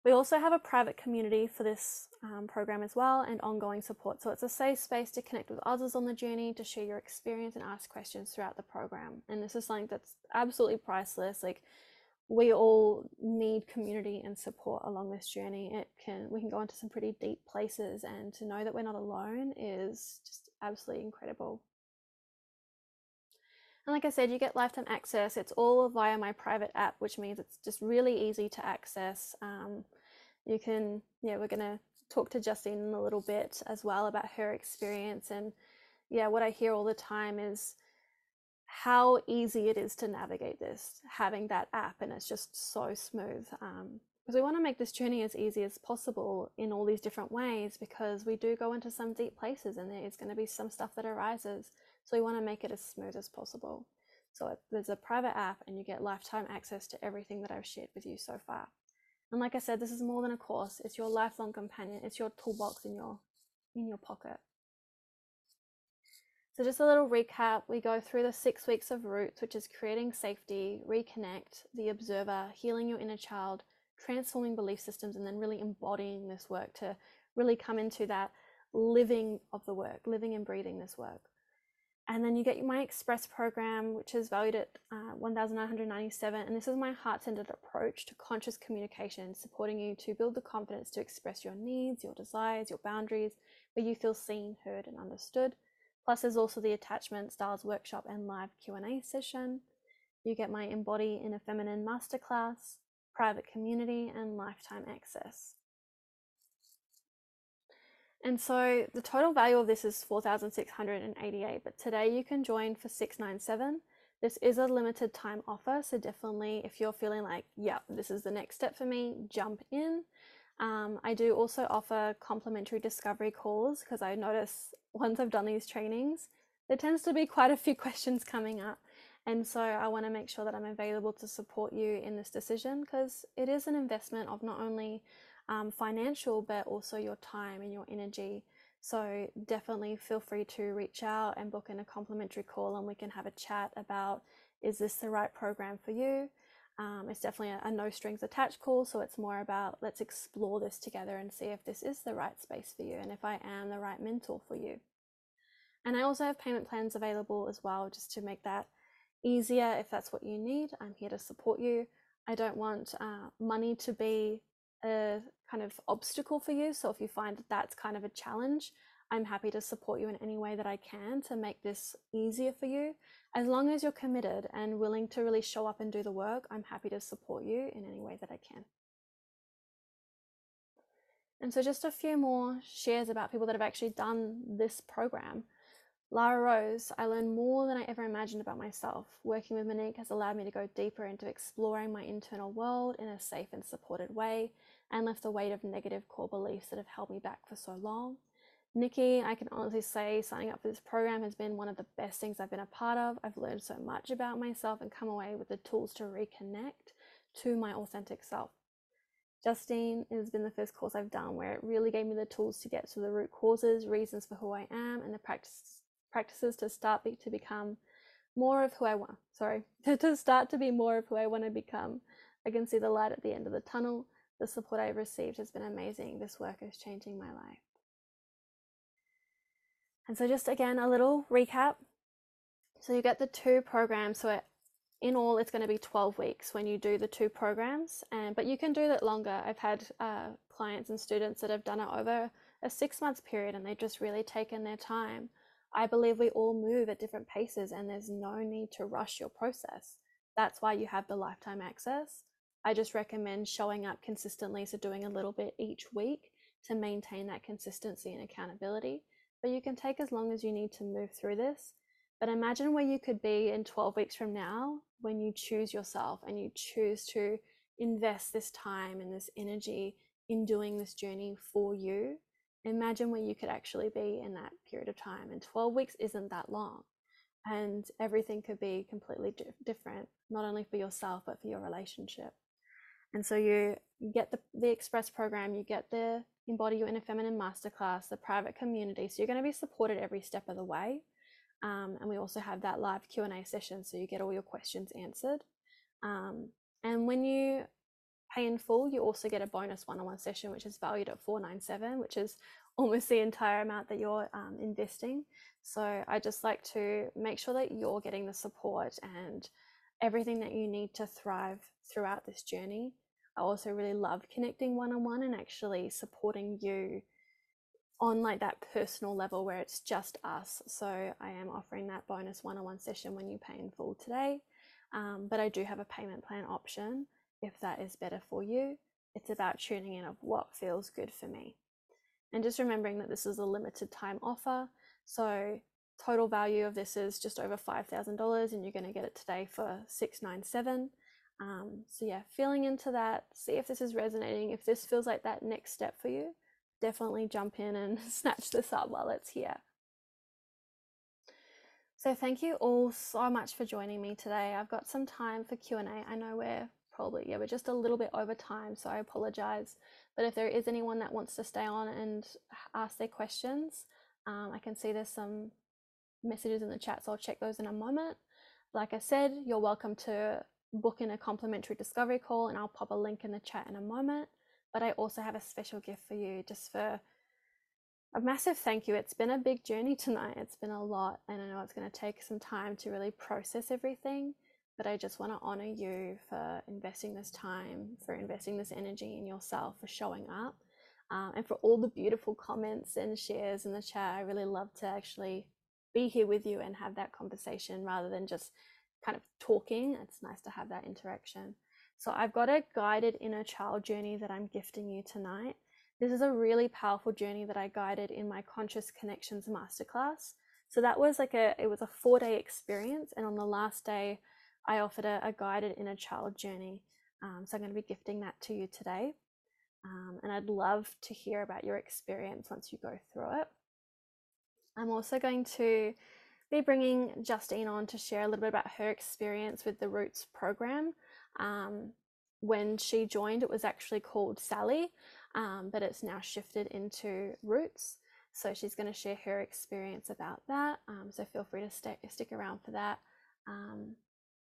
We also have a private community for this um, program as well and ongoing support. So it's a safe space to connect with others on the journey, to share your experience and ask questions throughout the program. And this is something that's absolutely priceless. Like we all need community and support along this journey. It can we can go into some pretty deep places and to know that we're not alone is just absolutely incredible. And like I said, you get lifetime access. It's all via my private app, which means it's just really easy to access. Um, you can, yeah, we're gonna talk to Justine in a little bit as well about her experience. And yeah, what I hear all the time is how easy it is to navigate this, having that app, and it's just so smooth. Um, because we want to make this journey as easy as possible in all these different ways because we do go into some deep places and there's going to be some stuff that arises. So we want to make it as smooth as possible. So there's a private app and you get lifetime access to everything that I've shared with you so far. And like I said, this is more than a course. It's your lifelong companion. It's your toolbox in your in your pocket. So, just a little recap we go through the six weeks of roots, which is creating safety, reconnect, the observer, healing your inner child, transforming belief systems, and then really embodying this work to really come into that living of the work, living and breathing this work. And then you get my Express program, which is valued at uh, 1,997. And this is my heart centered approach to conscious communication, supporting you to build the confidence to express your needs, your desires, your boundaries, where you feel seen, heard, and understood Plus, there's also the attachment styles workshop and live Q&A session. You get my Embody a Feminine masterclass, private community, and lifetime access. And so the total value of this is 4,688, but today you can join for 697. This is a limited time offer, so definitely if you're feeling like, yeah, this is the next step for me, jump in. Um, I do also offer complimentary discovery calls because I notice once I've done these trainings, there tends to be quite a few questions coming up. And so I want to make sure that I'm available to support you in this decision because it is an investment of not only um, financial but also your time and your energy. So definitely feel free to reach out and book in a complimentary call and we can have a chat about is this the right program for you? Um, it's definitely a, a, no strings attached call, so it's more about let's explore this together and see if this is the right space for you and if I am the right mentor for you. And I also have payment plans available as well, just to make that easier if that's what you need. I'm here to support you. I don't want uh, money to be a kind of obstacle for you. So if you find that that's kind of a challenge, I'm happy to support you in any way that I can to make this easier for you. As long as you're committed and willing to really show up and do the work, I'm happy to support you in any way that I can. And so, just a few more shares about people that have actually done this program. Lara Rose, I learned more than I ever imagined about myself. Working with Monique has allowed me to go deeper into exploring my internal world in a safe and supported way and lift the weight of negative core beliefs that have held me back for so long. Nikki, I can honestly say signing up for this program has been one of the best things I've been a part of. I've learned so much about myself and come away with the tools to reconnect to my authentic self. Justine has been the first course I've done where it really gave me the tools to get to the root causes, reasons for who I am, and the practice, practices to start be, to become more of who I want. Sorry, to start to be more of who I want to become. I can see the light at the end of the tunnel. The support I've received has been amazing. This work is changing my life. And so, just again, a little recap. So, you get the two programs. So, in all, it's going to be 12 weeks when you do the two programs, and but you can do that longer. I've had uh, clients and students that have done it over a six month period and they've just really taken their time. I believe we all move at different paces, and there's no need to rush your process. That's why you have the lifetime access. I just recommend showing up consistently, so doing a little bit each week to maintain that consistency and accountability but you can take as long as you need to move through this. But imagine where you could be in 12 weeks from now when you choose yourself and you choose to invest this time and this energy in doing this journey for you. Imagine where you could actually be in that period of time. And 12 weeks isn't that long. And everything could be completely different, not only for yourself, but for your relationship. And so you, get the, the express program, you get the embody your inner feminine masterclass, the private community. So you're going to be supported every step of the way. Um, and we also have that live Q&A session so you get all your questions answered. Um, and when you pay in full, you also get a bonus one-on-one session, which is valued at 497, which is almost the entire amount that you're um, investing. So I just like to make sure that you're getting the support and everything that you need to thrive throughout this journey. I also really love connecting one on one and actually supporting you on like that personal level where it's just us. So I am offering that bonus one on one session when you pay in full today. Um, but I do have a payment plan option if that is better for you. It's about tuning in of what feels good for me. And just remembering that this is a limited time offer. So total value of this is just over $5,000 and you're going to get it today for 697 um, so yeah, feeling into that, see if this is resonating. If this feels like that next step for you, definitely jump in and snatch this up while it's here. So thank you all so much for joining me today. I've got some time for Q&A. I know we're probably, yeah, we're just a little bit over time, so I apologize. But if there is anyone that wants to stay on and ask their questions, um, I can see there's some messages in the chat, so I'll check those in a moment. Like I said, you're welcome to book in a complimentary discovery call and I'll pop a link in the chat in a moment. But I also have a special gift for you just for a massive thank you. It's been a big journey tonight. It's been a lot, and I know it's going to take some time to really process everything. But I just want to honor you for investing this time, for investing this energy in yourself, for showing up, um, and for all the beautiful comments and shares in the chat. I really love to actually be here with you and have that conversation rather than just kind of talking. It's nice to have that interaction. So I've got a guided inner child journey that I'm gifting you tonight. This is a really powerful journey that I guided in my Conscious Connections Masterclass. So that was like a it was a four day experience, and on the last day, I offered a, a guided inner child journey. Um, so I'm going to be gifting that to you today, um, and I'd love to hear about your experience once you go through it. I'm also going to be bringing Justine on to share a little bit about her experience with the Roots program. Um, when she joined, it was actually called Sally, um, but it's now shifted into Roots. So she's going to share her experience about that. Um, so feel free to stick stick around for that. Um,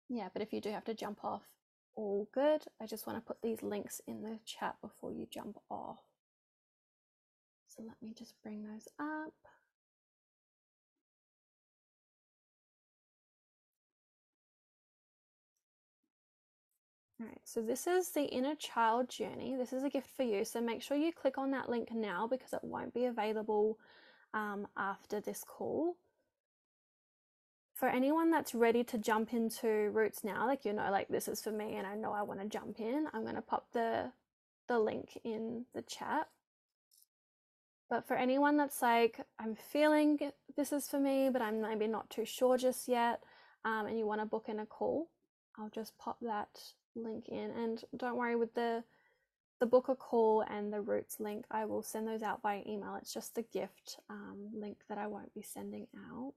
yeah, but if you do have to jump off, all good. I just want to put these links in the chat before you jump off. So let me just bring those up. All right, so this is the inner child journey. This is a gift for you. So make sure you click on that link now because it won't be available um, after this call. For anyone that's ready to jump into Roots now, like you know, like this is for me and I know I want to jump in, I'm going to pop the the link in the chat. But for anyone that's like, I'm feeling this is for me, but I'm maybe not too sure just yet, um, and you want to book in a call, I'll just pop that link in. And don't worry with the the book a call and the roots link, I will send those out by email. It's just the gift um, link that I won't be sending out.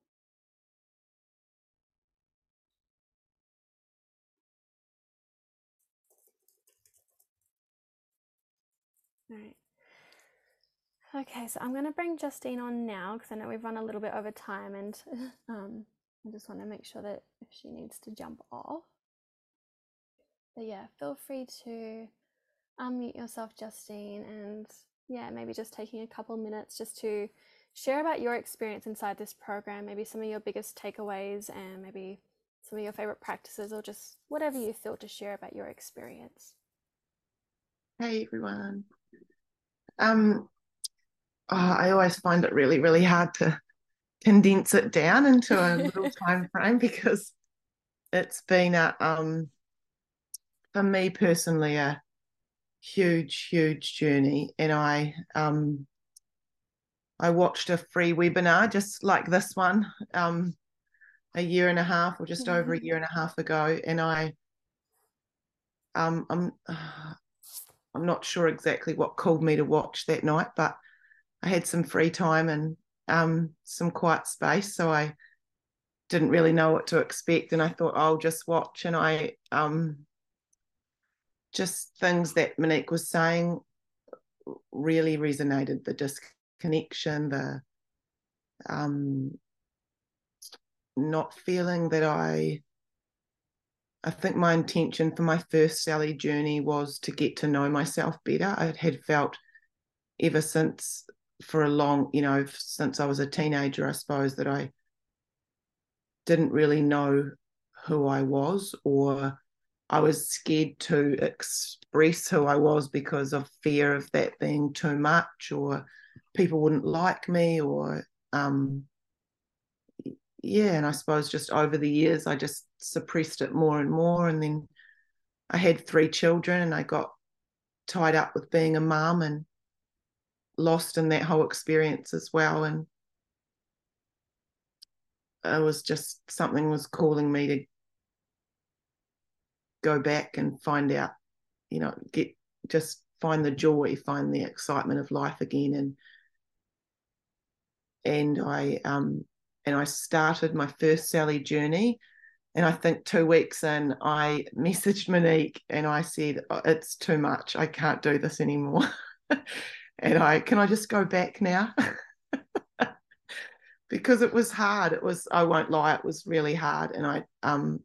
All right. Okay, so I'm going to bring Justine on now because I know we've run a little bit over time and um, I just want to make sure that if she needs to jump off. But yeah, feel free to unmute yourself, Justine, and yeah, maybe just taking a couple minutes just to share about your experience inside this program, maybe some of your biggest takeaways and maybe some of your favorite practices or just whatever you feel to share about your experience. Hey everyone. Um, oh, I always find it really, really hard to condense it down into a little time frame because it's been a um for me personally a huge, huge journey. And I um I watched a free webinar just like this one um a year and a half or just mm-hmm. over a mm-hmm. year and a half ago, and I um I'm uh, I'm not sure exactly what called me to watch that night, but I had some free time and um some quiet space, so I didn't really know what to expect, and I thought I'll just watch, and I um just things that Monique was saying really resonated the disconnection, the um, not feeling that I. I think my intention for my first Sally journey was to get to know myself better. I had felt ever since for a long, you know, since I was a teenager, I suppose, that I didn't really know who I was or I was scared to express who I was because of fear of that being too much or people wouldn't like me or um yeah and I suppose just over the years I just suppressed it more and more. And then I had three children and I got tied up with being a mum and lost in that whole experience as well. And it was just something was calling me to go back and find out, you know, get just find the joy, find the excitement of life again. And and I um and I started my first Sally journey. And I think two weeks in, I messaged Monique and I said, oh, "It's too much. I can't do this anymore." and I can I just go back now? because it was hard. It was I won't lie, it was really hard. And I um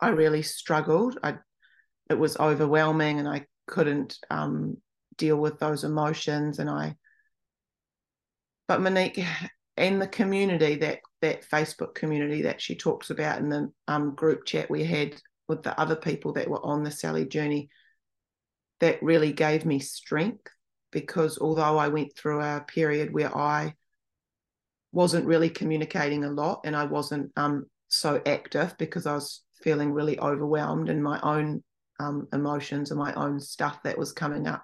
I really struggled. I it was overwhelming, and I couldn't um, deal with those emotions. And I, but Monique and the community that that Facebook community that she talks about in the um, group chat we had with the other people that were on the Sally journey, that really gave me strength because although I went through a period where I wasn't really communicating a lot and I wasn't um, so active because I was feeling really overwhelmed in my own um, emotions and my own stuff that was coming up.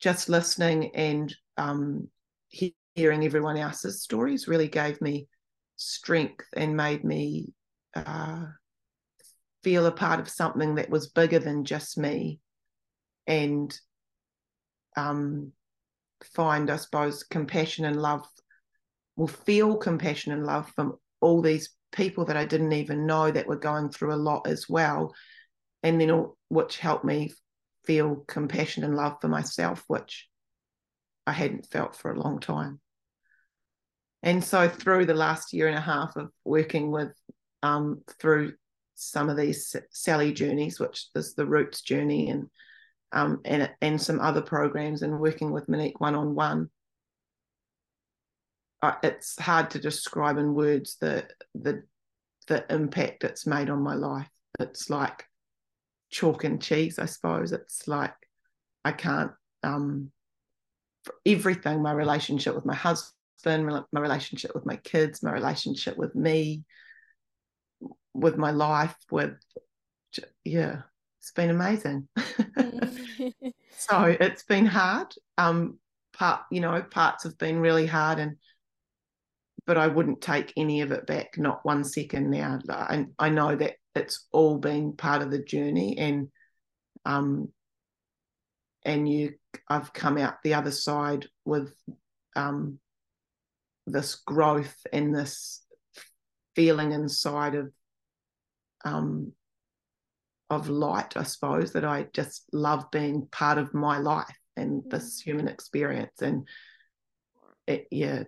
Just listening and um, hearing everyone else's stories really gave me strength and made me uh, feel a part of something that was bigger than just me and um, find, I suppose, compassion and love will feel compassion and love from all these people that I didn't even know that were going through a lot as well. And then, which helped me feel compassion and love for myself, which I hadn't felt for a long time. And so, through the last year and a half of working with, um, through some of these Sally journeys, which is the Roots journey, and um, and and some other programs, and working with Monique one on one, it's hard to describe in words the the the impact it's made on my life. It's like chalk and cheese, I suppose. It's like I can't um everything, my relationship with my husband, my relationship with my kids, my relationship with me, with my life, with yeah, it's been amazing. so it's been hard. Um part, you know, parts have been really hard and but I wouldn't take any of it back, not one second now. I, I know that it's all been part of the journey and um and you I've come out the other side with um this growth and this feeling inside of um of light, I suppose, that I just love being part of my life and this human experience. And it, yeah,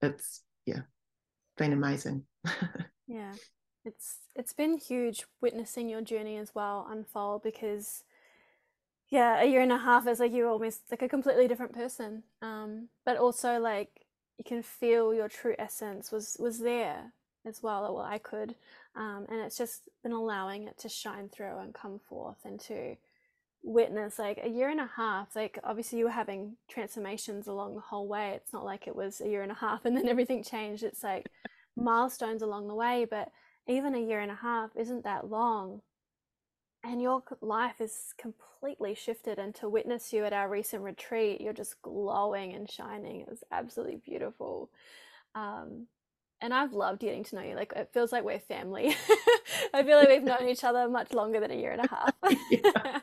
it's yeah, been amazing. yeah, it's it's been huge witnessing your journey as well unfold because yeah, a year and a half is like you're almost like a completely different person. Um, but also like you can feel your true essence was was there as well. Well, I could, um, and it's just been allowing it to shine through and come forth and to witness like a year and a half like obviously you were having transformations along the whole way it's not like it was a year and a half and then everything changed it's like milestones along the way but even a year and a half isn't that long and your life is completely shifted and to witness you at our recent retreat you're just glowing and shining it was absolutely beautiful um, and I've loved getting to know you. Like it feels like we're family. I feel like we've known each other much longer than a year and a half.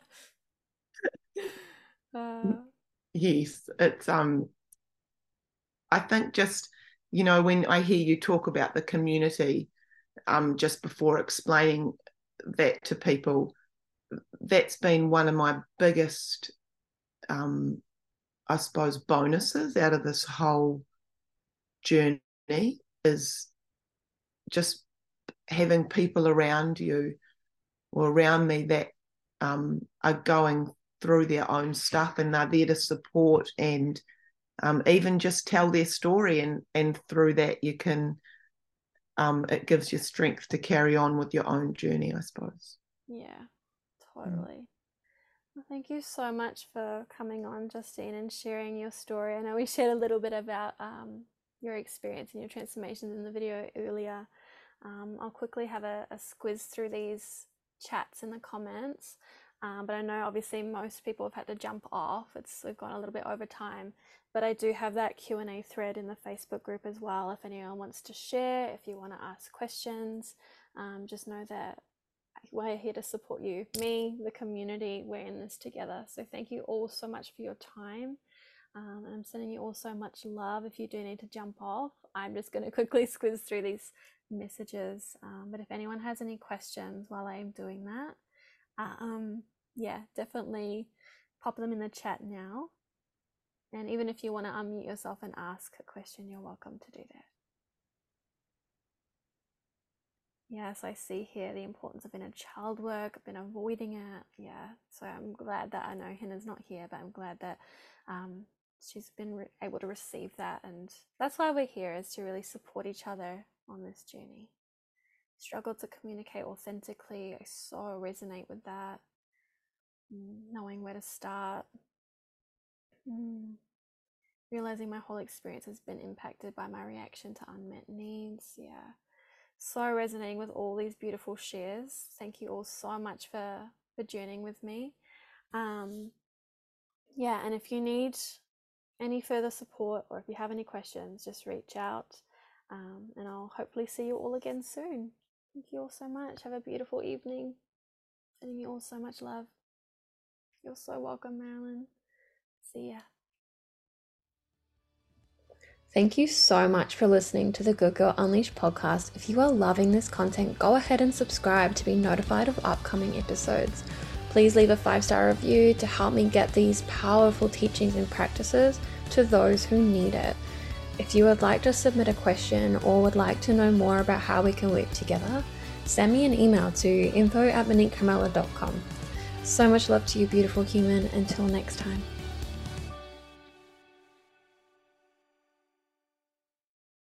uh, yes, it's um. I think just you know when I hear you talk about the community, um, just before explaining that to people, that's been one of my biggest, um, I suppose, bonuses out of this whole journey is just having people around you or around me that um, are going through their own stuff and they're there to support and um, even just tell their story and and through that you can um, it gives you strength to carry on with your own journey i suppose yeah mm. totally mm. well, thank you so much for coming on justine and sharing your story i know we shared a little bit about um, your experience and your transformations in the video earlier um, i'll quickly have a, a squiz through these chats in the comments um, but I know obviously most people have had to jump off. It's we've gone a little bit over time, but I do have that Q and A thread in the Facebook group as well. If anyone wants to share, if you want to ask questions, um, just know that we're here to support you, me, the community. We're in this together. So thank you all so much for your time. Um, I'm sending you all so much love. If you do need to jump off, I'm just going to quickly squeeze through these messages. Um, but if anyone has any questions while I'm doing that, um, yeah, definitely pop them in the chat now. And even if you want to unmute yourself and ask a question, you're welcome to do that. Yes, I see here the importance of inner child work. I've been avoiding it. Yeah, so I'm glad that I know Hannah's not here, but I'm glad that um, she's been able to receive that. And that's why we're here, is to really support each other on this journey. Struggle to communicate authentically. I so resonate with that. Mm, knowing where to start. Mm. Realizing my whole experience has been impacted by my reaction to unmet needs. Yeah. So resonating with all these beautiful shares. Thank you all so much for for journeying with me. Um, yeah, and if you need any further support or if you have any questions, just reach out. Um, and I'll hopefully see you all again soon. Thank you all so much. Have a beautiful evening. Sending you all so much love. You're so welcome, Marilyn. See ya. Thank you so much for listening to the Good Girl Unleashed podcast. If you are loving this content, go ahead and subscribe to be notified of upcoming episodes. Please leave a five star review to help me get these powerful teachings and practices to those who need it. If you would like to submit a question or would like to know more about how we can work together, send me an email to info at moniquecamella.com. So much love to you, beautiful human. Until next time.